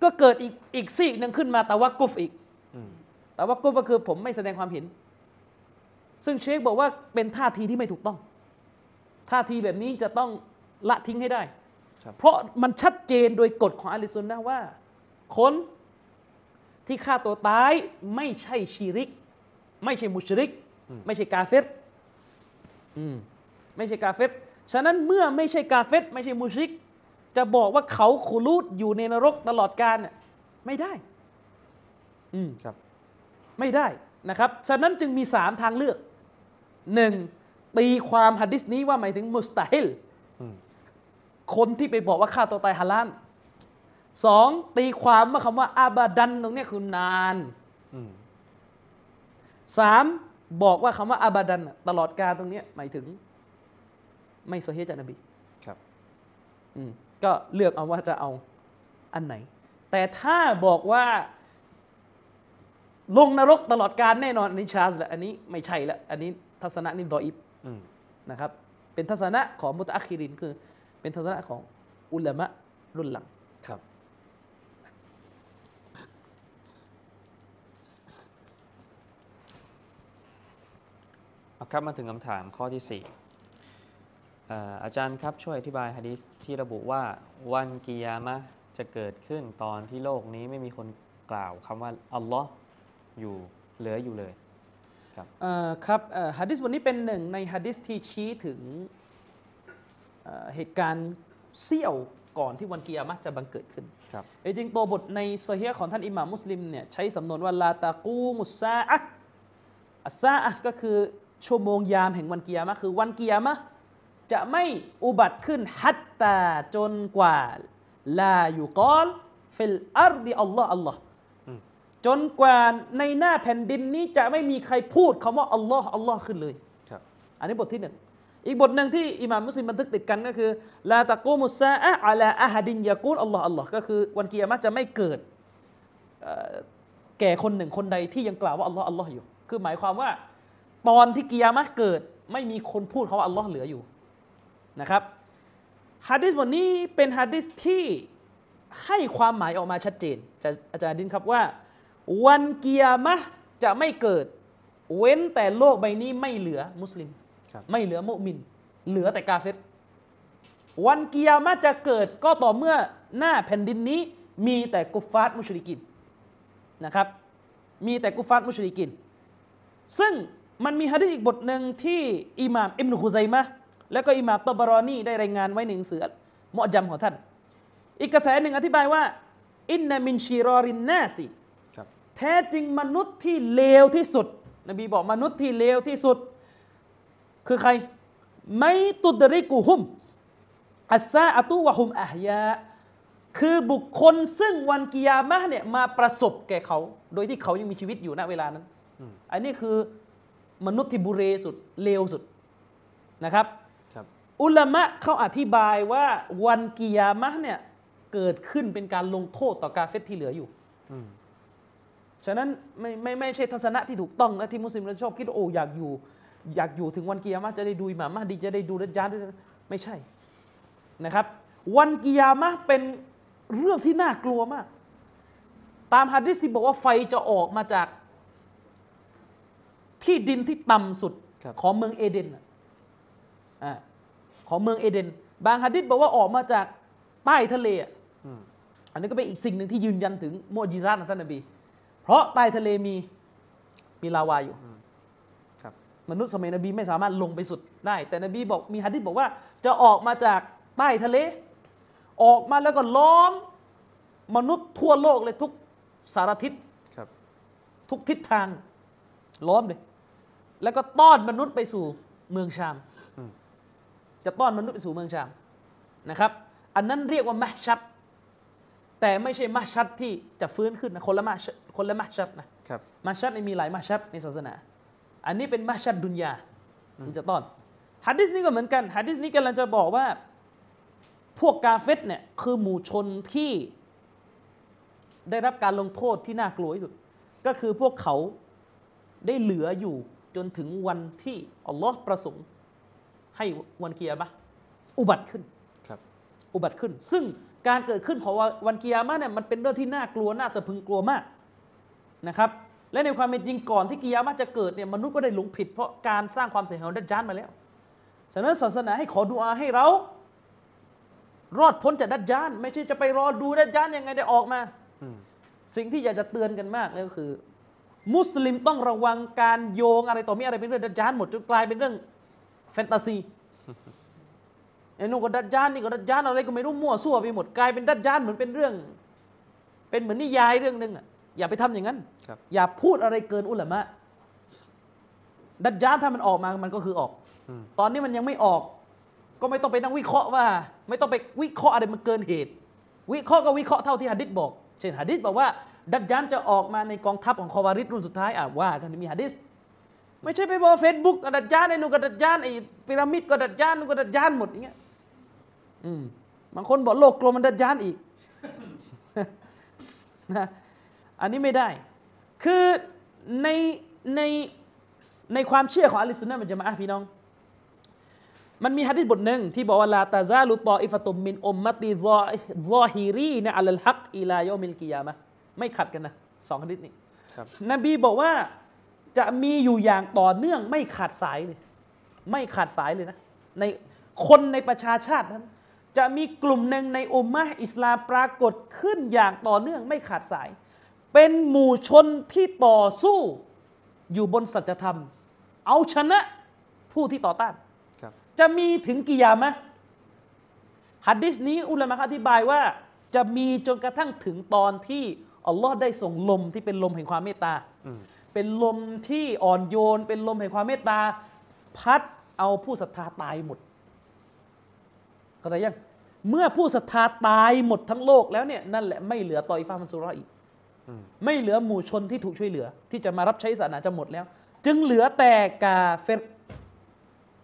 ก็เกิดอีกอีกซีกหนึ่งขึ้นมาแต่ว่ากุฟอีกอืมแต่ว่ากุฟก็คือผมไม่แสดงความเห็น ซึ่งเชคบอกว่าเป็นท่าทีที่ไม่ถูกต้อง ท่าทีแบบนี้จะต้อง ละทิ้งให้ได้ครับเพราะมันชัดเจนโดยกฎของอะลิซุนนะห์ว่า คนที่ฆ่าตัวตายไม่ใช่ชีริก ไม่ใช่มุชริก ไม่ใช่กาเฟรอืมไม่ใช่กาเฟรฉะนั้นเมื่อไม่ใช่กาเฟรไม่ใช่มุชริก จะบอกว่าเขาขุลูดอยู่ในนรกตลอดกาลเนี่ยไม่ได้ อืมครับ ไม่ได้นะครับ ฉะนั้นจึงมีสามทางเลือกหนึ่งตีความหัดดิสนี้ว่าหมายถึงมุสตาฮิลอืม คนที่ไปบอกว่าฆ่าตัวตายฮาลาลสองตีความว่าคำว่าอาบาดันตรงเนี้ยคือนานอืมสามบอกว่าคำว่าอาบาดันน่ะตลอดกาลตรงเนี้ยหมายถึง ไม่โซเฮียจากนบีครับอืมก็เลือกเอาว่าจะเอาอันไหน แต่ถ้าบอกว่าลงนรกตลอดการแน่นอนอันนี้ชาสละอันนี้ไม่ใช่ละอันนี้ทัศนะนี่ดออิบอืมนะครับ เป็นทัศนะของมุตะอัคคิรินคือ เป็นทัศนะของอุลามะรุ่นหลังครับเอาครับมาถึงคำถามข้อที่สี่เอ่ออาจารย์ครับช่วยอธิบายฮะดีษที่ระบุว่าวันกิยามะห์จะเกิดขึ้นตอนที่โลกนี้ไม่มีคนกล่าวคำว่า อัลลอฮ์อยู่เหลืออยู่เลยเอ่อครับเอ่อฮะดิษวันนี้เป็นหนึ่งในฮะดิษที่ชี้ถึง เอ่อเหตุการณ์เสี้ยวก่อนที่วันกิยามะห์จะบังเกิดขึ้นครับจริงๆตัวบทในโซเฮียของท่านอิหม่ามมุสลิมเนี่ยใช้สำนวนว่าลาตากูมุสซาอะห์อัสซาอะห์ก็คือชั่วโมงยามแห่งวันกิยามะห์คือวันกิยามะห์จะไม่อุบัติขึ้นحتى จนกว่า لا يقال في الأرض الله الله อืมจนกว่าในหน้าแผ่นดินนี้จะไม่มีใครพูดคำว่าอัลลอฮ์อัลลอฮ์ขึ้นเลยครับอันนี้บทที่หนึ่ง อีกบทหนึ่งที่อิหม่ามมุสลิมบันทึกติดกันก็คือลาตะกูมุสซาอะอะลาอะฮัดินยากูลอัลลอฮ์อัลลอฮ์ก็คือวันกิยามะจะไม่เกิดแก่คนหนึ่งคนใดที่ยังกล่าวว่าอัลลอฮ์อัลลอฮ์อยู่ คือหมายความว่า ตอนที่กิยามะเกิด ไม่มีคนพูดคำว่าอัลลอฮ์เหลืออยู่นะครับฮะดิษบทนี้เป็นฮะดิษที่ให้ความหมายออกมาชัดเจนจอาจารย์ดินครับว่า วันกิยามะจะไม่เกิด เว้นแต่โลกใบนี้ไม่เหลือมุสลิม ไม่เหลือมุมิน เหลือแต่กาเฟรวันกิยามะห์จะเกิดก็ต่อเมื่อหน้าแผ่นดินนี้ มีแต่กุฟฟาร์มุชริกินนะครับ มีแต่กุฟฟาร์มุชริกิน ซึ่งมันมีฮะดิษอีกบทหนึ่งที่อิหม่ามอิบนุคุซัยมะห์แล้วก็อิหม่ามตอบารอนีได้รายงานไว้ในหนังสือมุอจัมของท่าน อีกกระแสหนึ่งอธิบายว่า อินนามินชีรอรินนาสิครับแท้จริงมนุษย์ที่เลวที่สุด นบีบอกมนุษย์ที่เลวที่สุด คือใคร ไม่ตุดริกุฮุมอัสซาอะตุวะฮุมอะฮยาคือบุคคลซึ่งวันกิยามะห์เนี่ยมาประสบแก่เขา โดยที่เขายังมีชีวิตอยู่ณเวลานั้น อันนี้คือมนุษย์ที่บุเรสุดเลวสุดนะครับครับอุลามะเขาอธิบายว่าวันกิยามะห์เนี่ยเกิดขึ้นเป็นการลงโทษต่อกาเฟตที่เหลืออยู่อืมฉะนั้นไม่ไม่ไม่ใช่ทัศนะที่ถูกต้องนะที่มุสลิมเราชอบคิดว่าโอ้อยากอยู่ อยากอยู่ถึงวันกิยามะห์จะได้ดูอิหม่ามมหดีจะได้ดูดัจญาลด้วยไม่ใช่นะครับ วันกิยามะห์เป็นเรื่องที่น่ากลัวมาก ตามฮะดิษที่บอกว่าไฟจะออกมาจาก ที่ดินที่ต่ำสุดครับของเมืองเอเดนน่ะอ่าของเมืองเอเดน บางฮะดิษบอกว่าออกมาจากใต้ทะเลอะอืมอันนี้ก็เป็นอีกสิ่งหนึ่งที่ยืนยันถึงโมอจิซาตของท่านนบี เพราะใต้ทะเลมีมีลาวาอยู่ครับ มนุษย์สมัยนบีไม่สามารถลงไปสุดได้ แต่นบีบอกมีฮะดิษบอกว่า จะออกมาจากใต้ทะเล ออกมาแล้วก็ล้อม มนุษย์ทั่วโลกเลยทุกสารทิศครับทุกทิศทางล้อมเลย แล้วก็ต้อนมนุษย์ไปสู่เมืองชามอืมจะต้อนมนุษย์ไปสู่เมืองชามนะครับ อันนั้นเรียกว่ามะชัด แต่ไม่ใช่มะชัดที่จะฟื้นขึ้นนะคนละมะชัดคนละมะชัดนะครับมาชัดนี่มีหลายมาชัดในศาสนา อันนี้เป็นมาชัดดุนยาที่จะต้อนฮัดดิสนี้ก็เหมือนกันฮัดดิสนี้กำลังจะบอกว่า พวกกาเฟตเนี่ยคือหมู่ชนที่ได้รับการลงโทษที่น่ากลัวที่สุด ก็คือพวกเขาได้เหลืออยู่จนถึงวันที่อัลลอฮ์ประสงค์ให้วันเกียร์มะห์อุบัติขึ้นครับ อุบัติขึ้น ซึ่งการเกิดขึ้นของวันกิยามะห์เนี่ยมันเป็นเรื่องที่น่ากลัวน่าสะพรึงกลัวมากนะครับ และในความเป็นจริงก่อนที่กิยามะจะเกิดเนี่ยมนุษย์ก็ได้หลงผิดเพราะการสร้างความเสียหายของดัจจานมาแล้ว ฉะนั้นศาสนาให้ขอดุอาให้เรา รอดพ้นจากดัจจาน ไม่ใช่จะไปรอดูดัจจานยังไงได้ออกมา สิ่งที่อยากจะเตือนกันมากเลยก็คือ มุสลิมต้องระวังการโยงอะไรต่อมีอะไรเป็นเรื่องดัจจานหมดจนกลายเป็นเรื่องแฟนตาซีไอ้นู่นก็ดัจจานนี่ก็ดัจจานอะไรก็ไม่รู้มั่วซั่วไปหมดกลายเป็นดัจจานเหมือนเป็นเรื่อง เป็นเหมือนนิยายเรื่องหนึ่งอะ อย่าไปทำอย่างนั้นครับอย่าพูดอะไรเกินอุลามะ ดัจจานถ้ามันออกมามันก็คือออกอืมตอนนี้มันยังไม่ออก ก็ไม่ต้องไปนั่งวิเคราะห์ว่า ไม่ต้องไปวิเคราะห์อะไรมันเกินเหตุ วิเคราะห์ก็วิเคราะห์เท่าที่หะดิษบอก เช่นหะดิษบอกว่า ดัจจานจะออกมาในกองทัพของคอวาริดรุ่นสุดท้ายอะว่ากันมีหะดิษไม่ใช่ไปบอกเฟซบุ๊กดัจจานไอ้นู่นก็ดัจจานไอ้พีระมิดก็ดัจจานนู่นก็ดัจจานหมดอย่างเงี้ยอืมบางคนบอกโลกกลมมันดัจจานอีกนะ อันนี้ไม่ได้ คือในในในความเชื่อของอะลิสุนนะมันจะมาอะห์พี่น้อง มันมีฮะดิษบทหนึ่งที่บอกว่าลาตาซาลุตออิฟะตุมมินอุมมติซอซอฮิรีนะอัลลฮักอิลายอมิลกิยามะห์ไม่ขัดกันนะสองฮะดิษนี้ครับนบีบอกว่าจะมีอยู่อย่างต่อเนื่องไม่ขาดสายเลย ไม่ขาดสายเลยนะในคนในประชาชาตินั้น จะมีกลุ่มหนึ่งในอุมมะห์อิสลามปรากฏขึ้นอย่างต่อเนื่องไม่ขาดสาย เป็นหมู่ชนที่ต่อสู้อยู่บนสัจธรรม เอาชนะผู้ที่ต่อต้านครับจะมีถึงกิยามะห์ฮัดดิสนี้อุลามะอธิบายว่าจะมีจนกระทั่งถึงตอนที่อัลลอฮ์ได้ส่งลมที่เป็นลมแห่งความเมตตาอืมเป็นลมที่อ่อนโยน เป็นลมแห่งความเมตตา พัดเอาผู้ศรัทธาตายหมดเข้าใจยังเมื่อผู้ศรัทธาตายหมดทั้งโลกแล้วเนี่ยนั่นแหละไม่เหลือตออิฟามันซุรออีกอืม ไม่เหลือหมู่ชนที่ถูกช่วยเหลือ ที่จะมารับใช้ศาสนาจะหมดแล้ว จึงเหลือแต่กาเฟร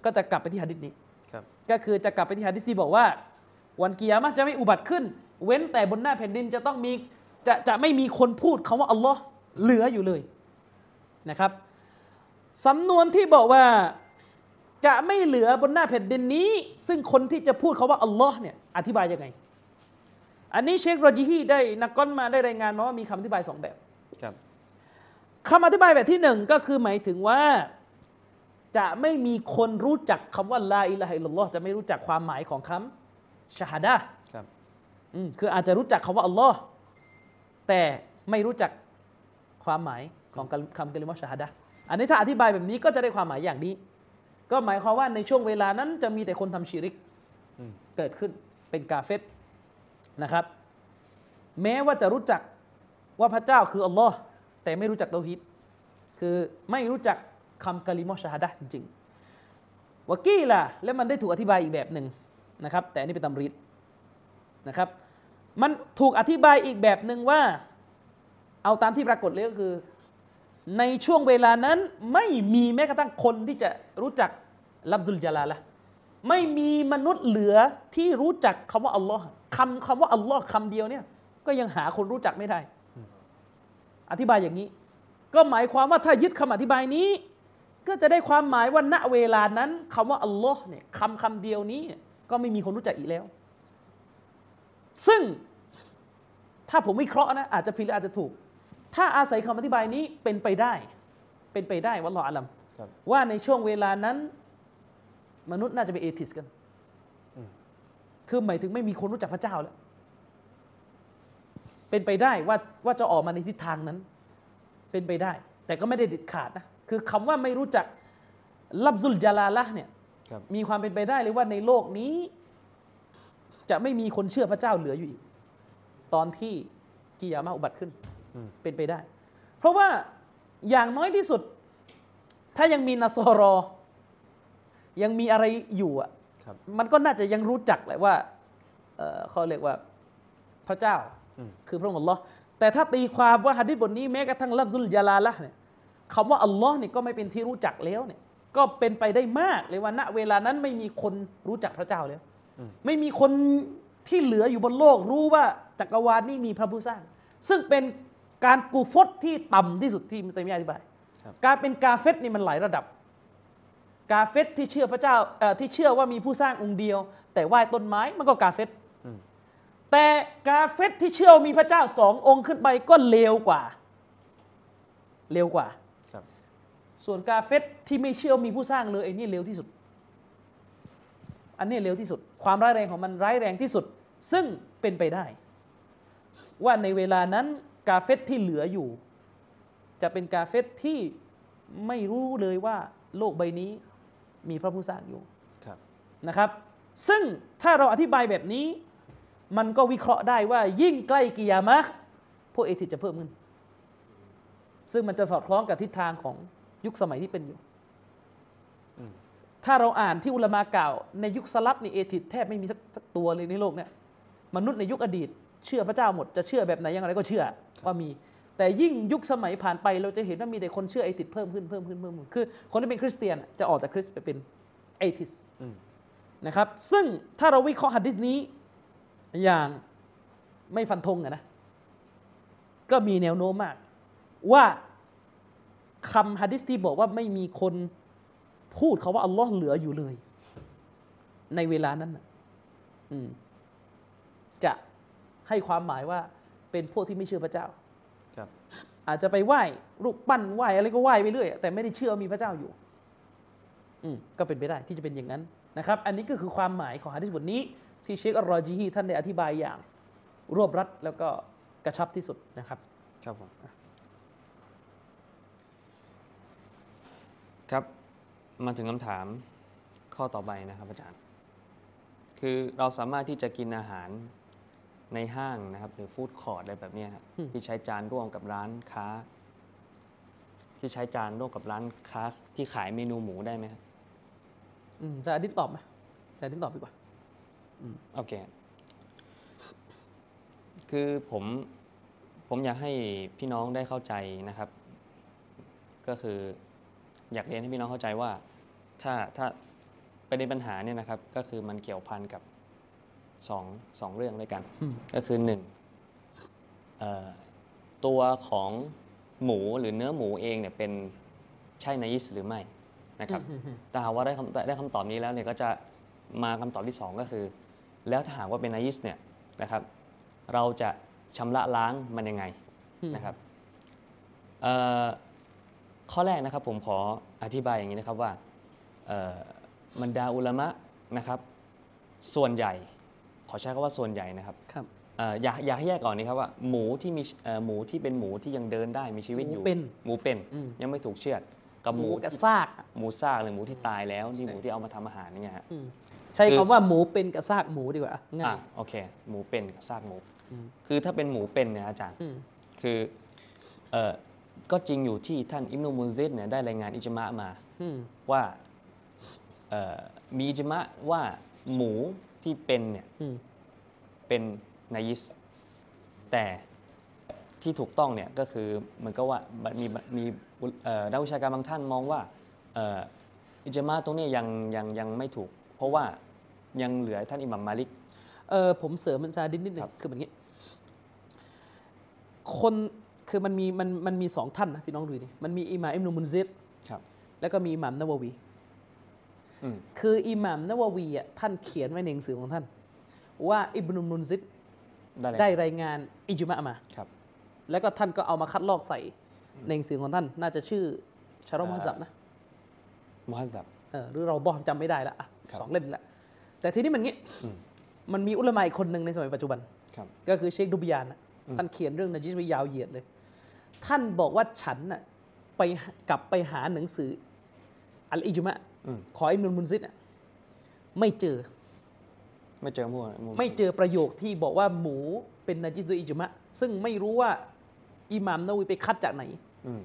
ก็จะกลับไปที่หะดิษนี้ครับก็คือจะกลับไปที่หะดิษที่บอกว่า วันกิยามะห์จะไม่อุบัติขึ้น เว้นแต่บนหน้าแผ่นดินจะต้องมีจะจะไม่มีคนพูดคำว่าอัลลอฮ์เหลืออยู่เลยนะครับสำนวนที่บอกว่าจะไม่เหลือบนหน้าแผ่นดินนี้ ซึ่งคนที่จะพูดคาว่าอัลลอฮ์เนี่ยอธิบายยังไง อันนี้เชคโรจิฮีได้นักก้อนมาได้รายงานมาว่ามีคำอธิบายสองแบบครับคำอธิบายแบบที่หนึ่งก็คือหมายถึงว่าจะไม่มีคนรู้จักคำว่าลาอิลาฮะอิลลัลลอฮ์จะไม่รู้จักความหมายของคำชาฮาดะห์ครับอืมคืออาจจะรู้จักคำว่าอัลลอฮ์แต่ไม่รู้จักความหมายของคำกลิมะชาฮาดะห์อันนี้ถ้าอธิบายแบบนี้ก็จะได้ความหมายอย่างนี้ ก็หมายความว่าในช่วงเวลานั้นจะมีแต่คนทำชิริกอืมเกิดขึ้นเป็นกาเฟต นะครับ แม้ว่าจะรู้จักว่าพระเจ้าคืออัลลอฮ์แต่ไม่รู้จักเตาฮิดคือไม่รู้จักคำกะลิมอชาฮาดะจริงๆวากี้ล่ะแล้วมันได้ถูกอธิบายอีกแบบหนึ่งนะครับ แต่นนี้เป็นตำริดนะครับ มันถูกอธิบายอีกแบบหนึ่งว่า เอาตามที่ปรากฏเลยก็คือ ในช่วงเวลานั้นไม่มีแม้กระทั่งคนที่จะรู้จักลับซุลจาลาละไม่มีมนุษย์เหลือที่รู้จักคำว่าอัลลอฮ์ คำคำว่าอัลลอฮ์คำเดียวเนี่ย ก็ยังหาคนรู้จักไม่ได้ อธิบายอย่างนี้ ก็หมายความว่าถ้ายึดคำอธิบายนี้ ก็จะได้ความหมายว่าณเวลานั้นคำว่าอัลลอฮ์เนี่ยคำคำเดียวนี้เนี่ยก็ไม่มีคนรู้จักอีกแล้ว ซึ่งถ้าผมวิเคราะห์นะอาจจะผิดหรืออาจจะถูก ถ้าอาศัยคำอธิบายนี้เป็นไปได้ เป็นไปได้วัลลอฮ์อาลัมครับว่าในช่วงเวลานั้น มนุษย์น่าจะเป็นเอทิสกันอืม คือหมายถึงไม่มีคนรู้จักพระเจ้าแล้ว เป็นไปได้ว่าว่าจะออกมาในทิศทางนั้น เป็นไปได้ แต่ก็ไม่ได้เด็ดขาดนะ คือคำว่าไม่รู้จักลับซุลจาลาละห์เนี่ยครับมีความเป็นไปได้เลยว่าในโลกนี้ จะไม่มีคนเชื่อพระเจ้าเหลืออยู่อีก ตอนที่กิยามะห์อุบัติขึ้นอืมเป็นไปได้ เพราะว่าอย่างน้อยที่สุด ถ้ายังมีนาซอรอ ยังมีอะไรอยู่อะครับ มันก็น่าจะยังรู้จักแหละว่าเอ่อเขาเรียกว่าพระเจ้าอืมคือพระองค์อัลลอฮ์แต่ถ้าตีความว่าฮะดิษบทนี้แม้กระทั่งลับซุลยาลาละห์เนี่ยคำว่าอัลลอฮ์เนี่ยก็ไม่เป็นที่รู้จักแล้วเนี่ยก็เป็นไปได้มากเลยว่าณเวลานั้นไม่มีคนรู้จักพระเจ้าแล้วอืมไม่มีคนที่เหลืออยู่บนโลกรู้ว่าจักรวาลนี้มีพระผู้สร้าง ซึ่งเป็นการกูฟตที่ต่ำที่สุดที่มุตัยมียะห์อธิบายครับการเป็นกาเฟตนี่มันหลายระดับ กาเฟตที่เชื่อพระเจ้าเอ่อที่เชื่อว่ามีผู้สร้างองค์เดียว แต่ไหว้ต้นไม้มันก็กาเฟตอืมแต่กาเฟตที่เชื่อว่ามีพระเจ้าสององค์ขึ้นไปก็เลวกว่าเลวกว่าครับส่วนกาเฟตที่ไม่เชื่อว่ามีผู้สร้างเลยไอ้นี่เลวที่สุด อันนี้เลวที่สุด ความร้ายแรงของมันร้ายแรงที่สุด ซึ่งเป็นไปได้ ว่าในเวลานั้นกาเฟตที่เหลืออยู่ จะเป็นกาเฟตที่ไม่รู้เลยว่าโลกใบนี้ มีพระผู้สร้างอยู่ครับนะครับ ซึ่งถ้าเราอธิบายแบบนี้ มันก็วิเคราะห์ได้ว่ายิ่งใกล้กิยามะห์พวกเอทิสจะเพิ่มขึ้น ซึ่งมันจะสอดคล้องกับทิศทางของยุคสมัยที่เป็นอยู่อืมถ้าเราอ่านที่อุลามากล่าว ในยุคสลับนี่เอทิสแทบไม่มีสักสักตัวเลยในโลกเนี่ยมนุษย์ในยุคอดีต เชื่อพระเจ้าหมดจะเชื่อแบบไหนอย่างไรก็เชื่อว่ามี แต่ยิ่งยุคสมัยผ่านไปเราจะเห็นว่ามีแต่คนเชื่อเอทิสเพิ่มขึ้นเพิ่มขึ้นเพิ่มขึ้นคือ คนที่เป็นคริสเตียนจะออกจากคริสต์ไปเป็นเอทิสอืมนะครับ ซึ่งถ้าเราวิเคราะห์หัดดิสนี้อย่างไม่ฟันธงอะนะ ก็มีแนวโน้มมาก ว่าคำหัดดิสที่บอกว่าไม่มีคนพูดเขาว่าอัลลอฮ์เหลืออยู่เลย ในเวลานั้นน่ะอืมจะให้ความหมายว่าเป็นพวกที่ไม่เชื่อพระเจ้าครับ อาจจะไปไหว้รูปปั้นไหว้อะไรก็ไหว้ไปเรื่อยแต่ไม่ได้เชื่อว่ามีพระเจ้าอยู่อืมก็เป็นไปได้ที่จะเป็นอย่างนั้นนะครับ อันนี้ก็คือความหมายของฮะดิษบทนี้ที่เชคอัลรอจีฮีท่านได้อธิบายอย่างรวบรัดแล้วก็กระชับที่สุดนะครับ ครับผมครับมาถึงคำถามข้อต่อไปนะครับอาจารย์ คือเราสามารถที่จะกินอาหาร ในห้างนะครับ หรือ food court อะไรแบบเนี้ยฮะอืมที่ใช้จานร่วมกับร้านค้า ที่ใช้จานร่วมกับร้านค้า ที่ขายเมนูหมูได้ไหมครับอืมจะอดิษตอบไหมจะอดิษตอบดีกว่าโอเค คือผมผมอยากให้พี่น้องได้เข้าใจนะครับ ก็คืออยากเรียนให้พี่น้องเข้าใจว่า ถ้าถ้าประเด็นปัญหาเนี่ยนะครับ ก็คือมันเกี่ยวพันกับ สองสองเรื่องด้วยกันอืมก็คือหนึ่งเอ่อตัวของหมูหรือเนื้อหมูเองเนี่ยเป็นใช่นายิสหรือไม่นะครับอืมอืมแต่หากว่าได้คำได้คำตอบนี้แล้วเนี่ยก็จะมาคำตอบที่ 2 ก็คือ แล้วถ้าหากว่าเป็นนายิสเนี่ยนะครับ เราจะชำระล้างมันยังไงอืมนะครับเอ่อข้อแรกนะครับผมขออธิบายอย่างนี้นะครับว่าเอ่อบรรดาอุลามะนะครับ ส่วนใหญ่ ขอใช้คำว่าส่วนใหญ่นะครับครับเอ่ออยากอยากให้แยกก่อนนี้ครับว่าหมูที่มีเอ่อหมูที่เป็นหมูที่ยังเดินได้มีชีวิตอยู่หมูเป็นหมูเป็นอืม ยังไม่ถูกเชือดกับหหมูมูกับที่ซากอะหมูซากหรือหมูที่ตายแล้วที่หมูที่เอามาทำอาหารเนี่ยฮะ อืมใช้คือ คำว่าหมูเป็นกับซากหมูดีกว่าง่าอะย โอเค หมูเป็นกับซากหมู อืม คือถ้าเป็นหมูเป็นเนี่ยอาจารย์ อืม คือเอ่อก็จริงอยู่ที่ท่านอิมนุมุนซิดเนี่ยได้รายงานอิจมะมา อืม ว่าเอ่อมีอิจมะว่าหมู ที่เป็นเนี่ยอืม เป็นนายิส แต่ที่ถูกต้องเนี่ยก็คือเหมือนก็ว่ามีมีเอ่อนักวิชาการบางท่านมองว่าเอ่ออิจมะตรงเนี้ยังยังยังไม่ถูก เพราะว่ายังเหลือท่านอิหมัมมาลิก เออผมเสริมมันจะดิดนิดหนึ่ครังบคือแบบนี้ คนคือมันมีมันมันมีสองท่านนะพี่น้องดูนี่มันมีอิหม่ามอิบนุมุนซิรครับ แล้วก็มีอิหม่ามนาววีอืม คืออิหม่ามนาววีอะท่านเขียนไว้ในหนังสือของท่าน ว่าอิบนุมุนซิรได้เลยได้รายงานอิจมะมาครับ แล้วก็ท่านก็เอามาคัดลอกใส่ในหนังสือของท่าน น่าจะชื่อชารอมฮัซับนะมุฮัดดับเออหรือเราบอจำไม่ได้ละอะครับสองเล่มนี่แหละแต่ทีนี้มันงี้อืมมันมีอุลามะอีกคนหนึ่งในสมัยปัจจุบันครับก็คือเชคดุบยานน่ะอืมท่านเขียนเรื่องนาจิสไว้ยาวเหยียดเลย ท่านบอกว่าฉันน่ะไปกลับไปหาหนังสืออัลอิจมะอืม ขออิมนุลมุนซิดน่ะไม่เจอ ไม่เจอมั่วมั่วไม่เจอประโยคที่บอกว่าหมูเป็นนาจิสโดยอิจมะ ซึ่งไม่รู้ว่าอิหมามนาวีไปคัดจากไหนอืม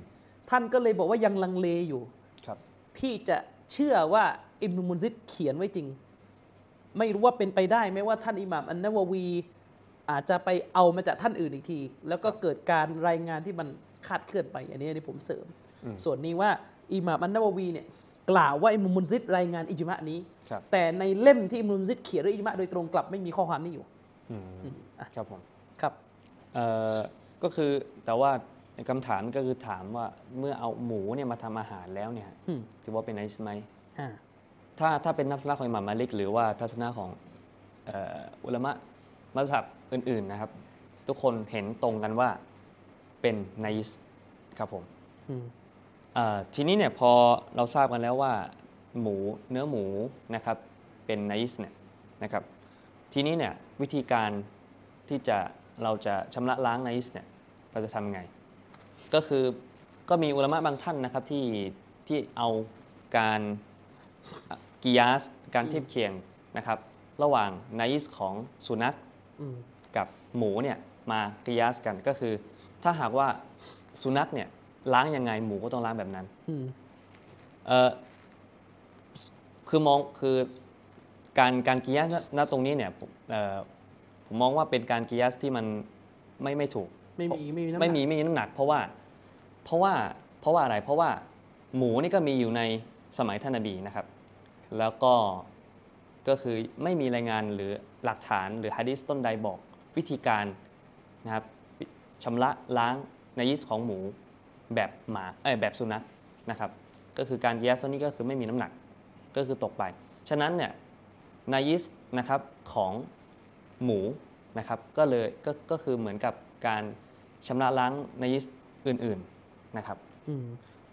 ท่านก็เลยบอกว่ายังลังเลอยู่ครับ ที่จะเชื่อว่าอิมนุมุนซิดเขียนไว้จริง ไม่รู้ว่าเป็นไปได้ไหมว่าท่านอิหม่ามอันนาววี อาจจะไปเอามาจากท่านอื่นอีกที แล้วก็เกิดการรายงานที่มันคลาดเคลื่อนไป อันนี้อันนี้ผมเสริมอืมส่วนนี้ว่าอิหม่ามอันนาววีเนี่ย กล่าวว่าอิมนุมุนซิดรายงานอิจมะนี้ครับแต่ในเล่มที่อิมนุมุนซิดเขียนเรื่องอิจมะโดยตรงกลับไม่มีข้อความนี้อยู่อืมครับผมครับเอ่อก็คือแต่ว่าคำถามก็คือถามว่าเมื่อเอาหมูเนี่ยมาทำอาหารแล้วเนี่ยอืมถือว่าเป็นไนส์ไหมอ่าถ้าถ้าเป็นนักสนะของอิหม่ามมาลิก หรือว่าทัศนะของเอ่ออุลามะมัสฮับอื่น ๆนะครับ ทุกคนเห็นตรงกันว่าเป็นไนส์ครับผมอืมเอ่อ ทีนี้เนี่ยพอเราทราบกันแล้วว่าหมูเนื้อหมูนะครับเป็นไนส์เนี่ยนะครับทีนี้เนี่ยวิธีการที่จะเราจะชำระล้างไนส์เนี่ยเราจะทำไง ก็คือก็มีอุลามะบางท่านนะครับที่ที่เอาการกิยาสการเทียบเคียงนะครับ ระหว่างไนส์ของสุนัขอืมกับหมูเนี่ยมากิยาสกันก็คือ ถ้าหากว่าสุนัขเนี่ย ล้างยังไงหมูก็ต้องล้างแบบนั้นอืมเออคือมองคือการการกิยาสณตรงนี้เนี่ยผมเอ่อผมมองว่าเป็นการกิยาสที่มันไม่ไม่ถูก ไม่มีไม่มีน้ำหนักไม่มีไม่มีน้ำหนัก เพราะว่าเพราะว่าเพราะว่าอะไรเพราะว่าหมูนี่ก็มีอยู่ในสมัยท่านนบีนะครับ แล้วก็ก็คือไม่มีรายงานหรือหลักฐานหรือฮะดิษต้นใดบอกวิธีการนะครับชำระล้างในยิสของหมู แบบหมาเอ้ยแบบสุนัขนะครับ ก็คือการแยสตัวนี้ก็คือไม่มีน้ำหนักก็คือตกไป ฉะนั้นเนี่ยนายิสนะครับของหมูนะครับก็เลยก็ก็คือเหมือนกับการชำระล้างนายิสอื่นๆนะครับอืม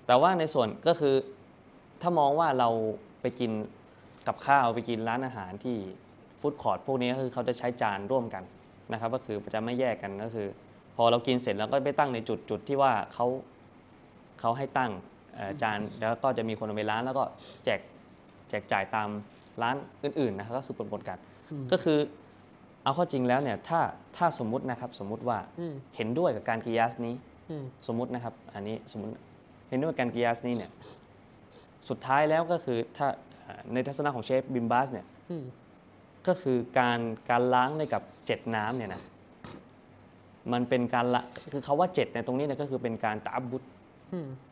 แต่ว่าในส่วนก็คือถ้ามองว่าเราไปกินกับข้าวไปกินร้านอาหารที่ฟู้ดคอร์ทพวกนี้ก็คือเขาจะใช้จานร่วมกันนะครับ ก็คือจะไม่แยกกันก็คือ พอเรากินเสร็จแล้วก็ไปตั้งในจุดจุดที่ว่าเขา เขาให้ตั้งเอ่อจานแล้วก็จะมีคนเอาไปร้านแล้วก็แจกแจกจ่ายตามร้านอื่นๆนะครับก็คือปนๆกันก็คือเอาเข้อจริงแล้วเนี่ยถ้าถ้าสมมุตินะครับสมมุติว่าอืมเห็นด้วยกับการกิยาสนี้อืมสมมุตินะครับ อันนี้สมมติเห็นด้วยการกิยาสนี่เนี่ยสุดท้ายแล้วก็คือถ้าเอ่อในทัศนะของเชฟบิมบาสเนี่ยอืมก็คือการการล้างในกับเจ็ดน้ำเนี่ยนะมันเป็นการละคือเขาว่าเจ็ดเนี่ยตรงนี้เนี่ยก็คือเป็นการตาบุตอืม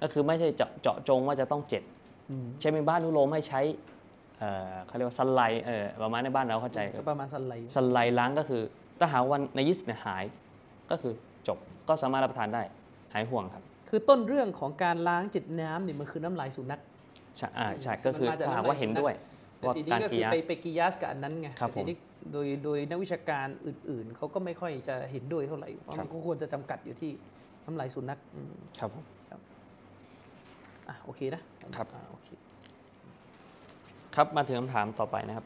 ก็คือไม่ใช่เจาะเจาะจงว่าจะต้องเจ็ดอืมเชฟบิมบาสอนุโลมให้ใช้เอ่อเขาเรียกว่าสไลด์เออประมาณในบ้านเราเข้าใจก็ประมาณสไลด์สไลด์ล้างก็คือถ้าหากวันในยิสเนี่ยหายก็คือจบก็สามารถรับประทานได้หายห่วงครับ คือต้นเรื่องของการล้างจิตน้ำเนี่ยมันคือน้ำลายสุนัขใช่อ่าใช่ก็คือมันมาจากถ้าหากว่าเห็นด้วยแต่ว่าทีนี้การก็กิคือยาไปสไปกิยาสกับอันนั้นไงครับแต่ทีนี้โดยโดยนักวิชาการอื่นๆเขาก็ไม่ค่อยจะเห็นด้วยเท่าไหร่เพราะครัมับนก็ควรจะจำกัดอยู่ที่น้ำลายสุนัขอืมครับผม อะโอเคนะครับอะโอเคครับมาถึงคำถามต่อไปนะครับ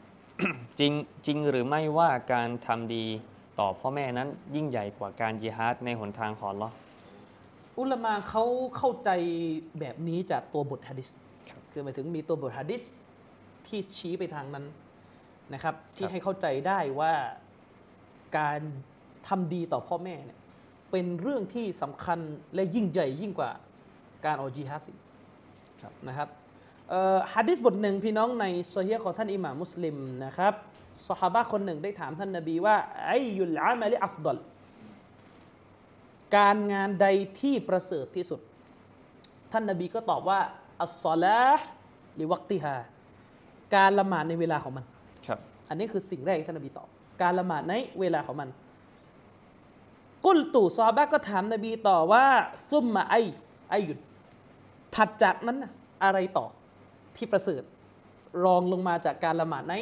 จริงจริงหรือไม่ว่าการทำดีต่อพ่อแม่นั้นยิ่งใหญ่กว่าการยิฮาดในหนทางของอัลเลออุลามาเขาเข้าใจแบบนี้จากตัวบทฮะดิษคือหมายถึงมีตัวบทฮะดิษที่ชี้ไปทางนั้นนะครับที่ให้เข้าใจได้ว่าการทำดีต่อพ่อแม่เนี่ยเป็นเรื่องที่สำคัญและยิ่งใหญ่ยิ่งกว่าการออกจิฮาดอีกครับ นะครับเอ่อฮะดิษบทหนึ่งพี่น้องในโซเฮียของท่านอิหม่ามมุสลิมนะครับสหายคนหนึ่งได้ถามท่านนบีว่าไอยุลอามะลิอัฟดอลการงานใดที่ประเสริฐที่สุด ท่านนบีก็ตอบว่าอัสซอลาห์หรือวักติฮาการละหมาดในเวลาของมันครับ อันนี้คือสิ่งแรกที่ท่านนบีตอบ การละหมาดในเวลาของมัน กุลตู่ซอฮาบะห์ก็ถามนบีต่อว่าซุมมาไอไอหยุด ถัดจากนั้นอะไรต่อที่ประเสริฐรองลงมาจากการละหมาดใน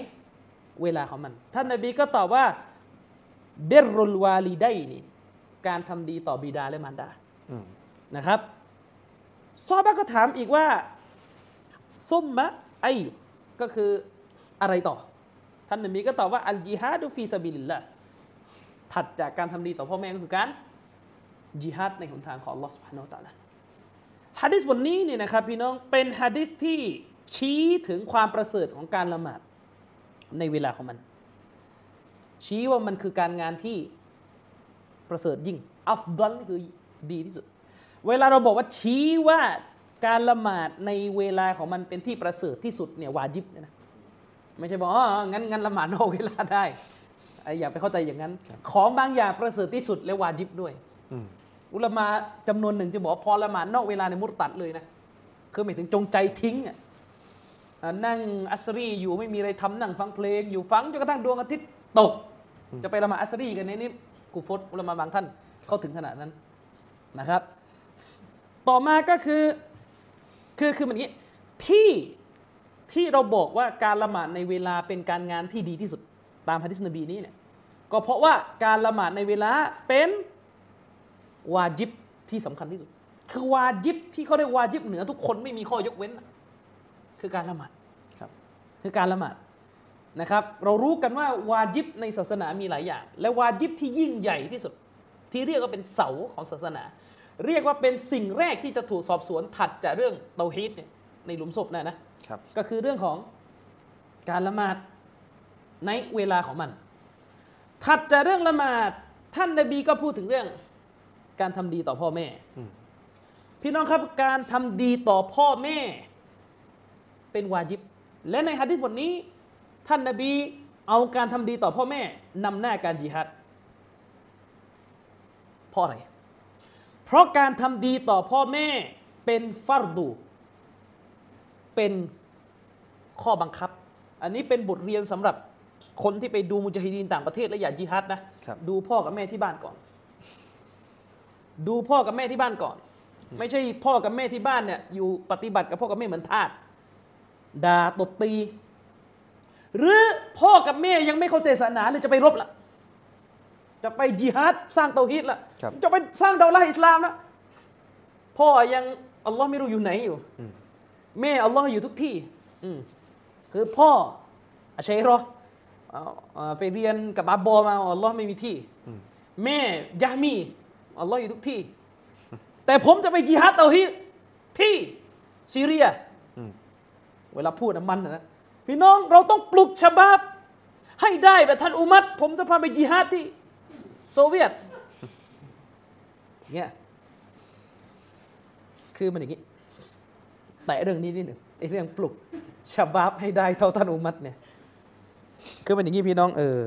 เวลาของมัน ท่านนาบีก็ตอบว่าเบรุลวาลีได้นี่การทำดีต่อบิดาและมารดานะครับซอฮาบะก็ถามอีกว่า ثم أي ก็คืออะไรต่อ ท่านนบีก็ตอบว่าالجهاد في سبيل الله ถัดจากการทำดีต่อพ่อแม่ก็คือการจิฮัดในหนทางของอัลลอฮ์ซุบฮานะฮูวะตะอาลา ฮะดิษบทนี้เนี่ยนะครับพี่น้องเป็นฮะดิษที่ชี้ถึงความประเสริฐของการละหมาดในเวลาของมัน ชี้ว่ามันคือการงานที่ประเสริฐยิ่งอัฟดัลนี่คือดีที่สุด เวลาเราบอกว่าชี้ว่าการละหมาดในเวลาของมันเป็นที่ประเสริฐที่สุดเนี่ยวาจิบเนี่ยนะไม่ใช่บอกอ๋องั้นงั้นละหมาดนอกเวลาได้อย่าไปเข้าใจอย่างนั้น ของบางอย่างประเสริฐที่สุดและวาจิบด้วย อุลามาจำนวนหนึ่งจะบอกว่าพอละหมาดนอกเวลาในมุตตัดเลยนะคือหมายถึงจงใจทิ้งอะนั่งอัสรีอยู่ไม่มีอะไรทำนั่งฟังเพลง อยู่ฟังจนกระทั่งดวงอาทิตย์ตก จะไปละหมาดอัสรีกันในนี้กูฟตอุลามาบางท่านเข้าถึงขนาดนั้นนะครับ ต่อมาก็คือคือคือมันงนี้ที่ที่เราบอกว่าการละหมาดในเวลาเป็นการงานที่ดีที่สุดตามฮะดิษนบีนี้เนี่ยก็เพราะว่าการละหมาดในเวลาเป็น วาจิบที่สำคัญที่สุด คือวาจิบที่เขาเรียกวาจิบเหนือทุกคนไม่มีข้อยกเว้นน่ะคือการละหมาดครับ คือการละหมาดนะครับ เรารู้กันว่าวาจิบในศาสนามีหลายอย่าง และวาจิบที่ยิ่งใหญ่ที่สุด ที่เรียกว่าเป็นเสาของศาสนา เรียกว่าเป็นสิ่งแรกที่จะถูกสอบสวนถัดจากเรื่องเตาฮีดเนี่ยในหลุมศพนะนะครับก็คือเรื่องของการละหมาดในเวลาของมัน ถัดจากเรื่องละหมาดท่านนบีก็พูดถึงเรื่อง การทำดีต่อพ่อแม่อืมพี่น้องครับการทำดีต่อพ่อแม่ เป็นวาจิบ และในฮะดิษบทนี้ ท่านนบีเอาการทำดีต่อพ่อแม่นำหน้าการจิฮัดเพราะอะไร เพราะการทำดีต่อพ่อแม่เป็นฟัรดูเป็นข้อบังคับ อันนี้เป็นบทเรียนสำหรับคนที่ไปดูมุจาฮิดีนต่างประเทศและอยากจิฮัดนะครับดูพ่อกับแม่ที่บ้านก่อน ดูพ่อกับแม่ที่บ้านก่อน ไม่ใช่พ่อกับแม่ที่บ้านเนี่ยอยู่ปฏิบัติกับพ่อกับแม่เหมือนทาสด่าตบตี หรือพ่อกับแม่ยังไม่เข้าใจศาสนาเลยจะไปรบละจะไปจิฮัดสร้างเตาฮีดละครับจะไปสร้างเดาละห์อิสลามละพ่อยังอัลลอฮ์ไม่รู้อยู่ไหนอยู่อืมแม่อัลลอฮ์อยู่ทุกที่อืมคือพ่ออาชัยรอเอาเอาไปเรียนกับอับบอมาอัลลอฮ์ไม่มีที่อืมแม่ยะมี อัลลอฮ์อยู่ทุกที่ แต่ผมจะไปจิฮัดเตาฮีดที่ซีเรียอืมเวลาพูดนะมันนะพี่น้องเราต้องปลุกชะบับให้ได้แบบท่านอุมัตผมจะพาไปจิฮัดที่โซเวียตเนี่ยคือมันอย่างนี้ แต่เรื่องนี้นิดหนึ่งไอ้เรื่องปลุกชะบับให้ได้เท่าท่านอุมัตเนี่ยคือมันอย่างนี้พี่น้องเออ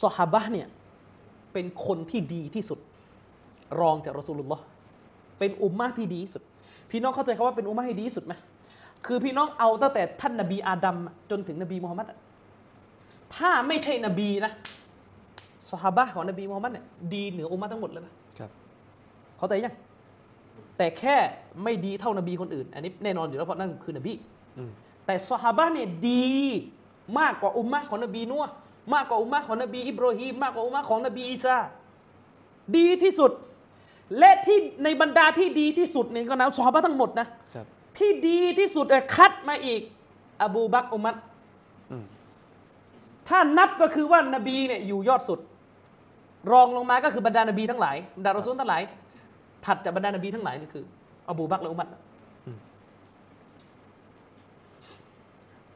สหาบะห์เนี่ย เป็นคนที่ดีที่สุด รองจากรอสูลุลลอฮ์เป็นอุมมะห์ที่ดีที่สุด พี่น้องเข้าใจคำว่าเป็นอุมมะห์ที่ดีที่สุดไหมคือพี่น้องเอาตั้งแต่ท่านนบีอาดัมจนถึงนบีมูฮัมมัดอะถ้าไม่ใช่นบีนะสหาบะห์ของนบีมูฮัมมัดเนี่ยดีเหนืออุมมะห์ทั้งหมดเลยนะครับ เข้าใจยังแต่แค่ไม่ดีเท่านบีคนอื่น อันนี้แน่นอนอยู่แล้วเพราะนั่นคือนบีอืมแต่สหาบะห์เนี่ยดีมากกว่าอุมมะห์ของนบีนัวห์ มากกว่าอุมมะห์ของนบีอิบรอฮีมมากกว่าอุมมะห์ของนบีอีสาดีที่สุด และที่ในบรรดาที่ดีที่สุดเนี่ยก็นับสหาบะห์ทั้งหมดนะครับที่ดีที่สุดเนี่ยคัดมาอีก อบูบักรอุมัรอืมถ้านับก็คือว่านบีเนี่ยอยู่ยอดสุด รองลงมาก็คือบรรดานบีทั้งหลายบรรดารอซูลทั้งหลาย ถัดจากบรรดานบีทั้งหลายนี่คือ อบูบักรและอุมัร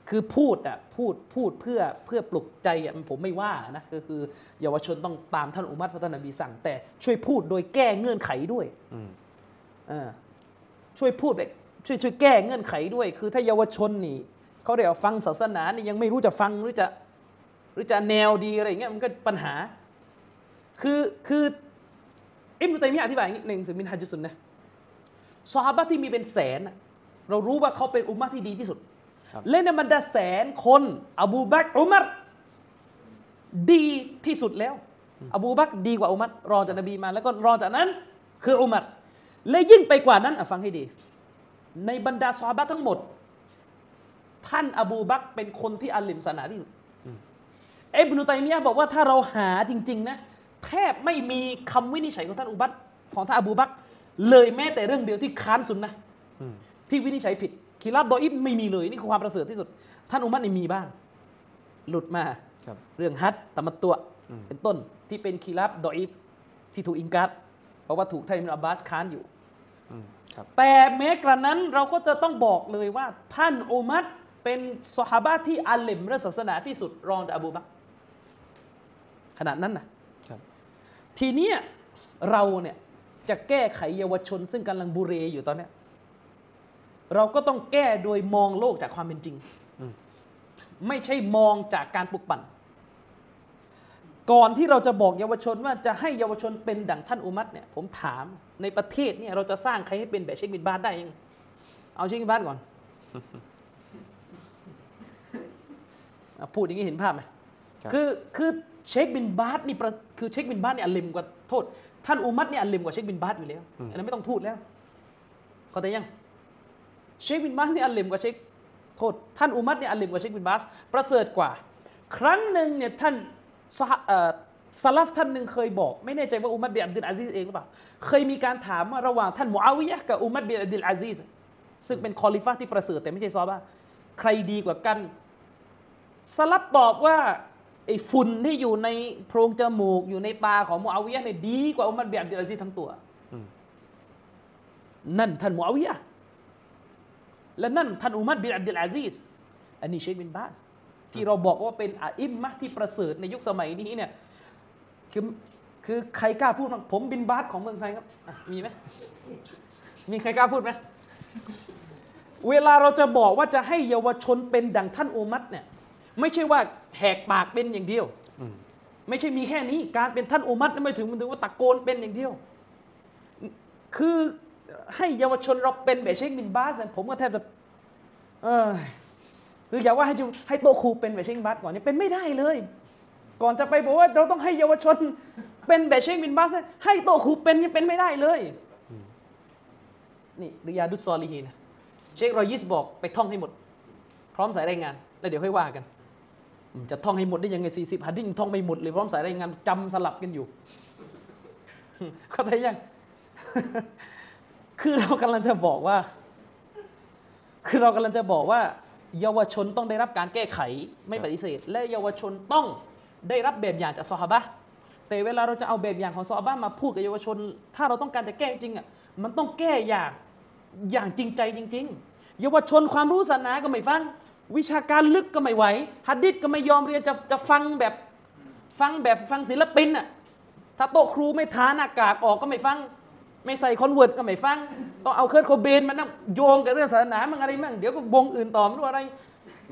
คือพูดอะพูดพูดเพื่อเพื่อปลุกใจอะผมไม่ว่านะก็คือเยาวชนต้องตามท่านอุมัรเพราะท่านนบีสั่ง แต่ช่วยพูดโดยแก้เงื่อนไขด้วยอืมเออช่วยพูดแบบช่วยช่วยแก้เงื่อนไขด้วย คือถ้าเยาวชนนี่เขาเรียกว่าฟังศาสนานี่ยังไม่รู้จะฟังหรือจะหรือจะแนวดีอะไรอย่างเงี้ยมันก็ปัญหา คือคืออิบนุตัยมียะห์อธิบายอย่างนี้หนึ่งสุมินฮัจญุสุนนะซอฮาบะห์ที่มีเป็นแสนน่ะเรารู้ว่าเขาเป็นอุมมะห์ที่ดีที่สุดครับ และในบรรดาแสนคน อบูบักรอุมัรดีที่สุดแล้ว อบูบักรดีกว่าอุมัรรองจากนบีมาแล้วก็รองจากนั้น คืออุมัรและยิ่งไปกว่านั้นอะฟังให้ดี ในบรรดาซอฮาบะห์ทั้งหมด ท่านอบูบักรเป็นคนที่อัลลิมศาสนาที่สุดอิบนุตัยมียะห์บอกว่าถ้าเราหาจริง ๆ นะ แทบไม่มีคำวินิจฉัยของท่านอุบัตของท่านอบูบักรเลยแม้แต่เรื่องเดียวที่ค้านสุนนะห์อืมที่วินิจฉัยผิด คีรับดออิบไม่มีเลย นี่คือความประเสริฐที่สุด ท่านอุมัตนี่มีบ้าง หลุดมาครับเรื่องฮัดตะมัตตัวอืมเป็นต้นที่เป็นคีรับดออิบที่ถูกอิงกัดเพราะว่าถูกไทยมินอับบาสค้านอยู่อืมครับแต่แม้กระนั้นเราก็จะต้องบอกเลยว่า ท่านอุมัตเป็นสหาบะห์ที่อาลิมเรื่องศาสนาที่สุดรองจากอบูบักรขนาดนั้นนะครับทีเนี้ยเราเนี่ยจะแก้ไขเยาวชนซึ่งกำลังบุเรอยู่ตอนเนี้ย เราก็ต้องแก้โดยมองโลกจากความเป็นจริงอืมไม่ใช่มองจากการปลุกปั่น ก่อนที่เราจะบอกเยาวชนว่าจะให้เยาวชนเป็นดั่งท่านอุมัรเนี่ยผมถามในประเทศเนี่ยเราจะสร้างใครให้เป็นแบบเชคบินบาสได้ยังเอาเชคบินบาสก่อนอะพูดอย่างนี้เห็นภาพไหมครับคือคือเชคบินบาสนี่ประคือเชคบินบาสเนี่ยอัลลิมกว่าโทษ ท่านอุมัตเนี่ยอัลลิมกว่าเชคบินบาสอยู่แล้วอันนั้นไม่ต้องพูดแล้วเข้าใจยัง เชคบินบาสเนี่ยอัลลิมกว่าเชคโทษท่านอุมัตเนี่ยอัลลิมกว่าเชคบินบาสประเสริฐกว่า ครั้งหนึ่งเนี่ยท่านซะฮะเอ่อสลัฟท่านหนึ่งเคยบอก ไม่แน่ใจว่าอุมัรบินอับดุลอาซิซเองหรือเปล่าเคยมีการถามว่าระหว่างท่านมุอาวิยะห์กับอุมัรบินอับดุลอาซิซซึ่งเป็นคอลิฟะห์ที่ประเสริฐแต่ไม่ใช่ซอฮาบะห์ใครดีกว่ากัน สลัฟตอบว่าไอ้ฝุ่นที่อยู่ในโพรงจมูก อยู่ในตาของมุอาวิยะห์เนี่ยดีกว่าอุมัรบินอับดุลอาซิซทั้งตัวอืมนั่นท่านมูอาวิยะห์ และนั่นท่านอุมัรบินอับดุลอาซิซอันนี้เชคบินบาสที่เราบอกว่าเป็นอาอิมมะห์ที่ประเสริฐในยุคสมัยนี้เนี่ยคือคือใครกล้าพูดบ้างผมบินบาสของเมืองไทยครับอะมีไหมมีใครกล้าพูดไหมเวลาเราจะบอกว่าจะให้เยาวชนเป็นดังท่านอุมัตเนี่ยไม่ใช่ว่าแหกปากเป็นอย่างเดียวอืมไม่ใช่มีแค่นี้ การเป็นท่านอุมัรไม่ถึงมันถึงว่าตะโกนเป็นอย่างเดียว คือ ให้เยาวชนเราเป็นแบบเชคบินบาสเนี่ยผมก็แทบจะเออคืออย่าว่าให้จูให้โต๊ะครูเป็นแบบเชคบินบาสก่อนเนี่ยเป็นไม่ได้เลย ก่อนจะไปบอกว่าเราต้องให้เยาวชนเป็นแบบเชคบินบาสเนี่ยให้โต๊ะครูเป็นยังเป็นไม่ได้เลยนี่ริยาดุสซอลีฮีนะเชครอยิสบอกไปท่องให้หมด พร้อมสายรายงาน แล้วเดี๋ยวค่อยว่ากัน จะท่องให้หมดได้ยังไงสี่สิบหัดดิ้นท่องไม่หมดเลยพร้อมสายรายงานจำสลับกันอยู่เข้าใจยัง คือเรากำลังจะบอกว่า คือเรากำลังจะบอกว่า เยาวชนต้องได้รับการแก้ไขไม่ปฏิเสธ และเยาวชนต้องได้รับแบบอย่างจากซอฮาบะแต่เวลาเราจะเอาแบบอย่างของซอฮาบะมาพูดกับเยาวชน ถ้าเราต้องการจะแก้จริงอะมันต้องแก้อย่างอย่างจริงใจจริง ๆ เยาวชนความรู้ศาสนาก็ไม่ฟัง วิชาการลึกก็ไม่ไหวฮะดิษก็ไม่ยอมเรียนจะจะฟังแบบฟังแบบฟังศิลปินอะถ้าโต๊ะครูไม่ถอดหน้ากากออกก็ไม่ฟัง ไม่ใส่ Converse ก็ไม่ฟัง ต้องเอา Kurt Cobain มานั่งโยงกับเรื่องศาสนามันอะไรมั่งเดี๋ยวก็วงอื่นต่อไม่รู้อะไร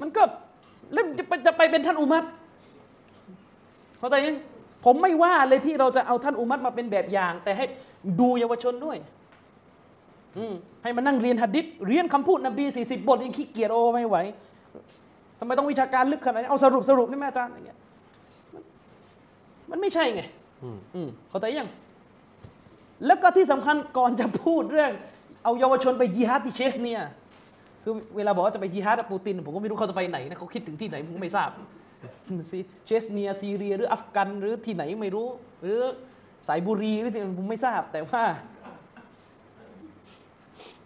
มันก็แล้วจะไปจะไปเป็นท่านอุมัรเข้าใจยังผมไม่ว่าเลยที่เราจะเอาท่านอุมัรมาเป็นแบบอย่าง แต่ให้ดูเยาวชนด้วยอืมให้มานั่งเรียนหัดดิษเรียนคำพูดนบีสี่สิบบทยังขี้เกียจโอ้ไม่ไหวทำไมต้องวิชาการลึกขนาดนี้เอาสรุปสรุปนี่แม่อาจารย์อย่างเงี้ยมันมันไม่ใช่ไงอืมอืมเข้าใจยัง แล้วก็ที่สำคัญก่อนจะพูดเรื่อง เอาเยาวชนไปยิฮาดที่เชสเนียคือเวลาบอกว่าจะไปยิฮาดกับปูติน ผมก็ไม่รู้เขาจะไปไหนนะเขาคิดถึงที่ไหนผมก็ไม่ทราบซีเชสเนียซีเรียหรืออัฟกันหรือที่ไหนไม่รู้ หรือสายบุรีหรือที่ไหนผมไม่ทราบ แต่ว่า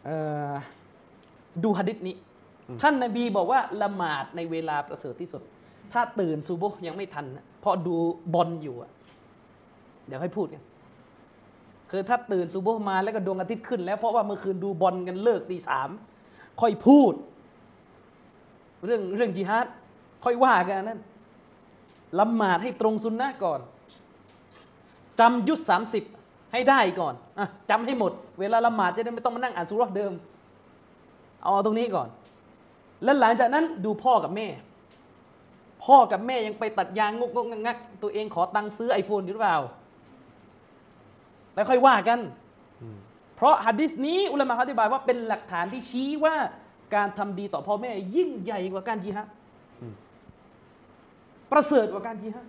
เอ่อดูหะดิษนี้ ท่านนบีบอกว่าละหมาดในเวลาประเสริฐที่สุด ถ้าตื่นซูโบห์ยังไม่ทันนะเพราะดูบอลอยู่อะเดี๋ยวให้พูดกัน คือถ้าตื่นซูโบมาแล้วก็ดวงอาทิตย์ขึ้น แล้วเพราะว่าเมื่อคืนดูบอลกันเลิกตีสามค่อยพูด เรื่องเรื่องจิฮาดค่อยว่ากันนั้นละหมาดให้ตรงซุนนะก่อนจำยุดสามสิบให้ได้ก่อนอจำให้หมด เวลาละหมาดจะได้ไม่ต้องมานั่งอ่านสุราเดิม เอาตรงนี้ก่อน แล้วหลังจากนั้นดูพ่อกับแม่ พ่อกับแม่ยังไปตัดยางงกงกงักตัวเองขอตังค์ซื้อไอโฟนหรือเปล่า แล้วค่อยว่ากัน เพราะฮัดดิสนี้อุลามะเขาอธิบายว่าเป็นหลักฐานที่ชี้ว่าการทำดีต่อพ่อแม่ ยิ่งใหญ่กว่าการจิฮาดประเสริฐกว่าการจิฮาด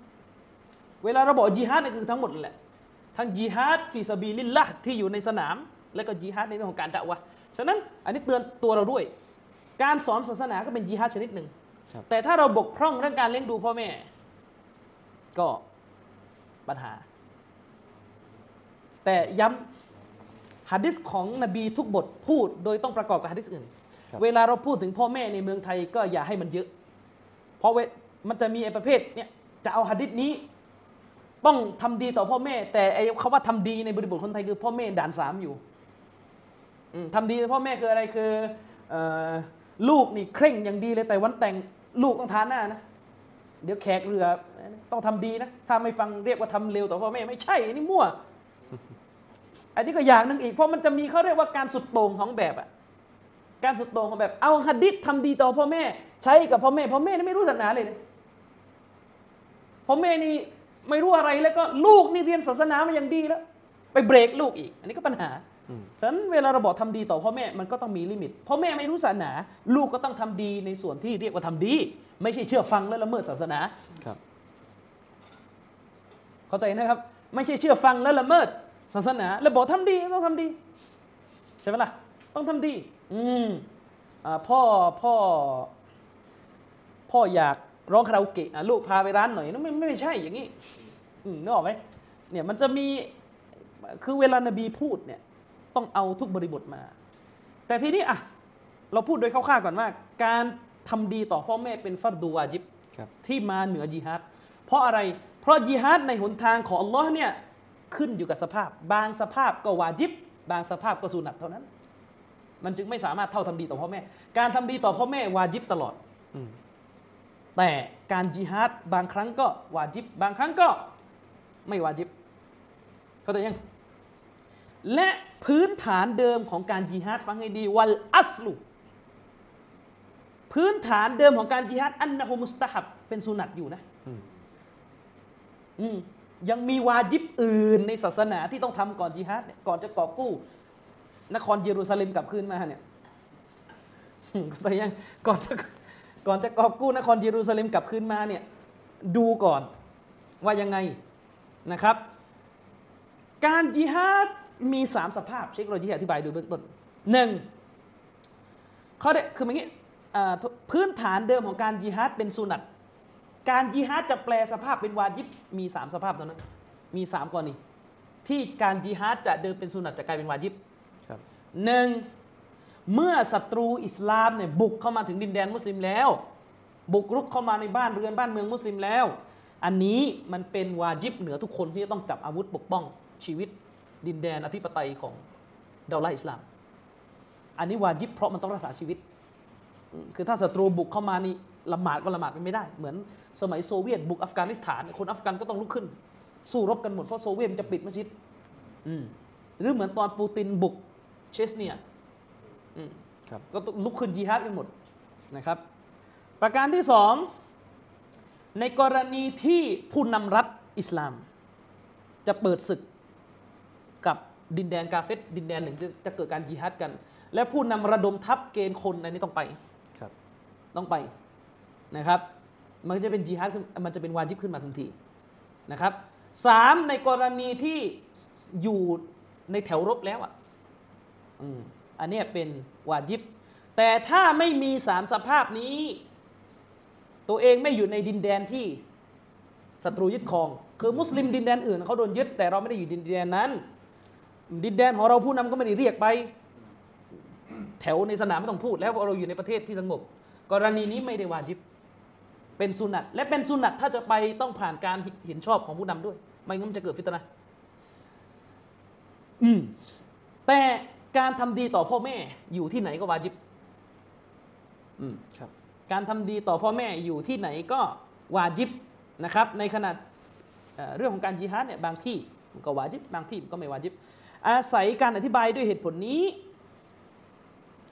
เวลาเราบอกจิฮาดนี่คือทั้งหมดนั่นแหละ ทั้งจิฮาดฟิซาบีลิลละห์ที่อยู่ในสนาม และก็จิฮาดในเรื่องของการดะวะห์ฉะนั้นอันนี้เตือนตัวเราด้วย การสอนศาสนาก็เป็นจิฮาดชนิดหนึ่งครับแต่ถ้าเราบกพร่องเรื่องการเลี้ยงดูพ่อแม่ ก็ปัญหา แต่ย้ำฮะดิษของนบีทุกบทพูดโดยต้องประกอบกับฮะดิษอื่นครับเวลาเราพูดถึงพ่อแม่ในเมืองไทยก็อย่าให้มันเยอะ เพราะเวมันจะมีไอ้ประเภทเนี่ยจะเอาฮะดิษนี้ต้องทำดีต่อพ่อแม่ แต่ไอ้คำว่าทำดีในบริบทคนไทยคือพ่อแม่ด่านสามอยู่อืมทำดีต่อพ่อแม่คืออะไรคือเอ่อลูกนี่เคร่งอย่างดีเลยแต่วันแต่งลูกต้องทานหน้านะเดี๋ยวแขกเรือต้องทำดีนะ ถ้าไม่ฟังเรียกว่าทำเร็วต่อพ่อแม่ไม่ใช่อันนี้มั่ว อันนี้ก็อย่างหนึ่งอีกเพราะมันจะมีเขาเรียกว่าการสุดโต่งของแบบอะการสุดโต่งของแบบ เอาหัดดิษทำดีต่อพ่อแม่ ใช้กับพ่อแม่พ่อแม่นี่ไม่รู้ศาสนาเลยนะพ่อแม่นี่ไม่รู้อะไรแล้วก็ลูกนี่เรียนศาสนามาอย่างดีแล้ว ไปเบรกลูกอีก อันนี้ก็ปัญหาอืมฉะนั้นเวลาเราบอกทำดีต่อพ่อแม่มันก็ต้องมีลิมิตพ่อแม่ไม่รู้ศาสนา ลูกก็ต้องทำดีในส่วนที่เรียกว่าทำดี ไม่ใช่เชื่อฟังและละเมิดศาสนาครับ เข้าใจนะครับ ไม่ใช่เชื่อฟังและละเมิดศาสนา แล้วบอกทำดีต้องทำดี ใช่ไหมล่ะต้องทำดี อืมอ่าพ่อพ่อ พ่ออยากร้องคาราโอเกะอะลูกพาไปร้านหน่อยนั่นไม่ไม่ไม่ใช่อย่างนี้อืมนึกออกไหมเนี่ยมันจะมีคือเวลานบีพูดเนี่ยต้องเอาทุกบริบทมา แต่ทีนี้อะเราพูดโดยคร่าวๆก่อนว่า การทำดีต่อพ่อแม่เป็นฟัรดูวาจิบครับที่มาเหนือจิฮาดเพราะอะไร เพราะจิฮาดในหนทางของอัลลอฮ์เนี่ยขึ้นอยู่กับสภาพ บางสภาพก็วาจิบบางสภาพก็สุนัตเท่านั้น มันจึงไม่สามารถเท่าทำดีต่อพ่อแม่ การทำดีต่อพ่อแม่วาจิบตลอดอแต่การจิฮาดบางครั้งก็วาจิบบางครั้งก็ไม่วาจิบเข้าใจยังและพื้นฐานเดิมของการจิฮาดฟังให้ดีวัลอัสลุพื้นฐานเดิมของการจิฮาดอันนะฮุมุสตาฮับเป็นสุนัตอยู่นะ ยังมีวาจิบอื่นในศาสนาที่ต้องทำก่อนจิฮาดก่อนจะกอบกู้ นครเยรูซาเล็มกลับคืนมาเนี่ยเข้าใจยังก่อนจะก่อนจะกอบกู้นครเยรูซาเล็มกลับคืนมาเนี่ยดูก่อนว่ายังไงนะครับ การจิฮาดมีสามสภาพเชคโรจีอธิบายดูเบื้องต้นหนึ่งเขาได้คืออย่างนี้พื้นฐานเดิมของการจิฮาดเป็นสุนัต การจิฮาดจะแปลสภาพเป็นวาจิบมีสามสภาพเท่านั้น มีสามกรณีที่การจิฮาดจะเดิมเป็นสุนัตจะกลายเป็นวาจิบครับหนึ่งเมื่อศัตรูอิสลามเนี่ยบุกเข้ามาถึงดินแดนมุสลิมแล้ว บุกรุกเข้ามาในบ้านเรือนบ้านเมืองมุสลิมแล้ว อันนี้มันเป็นวาจิบเหนือทุกคนที่จะต้องจับอาวุธปกป้องชีวิตดินแดนอธิปไตยของเดาลาอิสลาม อันนี้วาจิบเพราะมันต้องรักษาชีวิต คือถ้าศัตรูบุกเข้ามานี่ละหมาดก็ละหมาดกันไม่ได้ เหมือนสมัยโซเวียตบุกอัฟกานิสถาน คนอัฟกันก็ต้องลุกขึ้น สู้รบกันหมดเพราะโซเวียตมันจะปิดมัสยิดอืมหรือเหมือนตอนปูตินบุกเชสเนียอืมครับก็ต้องลุกขึ้นจิฮาดกันหมดนะครับ ประการที่สองในกรณีที่ผู้นำรัฐอิสลาม จะเปิดศึกกับดินแดนกาเฟตดินแดนหนึ่งจะจะเกิดการจิฮาดกัน และผู้นำระดมทัพเกณฑ์คนอันนี้ต้องไปครับต้องไป นะครับ มันจะเป็นจิฮาดมันจะเป็นวาจิบขึ้นมาทันทีนะครับสามในกรณีที่อยู่ในแถวรบแล้วอะอืมอันนี้เป็นวาจิบ แต่ถ้าไม่มีสามสภาพนี้ ตัวเองไม่อยู่ในดินแดนที่ศัตรูยึดครอง คือมุสลิมดินแดนอื่นเขาโดนยึดแต่เราไม่ได้อยู่ดินแดนนั้น ดินแดนของเราผู้นำก็ไม่ได้เรียกไป แถวในสนามไม่ต้องพูด แล้วเพราะเราอยู่ในประเทศที่สงบ กรณีนี้ไม่ได้วาจิบ เป็นสุนัตและเป็นสุนัตถ้าจะไปต้องผ่านการเห็นชอบของผู้นำด้วย ไม่งั้นมันจะเกิดฟิตนะห์อืมแต่การทำดีต่อพ่อแม่อยู่ที่ไหนก็วาจิบ อืมครับ การทำดีต่อพ่อแม่อยู่ที่ไหนก็วาจิบนะครับ ในขณะเอ่อเรื่องของการจิฮาดเนี่ยบางที่มันก็วาจิบบางที่มันก็ไม่วาจิบ อาศัยการอธิบายด้วยเหตุผลนี้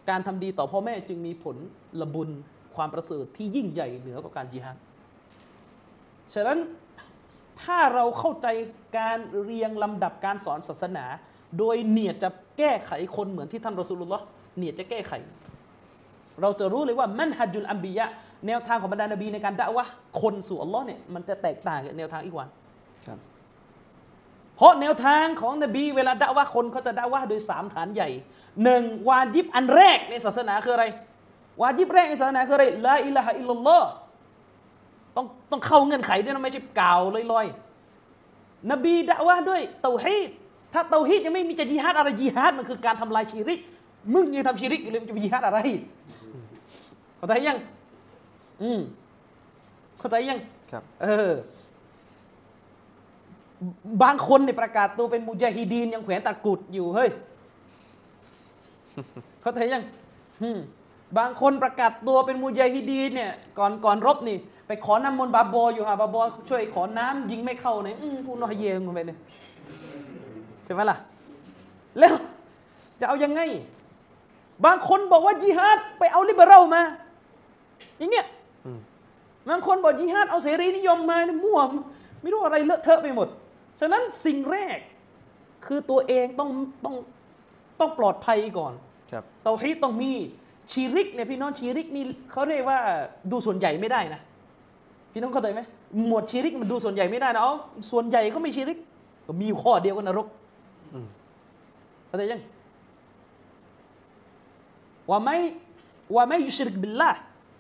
การทำดีต่อพ่อแม่จึงมีผลละบุญ ความประเสริฐที่ยิ่งใหญ่เหนือกว่าการจิฮาดฉะนั้นถ้าเราเข้าใจการเรียงลำดับการสอนศาสนา โดยเนียดจะแก้ไขคนเหมือนที่ท่านรอสูลุลลอฮ์เนียดจะแก้ไข เราจะรู้เลยว่ามันฮัจจุลอัมบียะแนวทางของบรรดานบีในการด่าวะห์คนสู่อัลลอฮ์เนี่ยมันจะแตกต่างกับแนวทางอีกวันครับเพราะแนวทางของนบีเวลาด่าวะห์คนเขาจะด่าวะห์โดยสามฐานใหญ่หนึ่งวาจิบอันแรกในศาสนาคืออะไร วาจิบแรกในศาสนาคืออะไรลาอิลาฮะอิลลัลลอฮ์ต้องต้องเข้าเงื่อนไขด้วยนะไม่ใช่กล่าวลอยๆ นบีด่าวะห์ด้วยเตาฮีดถ้าเตาฮีดยังไม่มีจะจิฮาดอะไรจิฮาดมันคือการทำลายชีริก มึงยังทำชีริกอยู่เลยมันจะไปจิฮาดอะไร เข้าใจยัง อืมเข้าใจยังครับ เออบางคนเนี่ยประกาศตัวเป็นมุจาฮิดีนยังแขวนตะกรุดอยู่เฮ้ย เข้าใจยังอืม บางคนประกาศตัวเป็นมุจาฮิดีนเนี่ยก่อนก่อนรบนี่ ไปขอน้ำมนต์บาบออยู่ฮะบาบอช่วยขอน้ำยิงไม่เข้าเนี่ยอืมกูน้อยเยงไปเนี่ยใช่ไหมล่ะ แล้วจะเอายังไง บางคนบอกว่าจิฮาดไปเอาลิเบอรัลมาอย่างเงี้ยอืมบางคนบอกจิฮาดเอาเสรีนิยมมาเนี่ยมั่วไม่รู้อะไรเลอะเทอะไปหมด ฉะนั้นสิ่งแรกคือตัวเองต้องต้องต้องปลอดภัยก่อนครับเตาฮีดต้องมี ชีริกเนี่ยพี่น้องชีริกนี่เขาเรียกว่าดูส่วนใหญ่ไม่ได้นะพี่น้องเข้าใจไหมหมวดชีริกมันดูส่วนใหญ่ไม่ได้นะเอาส่วนใหญ่ก็ไม่ชีริกก็มีอยู่ข้อเดียวกันนรกอืมเข้าใจยังว่าไม่ว่าไม่ยุชริกบิลละ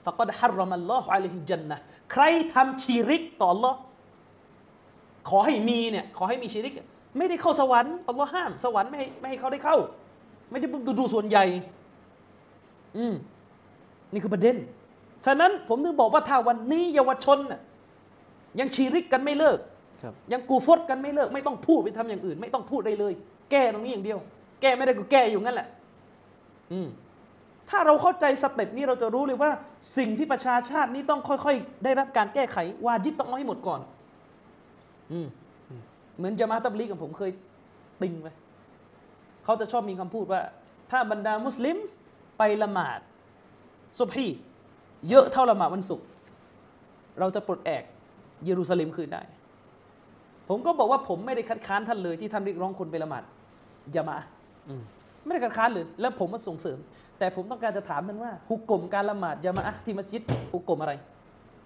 ฟะกัดฮารรมัลลอฮุอะลัยฮิจันนะห์ใครทำชีริกต่อ Allah ขอให้มีเนี่ยขอให้มีชีริก ไม่ได้เข้าสวรรค์อัลลอฮ์ห้าม สวรรค์ไม่ให้ไม่ให้เขาได้เข้า ไม่ได้ดูดูส่วนใหญ่ อืมนี่คือประเด็นฉฉะนั้นผมถึงบอกว่าถ้าวันนี้เยาวชนน่ะยังชีริกกันไม่เลิกครับยังกูฟดกันไม่เลิก ไม่ต้องพูดไปทำอย่างอื่น ไม่ต้องพูดอะไรเลย แก้ตรงนี้อย่างเดียว แก้ไม่ได้ก็แก้อยู่งั้นแหละ อืมถ้าเราเข้าใจสเต็ปนี้เราจะรู้เลยว่า สิ่งที่ประชาชาตินี้ต้องค่อยๆ ได้รับการแก้ไข วาจิบต้องเอาให้หมดก่อนอืมเหมือนจะมาตับลีกับผมเคยติงไปเขาจะชอบมีคำพูดว่า ถ้าบรรดามุสลิม ไปละหมาดซุบฮีเยอะเท่าละหมาดวันศุกร์เราจะปลดแอกเยรูซาเล็มคืนได้ ผมก็บอกว่าผมไม่ได้คัดค้านท่านเลยที่ท่านเรียกร้องคนไปละหมาดยามาอะห์อืมไม่ได้คัดค้านเลย แล้วผมมาส่งเสริม แต่ผมต้องการจะถามมันว่าฮุกกลมการละหมาดยามาอะห์ที่มัสยิดฮุกกลมอะไร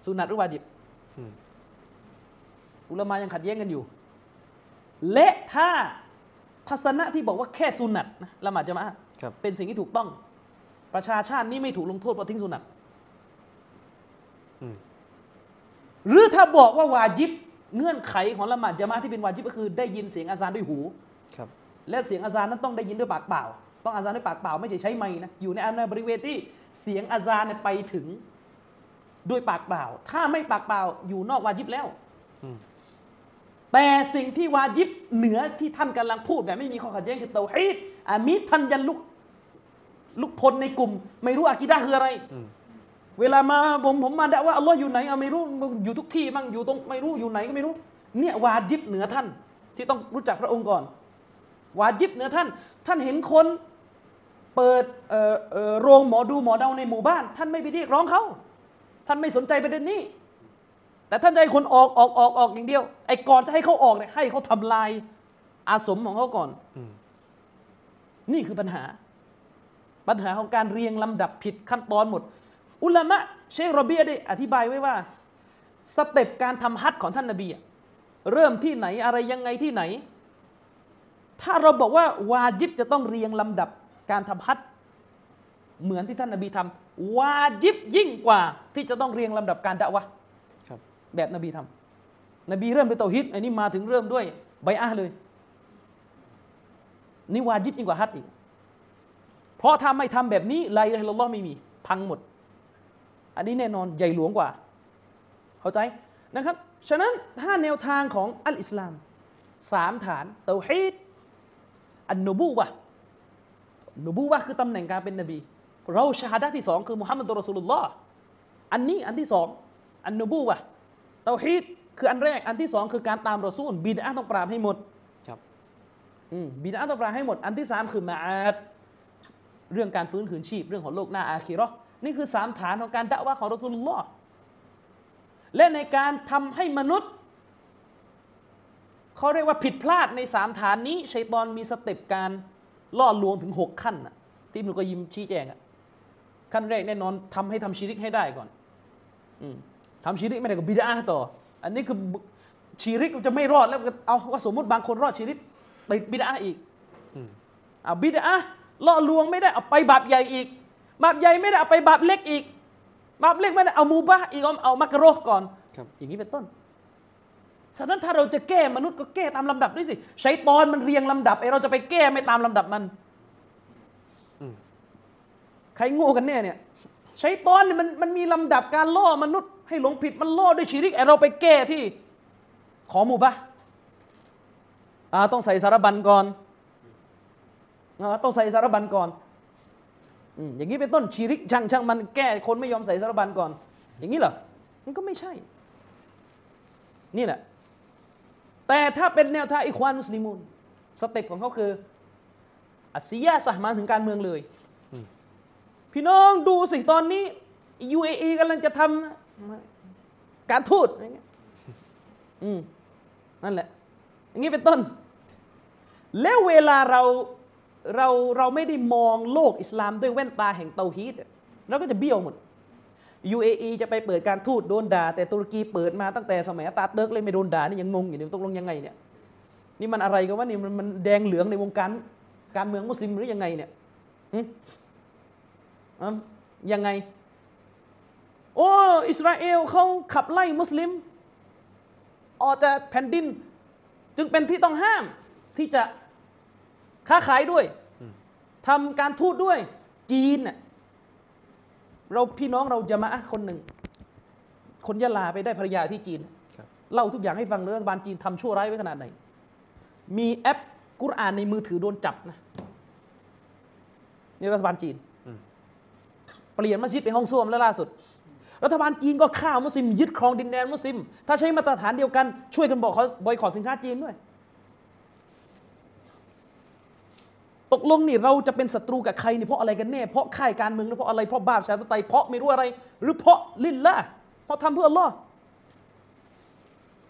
สุนัตหรือวาจิบอืมอุลามายังขัดแย้งกันอยู่ และถ้าทัศนะที่บอกว่าแค่สุนัตนะละหมาดยามาอะห์ครับเป็นสิ่งที่ถูกต้อง ประชาชาตินี่ไม่ถูกลงโทษเพราะทิ้งสุนัตอืมหรือถ้าบอกว่าวาจิบเงื่อนไขของละหมาดยามาอะห์ที่เป็นวาจิบก็คือได้ยินเสียงอาซานด้วยหูครับ และเสียงอาซานนั้นต้องได้ยินด้วยปากเปล่า ต้องอาซานด้วยปากเปล่า ไม่ใช่ใช้ไม้นะอยู่ในอาณาบริเวณที่เสียงอาซานเนี่ยไปถึงด้วยปากเปล่า ถ้าไม่ปากเปล่าอยู่นอกวาจิบแล้วอืมแต่สิ่งที่วาจิบเหนือที่ท่านกำลังพูดแบบไม่มีข้อขัดแย้งคือเตาฮีดอามิดท่านยันลุก ลุกพลในกลุ่ม ไม่รู้อากีดะห์คืออะไรอืมเวลามาผมผมมาด่าว่าอัลลอฮ์อยู่ไหนเอาไม่รู้อยู่ทุกที่มั่งอยู่ตรงไม่รู้อยู่ไหนก็ไม่รู้ เนี่ยวาจิบเหนือท่าน ที่ต้องรู้จักพระองค์ก่อน วาจิบเหนือท่าน ท่านเห็นคนเปิดเอ่อเอ่อโรงหมอดูหมอเดาในหมู่บ้าน ท่านไม่ไปเรียกร้องเขา ท่านไม่สนใจประเด็นนี้ แต่ท่านจะให้คนออกออกออกออกอย่างเดียว ไอ้ก่อนจะให้เขาออกเนี่ยให้เขาทำลายอาสมของเขาก่อนอืมนี่คือปัญหา ปัญหาของการเรียงลำดับผิดขั้นตอนหมด อุลามะเชคโรเบียได้อธิบายไว้ว่า สเต็ปการทำฮัจญ์ของท่านนบีอะเริ่มที่ไหนอะไรยังไงที่ไหน ถ้าเราบอกว่าวาจิบจะต้องเรียงลำดับการทำฮัจญ์เหมือนที่ท่านนบีทำวาจิบยิ่งกว่าที่จะต้องเรียงลำดับการดะวะห์ครับแบบนบีทำนบีเริ่มด้วยเตาฮิดอันนี้มาถึงเริ่มด้วยใบอะห์เลยนี่วาจิบยิ่งกว่าฮัจญ์อีก เพราะถ้าไม่ทำแบบนี้ลาอิลาฮะอิลลัลลอฮ์ไม่มี พังหมด อันนี้แน่นอนใหญ่หลวงกว่า เข้าใจนะครับ ฉะนั้นถ้าแนวทางของอัลอิสลามสามฐานเตาฮีดอันนบูวะห์นบูวะห์คือตำแหน่งการเป็นนบี เราชาฮาดะห์ที่สองคือมุฮัมมัดรอสูลุลลอฮ์อันนี้อันที่สองอันนบูวะห์เตาฮีดคืออันแรกอันที่สองคือการตามรอซูลบิดอะห์ต้องปราบให้หมดครับอืมบิดาต้องปราให้หมด อันที่สามคือมาอาด เรื่องการฟื้นคืนชีพเรื่องของโลกหน้าอาคีเราะห์นี่คือสามฐานของการดะว่าของรอสูลุลลอฮ์และในการทำให้มนุษย์เขาเรียกว่าผิดพลาดในสามฐานนี้ชัยตอนมีสเต็ปการล่อลวงถึงหกขั้นน่ะที่อิบนุกอยยิมชี้แจงอะขั้นแรกแน่นอนทำให้ทำชีริกให้ได้ก่อนอืมทำชีริกไม่ได้ก็บิดาต่อ อันนี้คือชีริกจะไม่รอดแล้วก็เอาว่าสมมุติบางคนรอดชีริกติดบิดาอีกอืมเอาบิดา ล่อลวงไม่ได้เอาไปบาปใหญ่อีก บาปใหญ่ไม่ได้เอาไปบาปเล็กอีก บาปเล็กไม่ได้เอามูบะห์อีกเอาเอามักรุฮ์ก่อนครับอย่างนี้เป็นต้น ฉะนั้นถ้าเราจะแก้มนุษย์ก็แก้ตามลำดับด้วยสิใช้ตอนมันเรียงลำดับไอ้เราจะไปแก้ไม่ตามลำดับมันอืมใครโง่กันแน่เนี่ยใช้ตอนเนี่ยมันมันมีลำดับการล่อมนุษย์ให้หลงผิดมันล่อด้วยชีริกไอ้เราไปแก้ที่ขอหมู่บะห์อ่าต้องใส่สารบัญก่อนอ่า ต้องใส่สารบัญก่อนอืมอย่างนี้เป็นต้นชีริกช่างช่างมันแก้คนไม่ยอมใส่สารบัญก่อน อย่างนี้เหรอมันก็ไม่ใช่ นี่แหละ แต่ถ้าเป็นแนวทางอิควานมุสลิมูนสเต็ปของเขาคืออัสซิยาสหมายถึงการเมืองเลย พี่น้องดูสิตอนนี้ UAE กำลังจะทำการทูตอะไรเงี้ยอืมนั่นแหละ อย่างนี้เป็นต้น แล้วเวลาเรา เราเราไม่ได้มองโลกอิสลามด้วยแว่นตาแห่งเตาฮีดเราก็จะเบี้ยวหมด UAE จะไปเปิดการทูตโดนด่าแต่ตุรกีเปิดมาตั้งแต่สมัยอาตาเติร์กเลยไม่โดนด่านี่ยังงงอยู่เนี่ยตกลงยังไงเนี่ยนี่มันอะไรกันวะนี่มันมันแดงเหลืองในวงการการเมืองมุสลิมหรือยังไงเนี่ยอะยังไง โอ้อิสราเอลเขาขับไล่มุสลิมออกจากแผ่นดิน จึงเป็นที่ต้องห้ามที่จะ ค้าขายด้วยทำการทูตด้วย จีนน่ะเราพี่น้องเราจะมาอะห์คนหนึ่ง คนยะลาไปได้ภรรยาที่จีนครับเล่าทุกอย่างให้ฟังเลยรัฐบาลจีนทำชั่วร้ายไว้ขนาดไหน มีแอปกุรอานในมือถือโดนจับนะนี่รัฐบาลจีนเปลี่ยนมัสยิดเป็นห้องส้วมแล้วล่าสุด รัฐบาลจีนก็ฆ่ามุสลิมยึดครองดินแดนมุสลิม ถ้าใช้มาตรฐานเดียวกันช่วยกันบอกเขาบอยคอรสินค้าจีนด้วย ตกลงนี่เราจะเป็นศัตรูกับใครนี่เพราะอะไรกันแน่เพราะค่ายการเมืองหรือเพราะอะไรเพราะบาปชาติไตยเพราะไม่รู้อะไร หรือเพราะลินละเพราะทำเพื่ออัลลอฮ์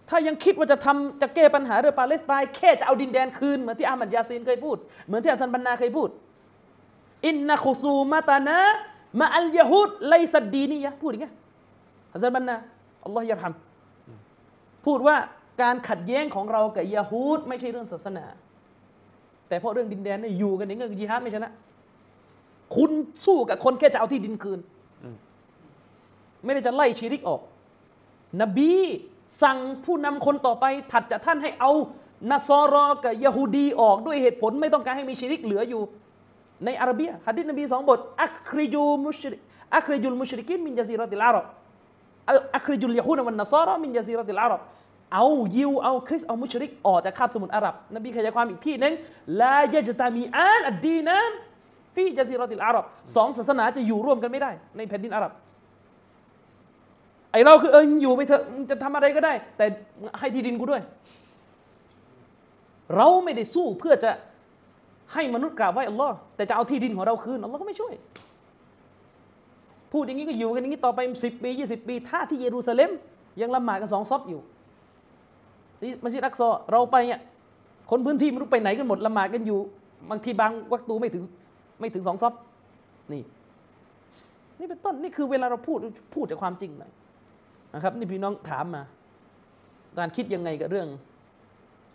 ถ้ายังคิดว่าจะทำจะแก้ปัญหาเรื่องปาเลสไตน์แค่จะเอาดินแดนคืนเหมือนที่อามัดยาซีนเคยพูด เหมือนที่ฮัสซันบันนาเคยพูด إن خصومتنا مع اليهود ليست دينية พูดอย่างเงี้ยฮัสซันบันนาالله يرحم พูดว่าการขัดแย้งของเรากับยะฮูดไม่ใช่เรื่องศาสนา แต่เพราะเรื่องดินแดนเนี่ยอยู่กันอย่างเงี้ยจิฮาดไม่ชนะ คุณสู้กับคนแค่จะเอาที่ดินคืน ไม่ได้จะไล่ชีริกออก นบีสั่งผู้นำคนต่อไปถัดจากท่านให้เอานาซอรอกับยะฮูดีออกด้วยเหตุผลไม่ต้องการให้มีชีริกเหลืออยู่ ในอาหรับเนี่ยฮะดิษนบีสองบทأخرجوا المشرك أخرجوا المشركين من جزيرة العرب أخرجوا اليهود والنصارى من جزيرة العرب เอายิวเอาคริสเอามุชริกออกจากคาบสมุทรอาหรับ นบีขยายความอีกที่หนึงลายจตามีอานอดีนานฟีจาซีรติลอาหรับสองศาสนาจะอยู่ร่วมกันไม่ได้ ในแผ่นดินอาหรับไอเราคือเอออยู่ไปเถอะมึงจะทำอะไรก็ได้ แต่ให้ที่ดินกูด้วย เราไม่ได้สู้เพื่อจะให้มนุษย์กราบไหว้อัลลอฮ์แต่จะเอาที่ดินของเราคืนอัลลอฮ์ก็ไม่ช่วย พูดอย่างนี้ก็อยู่กันอย่างนี้ต่อไปสิบปียี่สิบปี ถ้าที่เยรูซาเล็มยังละหมาดกันสองซอฟอยู่ มัสยิดอักซอเราไปเนี่ยคนพื้นที่ไม่รู้ไปไหนกันหมดละหมาดกันอยู่ บางทีบางวักตูไม่ถึงไม่ถึงสองซอฟนี่นี่เป็นต้นนี่คือเวลาเราพูดพูดจากความจริงหน่อยนะครับนี่พี่น้องถามมาการคิดยังไงกับเรื่อง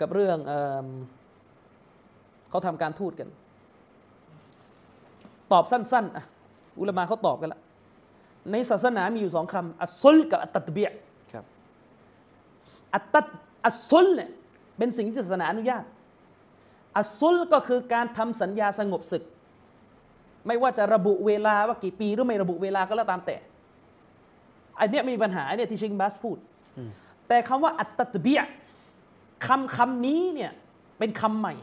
กับเรื่องเอมเขาทำการทูตกัน ตอบสั้นๆอะอุลามาเขาตอบกันละในศาสนามีอยู่สองคำอัสซุลกับอัตตัตเบียครับอัตตัด อัสซุลเนี่ยเป็นสิ่งที่ศาสนาอนุญาต อัสซุลก็คือการทำสัญญาสงบศึก ไม่ว่าจะระบุเวลาว่ากี่ปีหรือไม่ระบุเวลาก็แล้วตามแต่อันเนี้ยไม่มีปัญหาเนี่ยที่เชงบาสพูด แต่คำว่าอัตตัตเบียคำคำนี้เนี่ยเป็นคำใหม่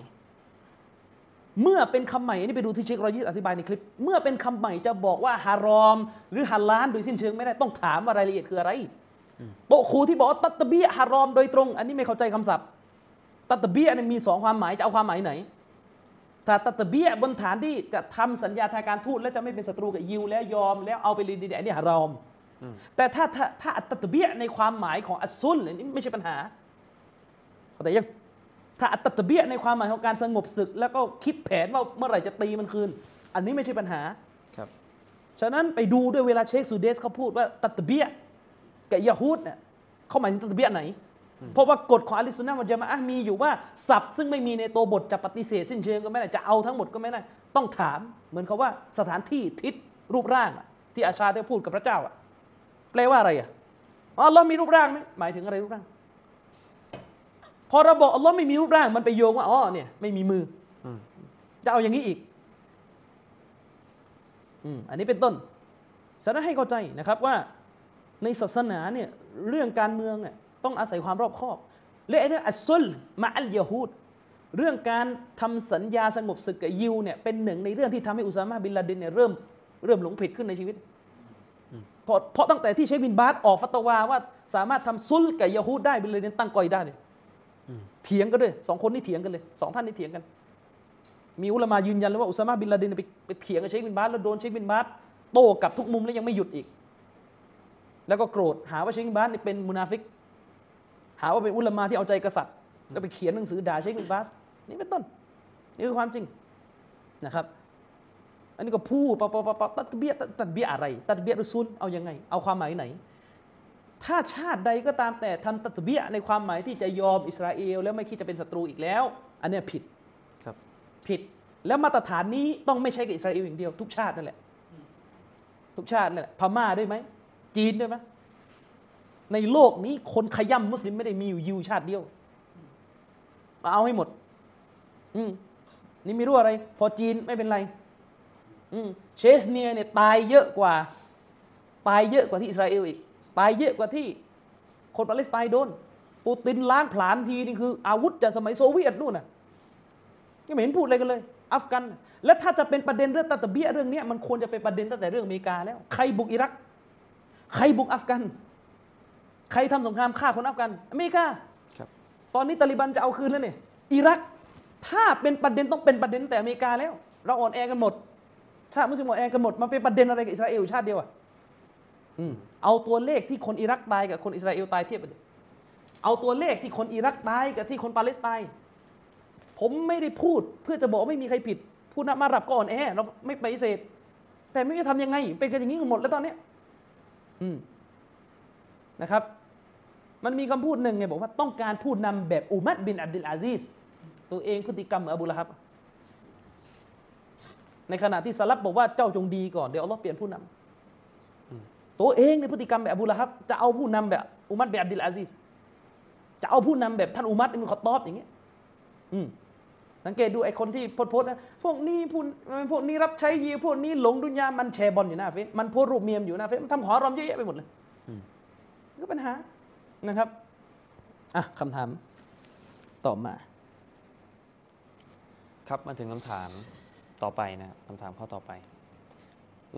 เมื่อเป็นคำใหม่อันนี้ไปดูที่เชครอยิสอธิบายในคลิป เมื่อเป็นคำใหม่จะบอกว่าฮารอม หรือฮาลาลโดยสิ้นเชิงไม่ได้ต้องถามว่ารายละเอียดคืออะไร โตะครูที่บอกว่าตัตตะเบียฮารอมโดยตรง อันนี้ไม่เข้าใจคำศัพท์ ตัตตะเบียเนี่ยมีสองความหมายจะเอาความหมายไหน ถ้าตัตตะเบียบนฐานที่จะทำสัญญาทางการทูตและจะไม่เป็นศัตรูกับยิวแล้วยอม แล้วเอาไปเลยดีๆอันนี้ฮารอม แต่ถ้าถ้าถ้าอัตตะเบียในความหมายของอัสซุลเนี่ยนี่ไม่ใช่ปัญหาเข้าใจยังถ้าอัตตะเบียในความหมายของการสงบศึก แล้วก็คิดแผนว่าเมื่อไหร่จะตีมันคืน อันนี้ไม่ใช่ปัญหาครับ ฉะนั้นไปดูด้วยเวลาเชคซูเดสเขาพูดว่าตัตตะเบีย กับยะฮูดเนี่ยเขาหมายถึงตัตตะเบียไหน เพราะว่ากฎของอะลิสุนนะมันจะมาอะห์มีอยู่ว่าศัพท์ซึ่งไม่มีในตัวบทจะปฏิเสธสิ้นเชิงก็ไม่ได้จะเอาทั้งหมดก็ไม่ได้ต้องถามเหมือนเขาว่าสถานที่ทิศรูปร่างอะที่อาชาได้พูดกับพระเจ้าอะแปลว่าอะไรอะอ๋ออัลลอฮ์มีรูปร่างไหมหมายถึงอะไรรูปร่าง พอเราบอกอัลลอฮ์ไม่มีรูปร่างมันไปโยงว่าอ๋อเนี่ยไม่มีมืออมจะเอาอย่างนี้อีกอืมอันนี้เป็นต้นฉะนั้นให้เข้าใจนะครับว่า ในศาสนาเนี่ยเรื่องการเมืองเนี่ยต้องอาศัยความรอบคอบและไอ้เรื่องอัซุลมาอัลยาฮูดเรื่องการทำสัญญาสงบศึกกับยิวเนี่ยเป็นหนึ่งในเรื่องที่ทำให้อุซามะบินลาเดนเนี่ยเริ่มเริ่มหลงผิดขึ้นในชีวิตเพราะเพราะตั้งแต่ที่เชคบินบาสออกฟัตวาว่าสามารถทำซุลกับยาฮูดได้บินลาเดนตั้งกอยได้เนี่ยเถียงกันเลยสองคนนี่เถียงกันเลยสองท่านนี่เถียงกัน มีอุลามายืนยันเลยว่าอุซามะบินลาเดนเนี่ยไปไปเถียงกับเชคบินบาสแล้วโดนเชคบินบาสโต้กับทุกมุมแล้วยังไม่หยุดอีก แล้วก็โกรธหาว่าเชคบินบาสนี่เป็นมุนาฟิก หาว่าเป็นอุลามาที่เอาใจกษัตริย์ แล้วไปเขียนหนังสือด่าเชคบินบาสนี่เป็นต้น นี่คือความจริงนะครับอันนี้ก็พูดปะปะปะปะتطبيع ตัด تطبيع อะไร تطبيع รุซุลเอายังไง เอาความหมายไหน ถ้าชาติใดก็ตามแต่ทำ تطبيع ในความหมายที่จะยอมอิสราเอล แล้วไม่คิดจะเป็นศัตรูอีกแล้ว อันเนี้ยผิดครับผิดแล้วมาตรฐานนี้ต้องไม่ใช่กับอิสราเอลอย่างเดียว ทุกชาตินั่นแหละ ทุกชาตินั่นแหละพม่าด้วยไหม จีนด้วยไหมในโลกนี้คนขย่ำมุสลิมไม่ได้มีอยู่ยิวชาติเดียว มาเอาให้หมด อืมนี่ไม่รู้อะไร พอจีนไม่เป็นไร อืมเชสเนียเนี่ยตายเยอะกว่า ตายเยอะกว่าที่อิสราเอลอีก ตายเยอะกว่าที่ คนปาเลสไตน์โดน ปูตินล้างผลาญทีนี่คือ อาวุธจากสมัยโซเวียตนู่นน่ะยังไม่เห็นพูดอะไรกันเลย อัฟกัน และถ้าจะเป็นประเด็นเรื่องตะตะเบียเรื่องนี้มันควรจะเป็นประเด็นตั้งแต่เรื่องอเมริกาแล้ว ใครบุกอิรัก ใครบุกอัฟกัน ใครทำสงครามฆ่าคนอัฟกัน อเมริกาครับตอนนี้ตาลิบันจะเอาคืนแล้วเนี่ยอิรัก ถ้าเป็นประเด็นต้องเป็นประเด็นแต่อเมริกาแล้ว เราอ่อนแอกันหมด ชาติมุสลิมอ่อนแอกันหมดมาเป็นประเด็นอะไรกับอิสราเอลชาติเดียวอะอืมเอาตัวเลขที่คนอิรักตายกับคนอิสราเอลตายเทียบกันดิเอาตัวเลขที่คนอิรักตายกับที่คนปาเลสไตน์ผมไม่ได้พูดเพื่อจะบอกว่าไม่มีใครผิด ผู้นำมารับก็อ่อนแอเราไม่ปฏิเสธแต่ไม่รู้จะทำยังไง เป็นกันอย่างนี้กันหมดแล้วตอนเนี้ยอืม นะครับ มันมีคำพูดหนึ่งไงบอกว่าต้องการผู้นำแบบอุมัดบินอับดุลอาซีสตัวเองพฤติกรรมเหมือนอบูละฮับ ในขณะที่สลับบอกว่าเจ้าจงดีก่อนเดี๋ยวอัลลอฮ์เปลี่ยนผู้นำตัวเองในพฤติกรรมแบบอบูละฮับ จะเอาผู้นำแบบอุมัดบินอับดุลอาซีสจะเอาผู้นำแบบท่านอุมัดอิบนุขอตอบอย่างเงี้ยอืม สังเกตดูไอ้คนที่โพสต์นะพวกนี้พูดพวกนี้รับใช้ยีพวกนี้หลงดุนยามันแชร์บอลอยู่หน้าเฟซมันโพสต์รูปเมียมอยู่หน้าเฟซมันทำหอรอมเยอะแยะไปหมดเลยก็ปัญหานะครับอะคำถามต่อมา ครับมาถึงคำถามต่อไปนะครับคำถามข้อต่อไป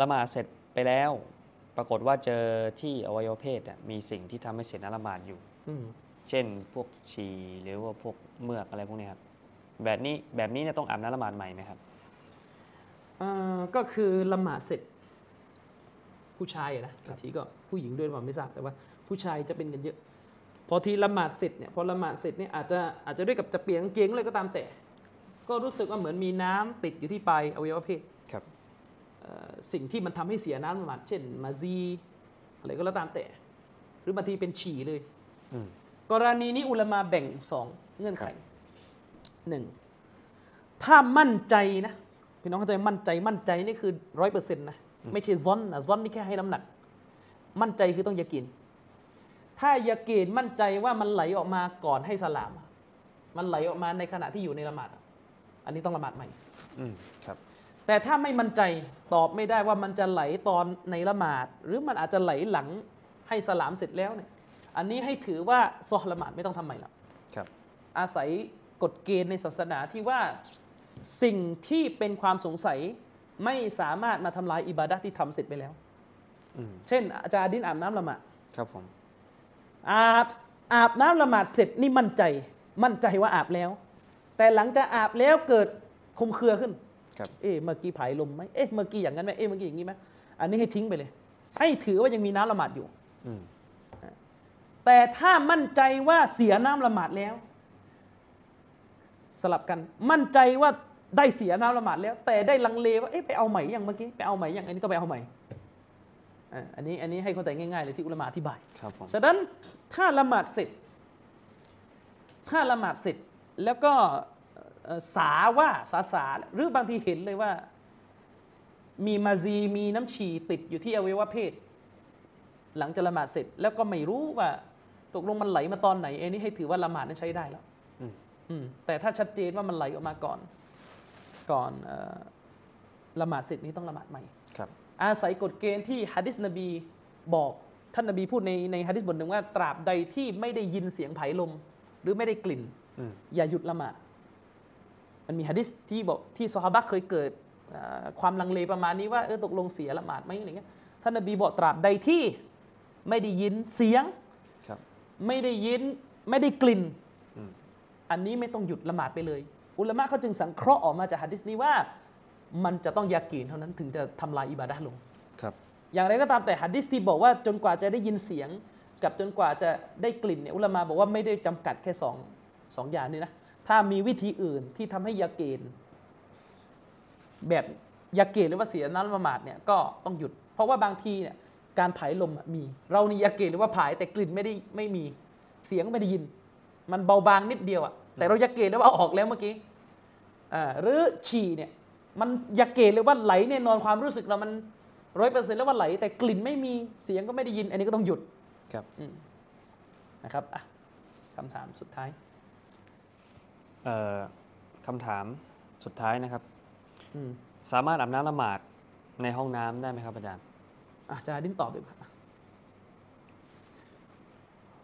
ละหมาดเสร็จไปแล้ว ปรากฏว่าเจอที่อวัยวะเพศอะมีสิ่งที่ทำให้เสียน้ำละหมาดอยู่อืมเช่นพวกฉี่หรือว่าพวกเมือกอะไรพวกเนี้ยครับ แบบนี้แบบนี้เนี่ยต้องอาบน้ำละหมาดใหม่ไหมครับอ่าก็คือละหมาดเสร็จ ผู้ชายอะนะบางทีก็ผู้หญิงด้วยผมไม่ทราบแต่ว่าผู้ชายจะเป็นกันเยอะ พอทีละหมาดเสร็จเนี่ยพอละหมาดเสร็จเนี่ยอาจจะอาจจะด้วยกับจะเปลี่ยนกางเกงเลยก็ตามแต่ ก็รู้สึกว่าเหมือนมีน้ำติดอยู่ที่ปลายอวัยวะเพศครับ เอ่อสิ่งที่มันทำให้เสียน้ำละหมาดเช่น มาซีอะไรก็แล้วตามแต่ หรือบางทีเป็นฉี่เลย อืม กรณีนี้อุลามาแบ่งสองเงื่อนไข หนึ่งถ้ามั่นใจนะพี่น้องเข้าใจมั่นใจมั่นใจนี่คือร้อยเปอร์เซ็นต์นะไม่ใช่ซอนนะซอนนี่แค่ให้น้ำหนัก มั่นใจคือต้องยากิน ถ้ายากินมั่นใจว่ามันไหลออกมาก่อนให้สลาม มันไหลออกมาในขณะที่อยู่ในละหมาดอันนี้ต้องละหมาดใหม่อืมครับแต่ถ้าไม่มั่นใจตอบไม่ได้ว่ามันจะไหลตอนในละหมาด หรือมันอาจจะไหลหลังให้สลามเสร็จแล้วเนี่ยอันนี้ให้ถือว่าซอฮ์ละหมาดไม่ต้องทำใหม่แล้วครับ อาศัย กฎเกณฑ์ในศาสนาที่ว่าสิ่งที่เป็นความสงสัยไม่สามารถมาทำลายอิบาดะห์ที่ทำเสร็จไปแล้วอืมเช่น อาจารย์ดินอาบน้ำละหมาดครับผมอาบอาบน้ำละหมาดเสร็จนี่มั่นใจ มั่นใจว่าอาบแล้ว แต่หลังจากอาบแล้วเกิดคลุมเครือขึ้นครับเอ๊ะเมื่อกี้ผายลมไหมเอ๊ะเมื่อกี้อย่างนั้นไหมเอ๊ะเมื่อกี้อย่างนี้ไหมอันนี้ให้ทิ้งไปเลย ให้ถือว่ายังมีน้ำละหมาดอยู่อืมแต่ถ้ามั่นใจว่าเสียน้ำละหมาดแล้ว สลับกัน มั่นใจว่าได้เสียน้ำละหมาดแล้ว แต่ได้ลังเลว่าเอ๊ะไปเอาใหม่ยังเมื่อกี้ไปเอาใหม่ยังอันนี้ต้องไปเอาใหม่อะอันนี้อันนี้ให้เข้าใจง่ายๆเลยที่อุลามะอธิบายครับผมฉะนั้นถ้าละหมาดเสร็จ ถ้าละหมาดเสร็จแล้วก็เอ่อสาว่าสาสาหรือบางทีเห็นเลยว่า มีมาซีมีน้ำฉี่ติดอยู่ที่อวัยวะเพศ หลังจากละหมาดเสร็จแล้วก็ไม่รู้ว่า ตกลงมันไหลมาตอนไหนเอ้นี่ให้ถือว่าละหมาดนั้นใช้ได้แล้วอืมอืม แต่ถ้าชัดเจนว่ามันไหลออกมาก่อน ก่อนเออละหมาดเสร็จนี้ต้องละหมาดใหม่ครับ อาศัยกฎเกณฑ์ที่ฮะดิษนบีบอกท่านนบีพูดในในฮะดิษบทหนึ่งว่า ตราบใดที่ไม่ได้ยินเสียงไผ่ลม หรือไม่ได้กลิ่นอืมอย่าหยุดละหมาดมันมีฮะดิษที่บอกที่ซอฮาบะห์เคยเกิดอ่าความลังเลประมาณนี้ว่าเออตกลงเสียละหมาดไหมอะไรเงี้ยท่านนบีบอกตราบใดที่ไม่ได้ยินเสียงครับไม่ได้ยินไม่ได้กลิ่น อืมอันนี้ไม่ต้องหยุดละหมาดไปเลย อุลามะเขาจึงสังเคราะห์ออกมาจากฮะดิษนี้ว่า มันจะต้องยากีนเท่านั้นถึงจะทำลายอิบาดะห์ลงครับ อย่างไรก็ตามแต่ฮัดดิสที่บอกว่าจนกว่าจะได้ยินเสียง กับจนกว่าจะได้กลิ่นเนี่ยอุลามาบอกว่าไม่ได้จำกัดแค่สองสองอย่างนี้นะถ้ามีวิธีอื่นที่ทำให้ยาเกณฑ์แบบยาเกณฑ์หรือว่าเสียน้ำละหมาดเนี่ยก็ต้องหยุด เพราะว่าบางทีเนี่ยการผายลมอะมี เรานี่ยาเกณฑ์หรือว่าผายแต่กลิ่นไม่ได้ไม่มีเสียงไม่ได้ยิน มันเบาบางนิดเดียวอะแต่เรายาเกณฑ์แล้วว่าเอาออกแล้วเมื่อกี้อ่าหรือฉี่เนี่ยมันยาเกณฑ์เลยว่าไหลแน่นอนความรู้สึกเรามันร้อยเปอร์เซ็นต์แล้วว่าไหล แต่กลิ่นไม่มีเสียงก็ไม่ได้ยิน อันนี้ก็ต้องหยุดครับนะครับอะคำถามสุดท้ายเอ่อคำถามสุดท้ายนะครับอืมสามารถอาบน้ำละหมาดในห้องน้ำได้ไหมครับอาจารย์อาจารย์ดิ้นตอบดีกว่า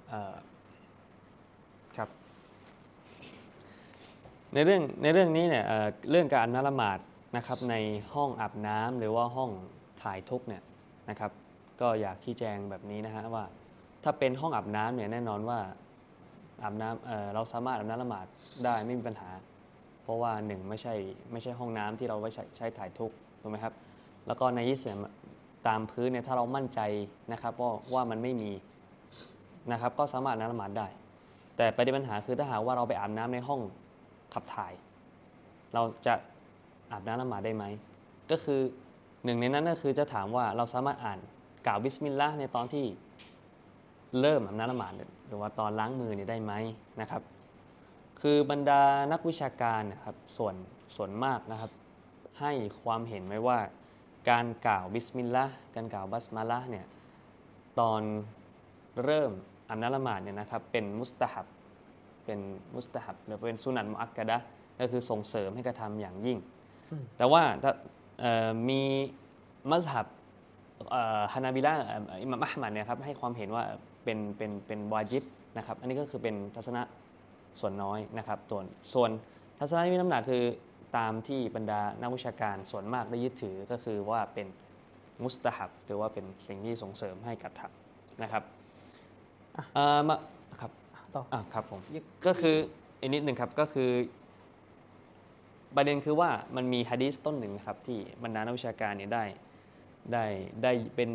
เอ่อครับ ในเรื่องในเรื่องนี้เนี่ยเเรื่องการนละหมาดนะครับในห้องอาบน้ำหรือว่าห้องถ่ายทุกเนี่ยนะครับ ก็อยากชี้แจงแบบนี้นะฮะว่า ถ้าเป็นห้องอาบน้ำเนี่ยแน่นอนว่าอาบน้ำเเราสามารถอาบน้ำละหมาดได้ไม่มีปัญหา เพราะว่าหนึ่งไม่ใช่ไม่ใช่ห้องน้ำที่เราไว้ใช้ใช้ถ่ายทุกถูกไหมครับแล้วก็ในยิสเนี่ยตามพื้นเนี่ยถ้าเรามั่นใจนะครับว่าว่ามันไม่มีนะครับ ก็สามารถน้ำละหมาดได้ แต่ประเด็นปัญหาคือถ้าหากว่าเราไปอาบน้ำในห้อง ขับถ่าย เราจะอาบน้ำละหมาดได้ไหม ก็คือหนึ่งในนั้นก็คือจะถามว่าเราสามารถอ่านกล่าวบิสมิลลาห์ในตอนที่เริ่มอาบน้ำละหมาดหรือว่าตอนล้างมือเนี่ยได้ไหมนะครับ คือบรรดานักวิชาการนะครับส่วนส่วนมากนะครับ ให้ความเห็นไว้ว่า การกล่าวบิสมิลลาห์การกล่าว بسملة เนี่ยตอนเริ่มอาบน้ำละหมาดเนี่ยนะครับเป็น مستحب เป็น مستحب หรือเป็น سنن مؤكدةก็คือส่งเสริมให้กระทำอย่างยิ่ง แต่ว่าถ้าเอ่อมีมัสฮับฮานาบิละอิหมัมอัลมัดเนี่ยครับให้ความเห็นว่าเป็นเป็นเป็นวาจิบนะครับอันนี้ก็คือเป็นทัศนะส่วนน้อยนะครับส่วนส่วนทัศนะที่มีน้ำหนักคือตามที่บรรดานักวิชาการส่วนมากได้ยึดถือก็คือว่าเป็นมุสตะฮับหรือว่าเป็นสิ่งที่ส่งเสริมให้กระทำนะครับเอ่อมาครับ ต่ออะครับผมยึดก็คืออีกนิดหนึ่งครับก็คือ ประเด็นคือว่ามันมีฮะดีสต้นหนึ่งนะครับที่บรรดานักวิชาการเนี่ยได้ได้ได้เป็น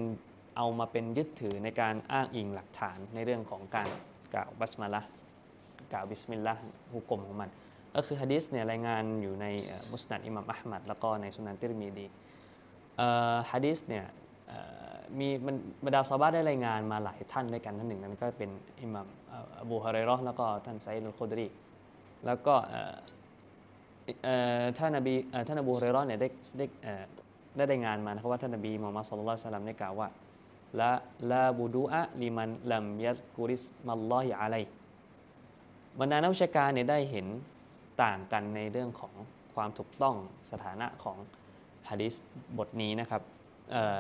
เอามาเป็นยึดถือในการอ้างอิงหลักฐานในเรื่องของการกล่าวบัสมาละห์กล่าวบิสมิลลาห์ฮุก่มของมัน ก็คือฮะดีสเนี่ยรายงานอยู่ในเอ่อมุสนัดอิหม่ามอะหมัดแล้วก็ในสุนันติรมีดีเอ่อฮะดีสเนี่ยเอ่อมีมันบรรดาซอฮาบะห์ได้รายงานมาหลายท่านด้วยกันท่านหนึ่งนั้นก็เป็นอิหม่ามอบูฮุเรเราะห์แล้วก็ท่านสะอีดอัลคุดรีแล้วก็ท่านนบีท่านอบูฮุเรเราะเนี่ยได้ได้เอ่อได้งานมานะครับว่าท่านนบีมูฮัมมัดصلى الله عليه وسلمได้กล่าวว่าلا لا وضوء لمن لم يذكر اسم الله عليهบรรดานักวิชาการเนี่ยได้เห็นต่างกันในเรื่องของความถูกต้องสถานะของฮะดิษบทนี้นะครับออ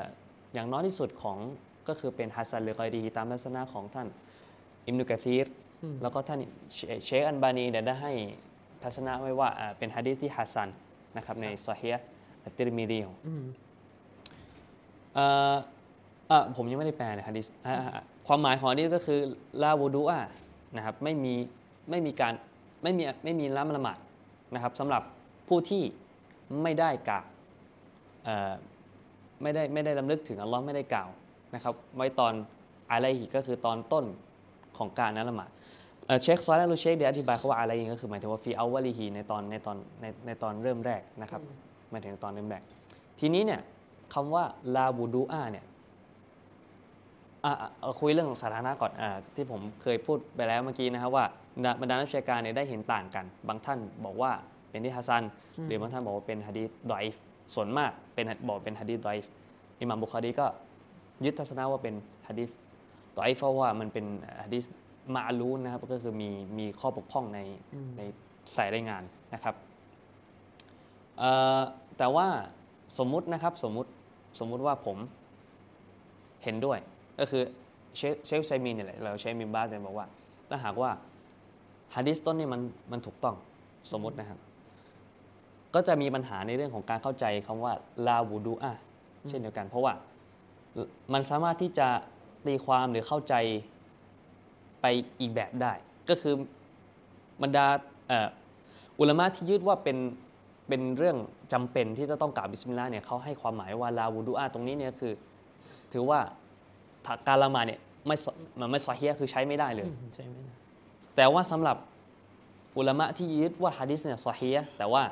อย่างน้อยที่สุดของก็คือเป็นحسن لغيرهตามลักษณะของท่าน อิบนุกะซีรแล้วก็ท่านเชเชคอัลบานีเนี่ยได้ให้ทัศนะไว้ว่าอ่าเป็นฮะดีษที่ฮัสซันนะครับในซอฮีฮ์อัตติรมิดีของอืมเอ่ออะผมยังไม่ได้แปลเลยฮะดีษอ่าอ่าอ่าความหมายของฮะดีษก็คือلا وضوءนะครับไม่มีไม่มีการไม่มีไม่มีละละหมาดนะครับสำหรับผู้ที่ไม่ได้กล่าวเอ่อไม่ได้ไม่ได้ลำลึกถึงอัลลอฮ์ไม่ได้กล่าวนะครับไว้ตอนอะไรอีกก็คือตอนต้น ของการนั้นละหมาดเอ่อเชคซอลและลูเชคเดี๋ยวอธิบายเขาว่าอะไรอย่างก็คือหมายถึงว่าฟีอัลวาลีฮีในตอนในตอนในในตอนเริ่มแรกนะครับหมายถึงตอนเริ่มแรก ทีนี้เนี่ยคำว่าลาบูดูอาเนี่ยอะอะเอาคุยเรื่องสถานะก่อนอ่าที่ผมเคยพูดไปแล้วเมื่อกี้นะครับว่าบรรดานักวิชาการเนี่ยได้เห็นต่างกัน บางท่านบอกว่าเป็นที่ฮัสซัน หรือบางท่านบอกว่าเป็นฮะดีษดอยฟ์ส่วนมากเป็นบอกเป็นฮะดีษดอยฟ์อิหม่ามบุคารีก็ยึดทัศนะว่าเป็นฮะดี ษดอยฟ์เพราะว่ามันเป็นฮะดีษมาลูนนะครับก็คือมีมีข้อบกพร่องในในสายรายงานนะครับเอ่อแต่ว่าสมมุตินะครับสมมุติสมมุติว่าผมเห็นด้วย ก็คือเชคเชคไซมีนเนี่ยแหละเราใช้มิมบาสเนี่ยบอกว่า ถ้าหากว่าฮะดีษต้นนี่มันมันถูกต้องสมมุตินะครับ ก็จะมีปัญหาในเรื่องของการเข้าใจคำว่าลาวูดูอะเช่นเดียวกัน เพราะว่ามันสามารถที่จะ ตีความหรือเข้าใจไปอีกแบบได้ ก็คือบรรดาเอ่ออุลามะที่ยึดว่าเป็นเป็นเรื่องจำเป็นที่จะต้องกล่าวบิสมิลลาห์เนี่ยเขาให้ความหมายว่าลาวูดูอะตรงนี้เนี่ยคือ ถือว่าถ้าการละหมาดเนี่ยไม่ซอมันไม่ซอฮียะคือใช้ไม่ได้เลยใช่ไหมนะแต่ว่าสำหรับอุลามะที่ยึดว่าฮะดิษเนี่ยซอฮียะห์แต่ว่า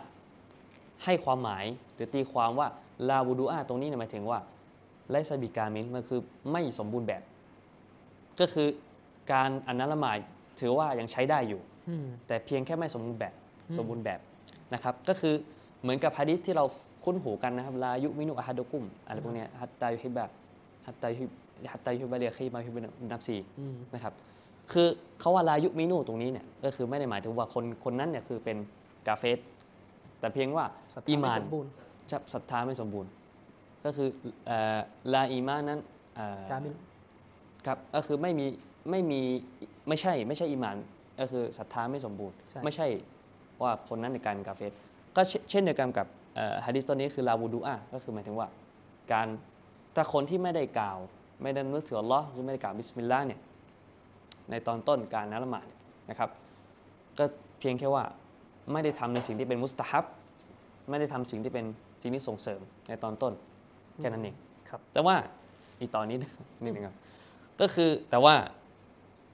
ให้ความหมายหรือตีความว่าลาวูดูอาตรงนี้เนี่ยหมายถึงว่า ไลซาบิกามินมันคือไม่สมบูรณ์แบบ ก็คือการอันนั้นละหมาดถือว่ายังใช้ได้อยู่อืมแต่เพียงแค่ไม่สมบูรณ์แบบสมบูรณ์แบบนะครับ ก็คือเหมือนกับฮะดิษที่เราคุ้นหูกันนะครับลายุมินุอะฮัดุกุมอะไรพวกเนี้ยฮัตตายุฮิบะฮัตตายุฮิบฮัตตายุฮิบะเลียคีมายุฮิบะนับซีอืมนะครับคือเขาว่าลายุมินูตรงนี้เนี่ยก็คือไม่ได้หมายถึงว่าคนคนนั้นเนี่ยคือเป็นกาเฟสแต่เพียงว่าศรัทธาอีไม่มานสมบูรณ์จะศรัทธาไม่สมบูรณ์ ก็คือเอ่อلا إيمان นั้นเอ่อ كامل ครับก็คือไม่มีไม่มีไม่ใช่ไม่ใช่อีหมานก็คือศรัทธาไม่สมบูรณ์ใช่ไม่ใช่ว่าคนนั้นเป็นการกาเฟรก็เช่เช่นเดียวกันกับเอ่อฮะดิษตัวนี้คือلا وضوءก็คือหมายถึงว่า การถ้าคนที่ไม่ได้กล่าว ไม่ได้นึกถึงอัลลอฮ์คือไม่ได้กล่าวบิสมิลลาห์เนี่ยในตอนต้นการนัละหมาดเนี่ยนะครับ ก็เพียงแค่ว่าไม่ได้ทำในสิ่งที่เป็นมุสตาฮับ ไม่ได้ทำสิ่งที่เป็นสิ่งที่ส่งเสริมในตอนต้น แค่นั้นเองครับ แต่ว่าอีกตอนนี้นิดนึงครับก็คือแต่ว่า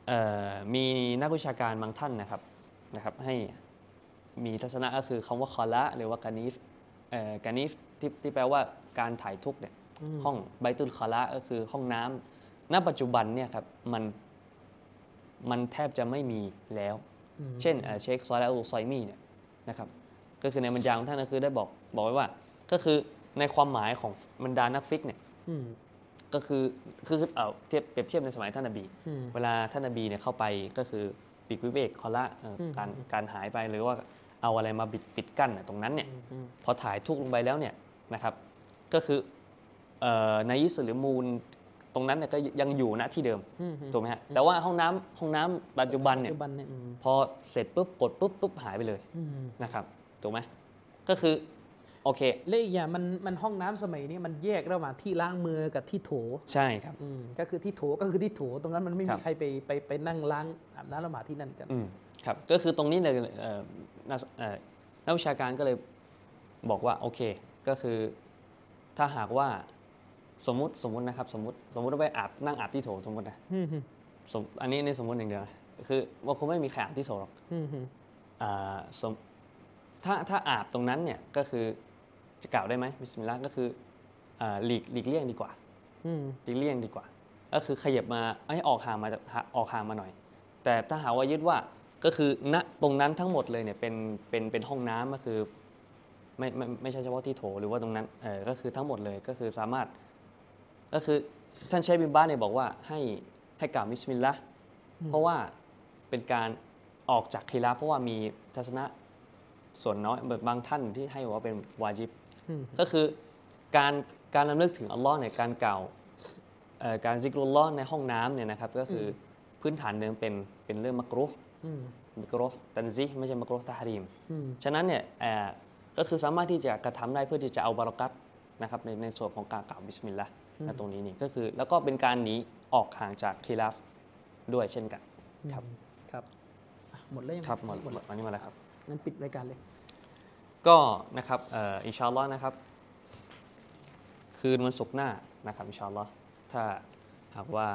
เอ่อมีนักวิชาการบางท่านนะครับนะครับ ให้มีทัศนะก็คือคำว่าคอละหรือว่ากานิฟเอ่อกานิฟที่ที่แปลว่าการถ่ายทุกข์เนี่ยห้องไบตุลคอละก็คือห้องน้ำณปัจจุบันเนี่ยครับมันมันแทบจะไม่มีแล้ว เช่นเอ่อเชคซอลและอูซอยมีเนี่ยนะครับก็คือในบรรยายของท่านก็คือได้บอกบอกไว้ว่า ก็คือ ในความหมายของบรรดานักฟิกเนี่ยอืมก็คือคือคือเอาเทียบเปรียบเทียบในสมัยท่านนบีอืมเวลาท่านนบีเนี่ยเข้าไปก็คือปิดวิเวกคอละเอ่ออมการการหายไปหรือว่าเอาอะไรมาปิดปิดกั้นน่ะตรงนั้นเนี่ยอืมพอถ่ายทุกข์ลงไปแล้วเนี่ยนะครับ ก็คือเอ่อในยิสหรือมูลตรงนั้นเนี่ยก็ยังอยู่ณที่เดิมอืมถูกไหมฮะแต่ว่าห้องน้ำห้องน้ำปัจจุบันเนี่ยปัจจุบันเนี่ยอืมพอเสร็จปุ๊บกดปุ๊บปุ๊บหายไปเลยอืมนะครับถูกไหมก็คือ โอเคและอีกอย่างมันมันห้องน้ำสมัยนี้มันแยกระหว่างที่ล้างมือกับที่โถใช่ครับอืมก็คือที่โถก็คือที่โถตรงนั้นมันไม่ครัมีบใครไปไปไปนั่งล้างอาบน้ำละหมาดที่นั่นกันอืมครับก็คือตรงนี้เลยเอ่อนักเอ่อนักวิชาการก็เลยบอกว่าโอเค ก็คือถ้าหากว่าสมมุติสมมุตินะครับ สมมติสมมติว่าไปอาบนั่งอาบที่โถสมมตินะอืมสมอันนี้ในสมมติอย่างเดียวนะคือว่าคงไม่มีใครอาบที่โถหรอกอืมอ่าสมถ้าถ้าอาบตรงนั้นเนี่ยก็คือ จะกล่าวได้ไหมบิสมิลลาห์ก็คืออ่าหลีกหลีกเลี่ยงดีกว่าอืมหลีกเลี่ยงดีกว่า ก็คือขยับมาให้ออกห่างมาจากออกห่างมาหน่อย แต่ถ้าหากว่ายึดว่าก็คือณตรงนั้นทั้งหมดเลยเนี่ยเป็นเป็นเป็นห้องน้ำก็คือไม่ไม่ไม่ใช่เฉพาะที่โถหรือว่าตรงนั้นเออก็คือทั้งหมดเลยก็คือสามารถ ก็คือท่านเชคบินบาซเนี่ยบอกว่าให้ให้กล่าวบิสมิลลาห์เพราะว่าเป็นการออกจากخلافเพราะว่ามีทัศนะส่วนน้อยแบบบางท่านที่ให้บอกว่าเป็นวาจิบอืม ก็คือการการรำลึกถึงอัลลอฮ์เนี่ยการกล่าวเอ่อการذكر اللهในห้องน้ำเนี่ยนะครับก็คืออพื้นฐานเดิมเป็นเป็นเรื่องมักรุฮ์อืมمكروه تنزيهไม่ใช่مكروه تحريمอืมฉะนั้นเนี่ยเอ่อก็คือสามารถที่จะกระทำได้เพื่อที่จะเอาบารอกัตนะครับในในส่วนของการกล่าวบิสมิลลาห์นะตรงนี้นี่ก็คือแล้วก็เป็นการหนีออกห่างจากخلافด้วยเช่นกันครับครับอะหมดแล้วยังครับหมดหมดหมแล้วดวันนี้มาแล้วครับงั้นปิดรายการเลย ก็นะครับอินชาอัลลอฮ์นะครับ คืนวันศุกร์หน้านะครับอินชาอัลลอฮ์ถ้าหากว่า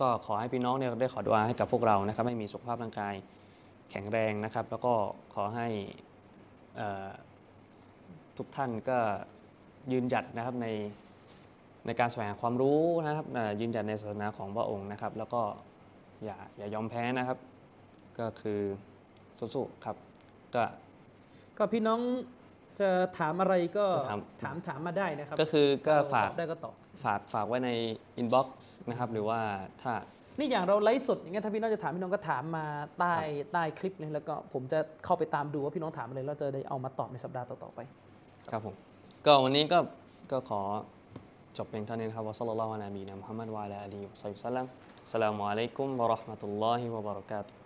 ก็ขอให้พี่น้องเนี่ยได้ขอดุอาให้กับพวกเรานะครับให้มีสุขภาพร่างกายแข็งแรงนะครับ แล้วก็ขอให้ทุกท่านก็ยืนหยัดนะครับในในการแสวงความรู้นะครับยืนหยัดในศาสนาของพระองค์นะครับ แล้วก็อย่าอย่ายอมแพ้นะครับ ก็คือสู้ๆครับก็ ก็พี่น้องจะถามอะไรก็จะถามถามถามมาได้นะครับ ก็คือก็ฝากตอบได้ก็ตอบฝากฝากไว้ใน inbox นะครับ หรือว่าถ้านี่อย่างเราไลฟ์สดอย่างเงี้ยถ้าพี่น้องจะถามพี่น้องก็ถามมาใต้ใต้คลิปเลยแล้วก็ผมจะเข้าไปตามดูว่าพี่น้องถามอะไรแล้วจะได้เอามาตอบในสัปดาห์ต่อๆไป ครับผมก็วันนี้ก็ก็ขอจบเพียงเท่านี้นะครับوصلى الله عليه وسلم محمد وعلى آله وسلم السلام عليكم ورحمة الله وبركاته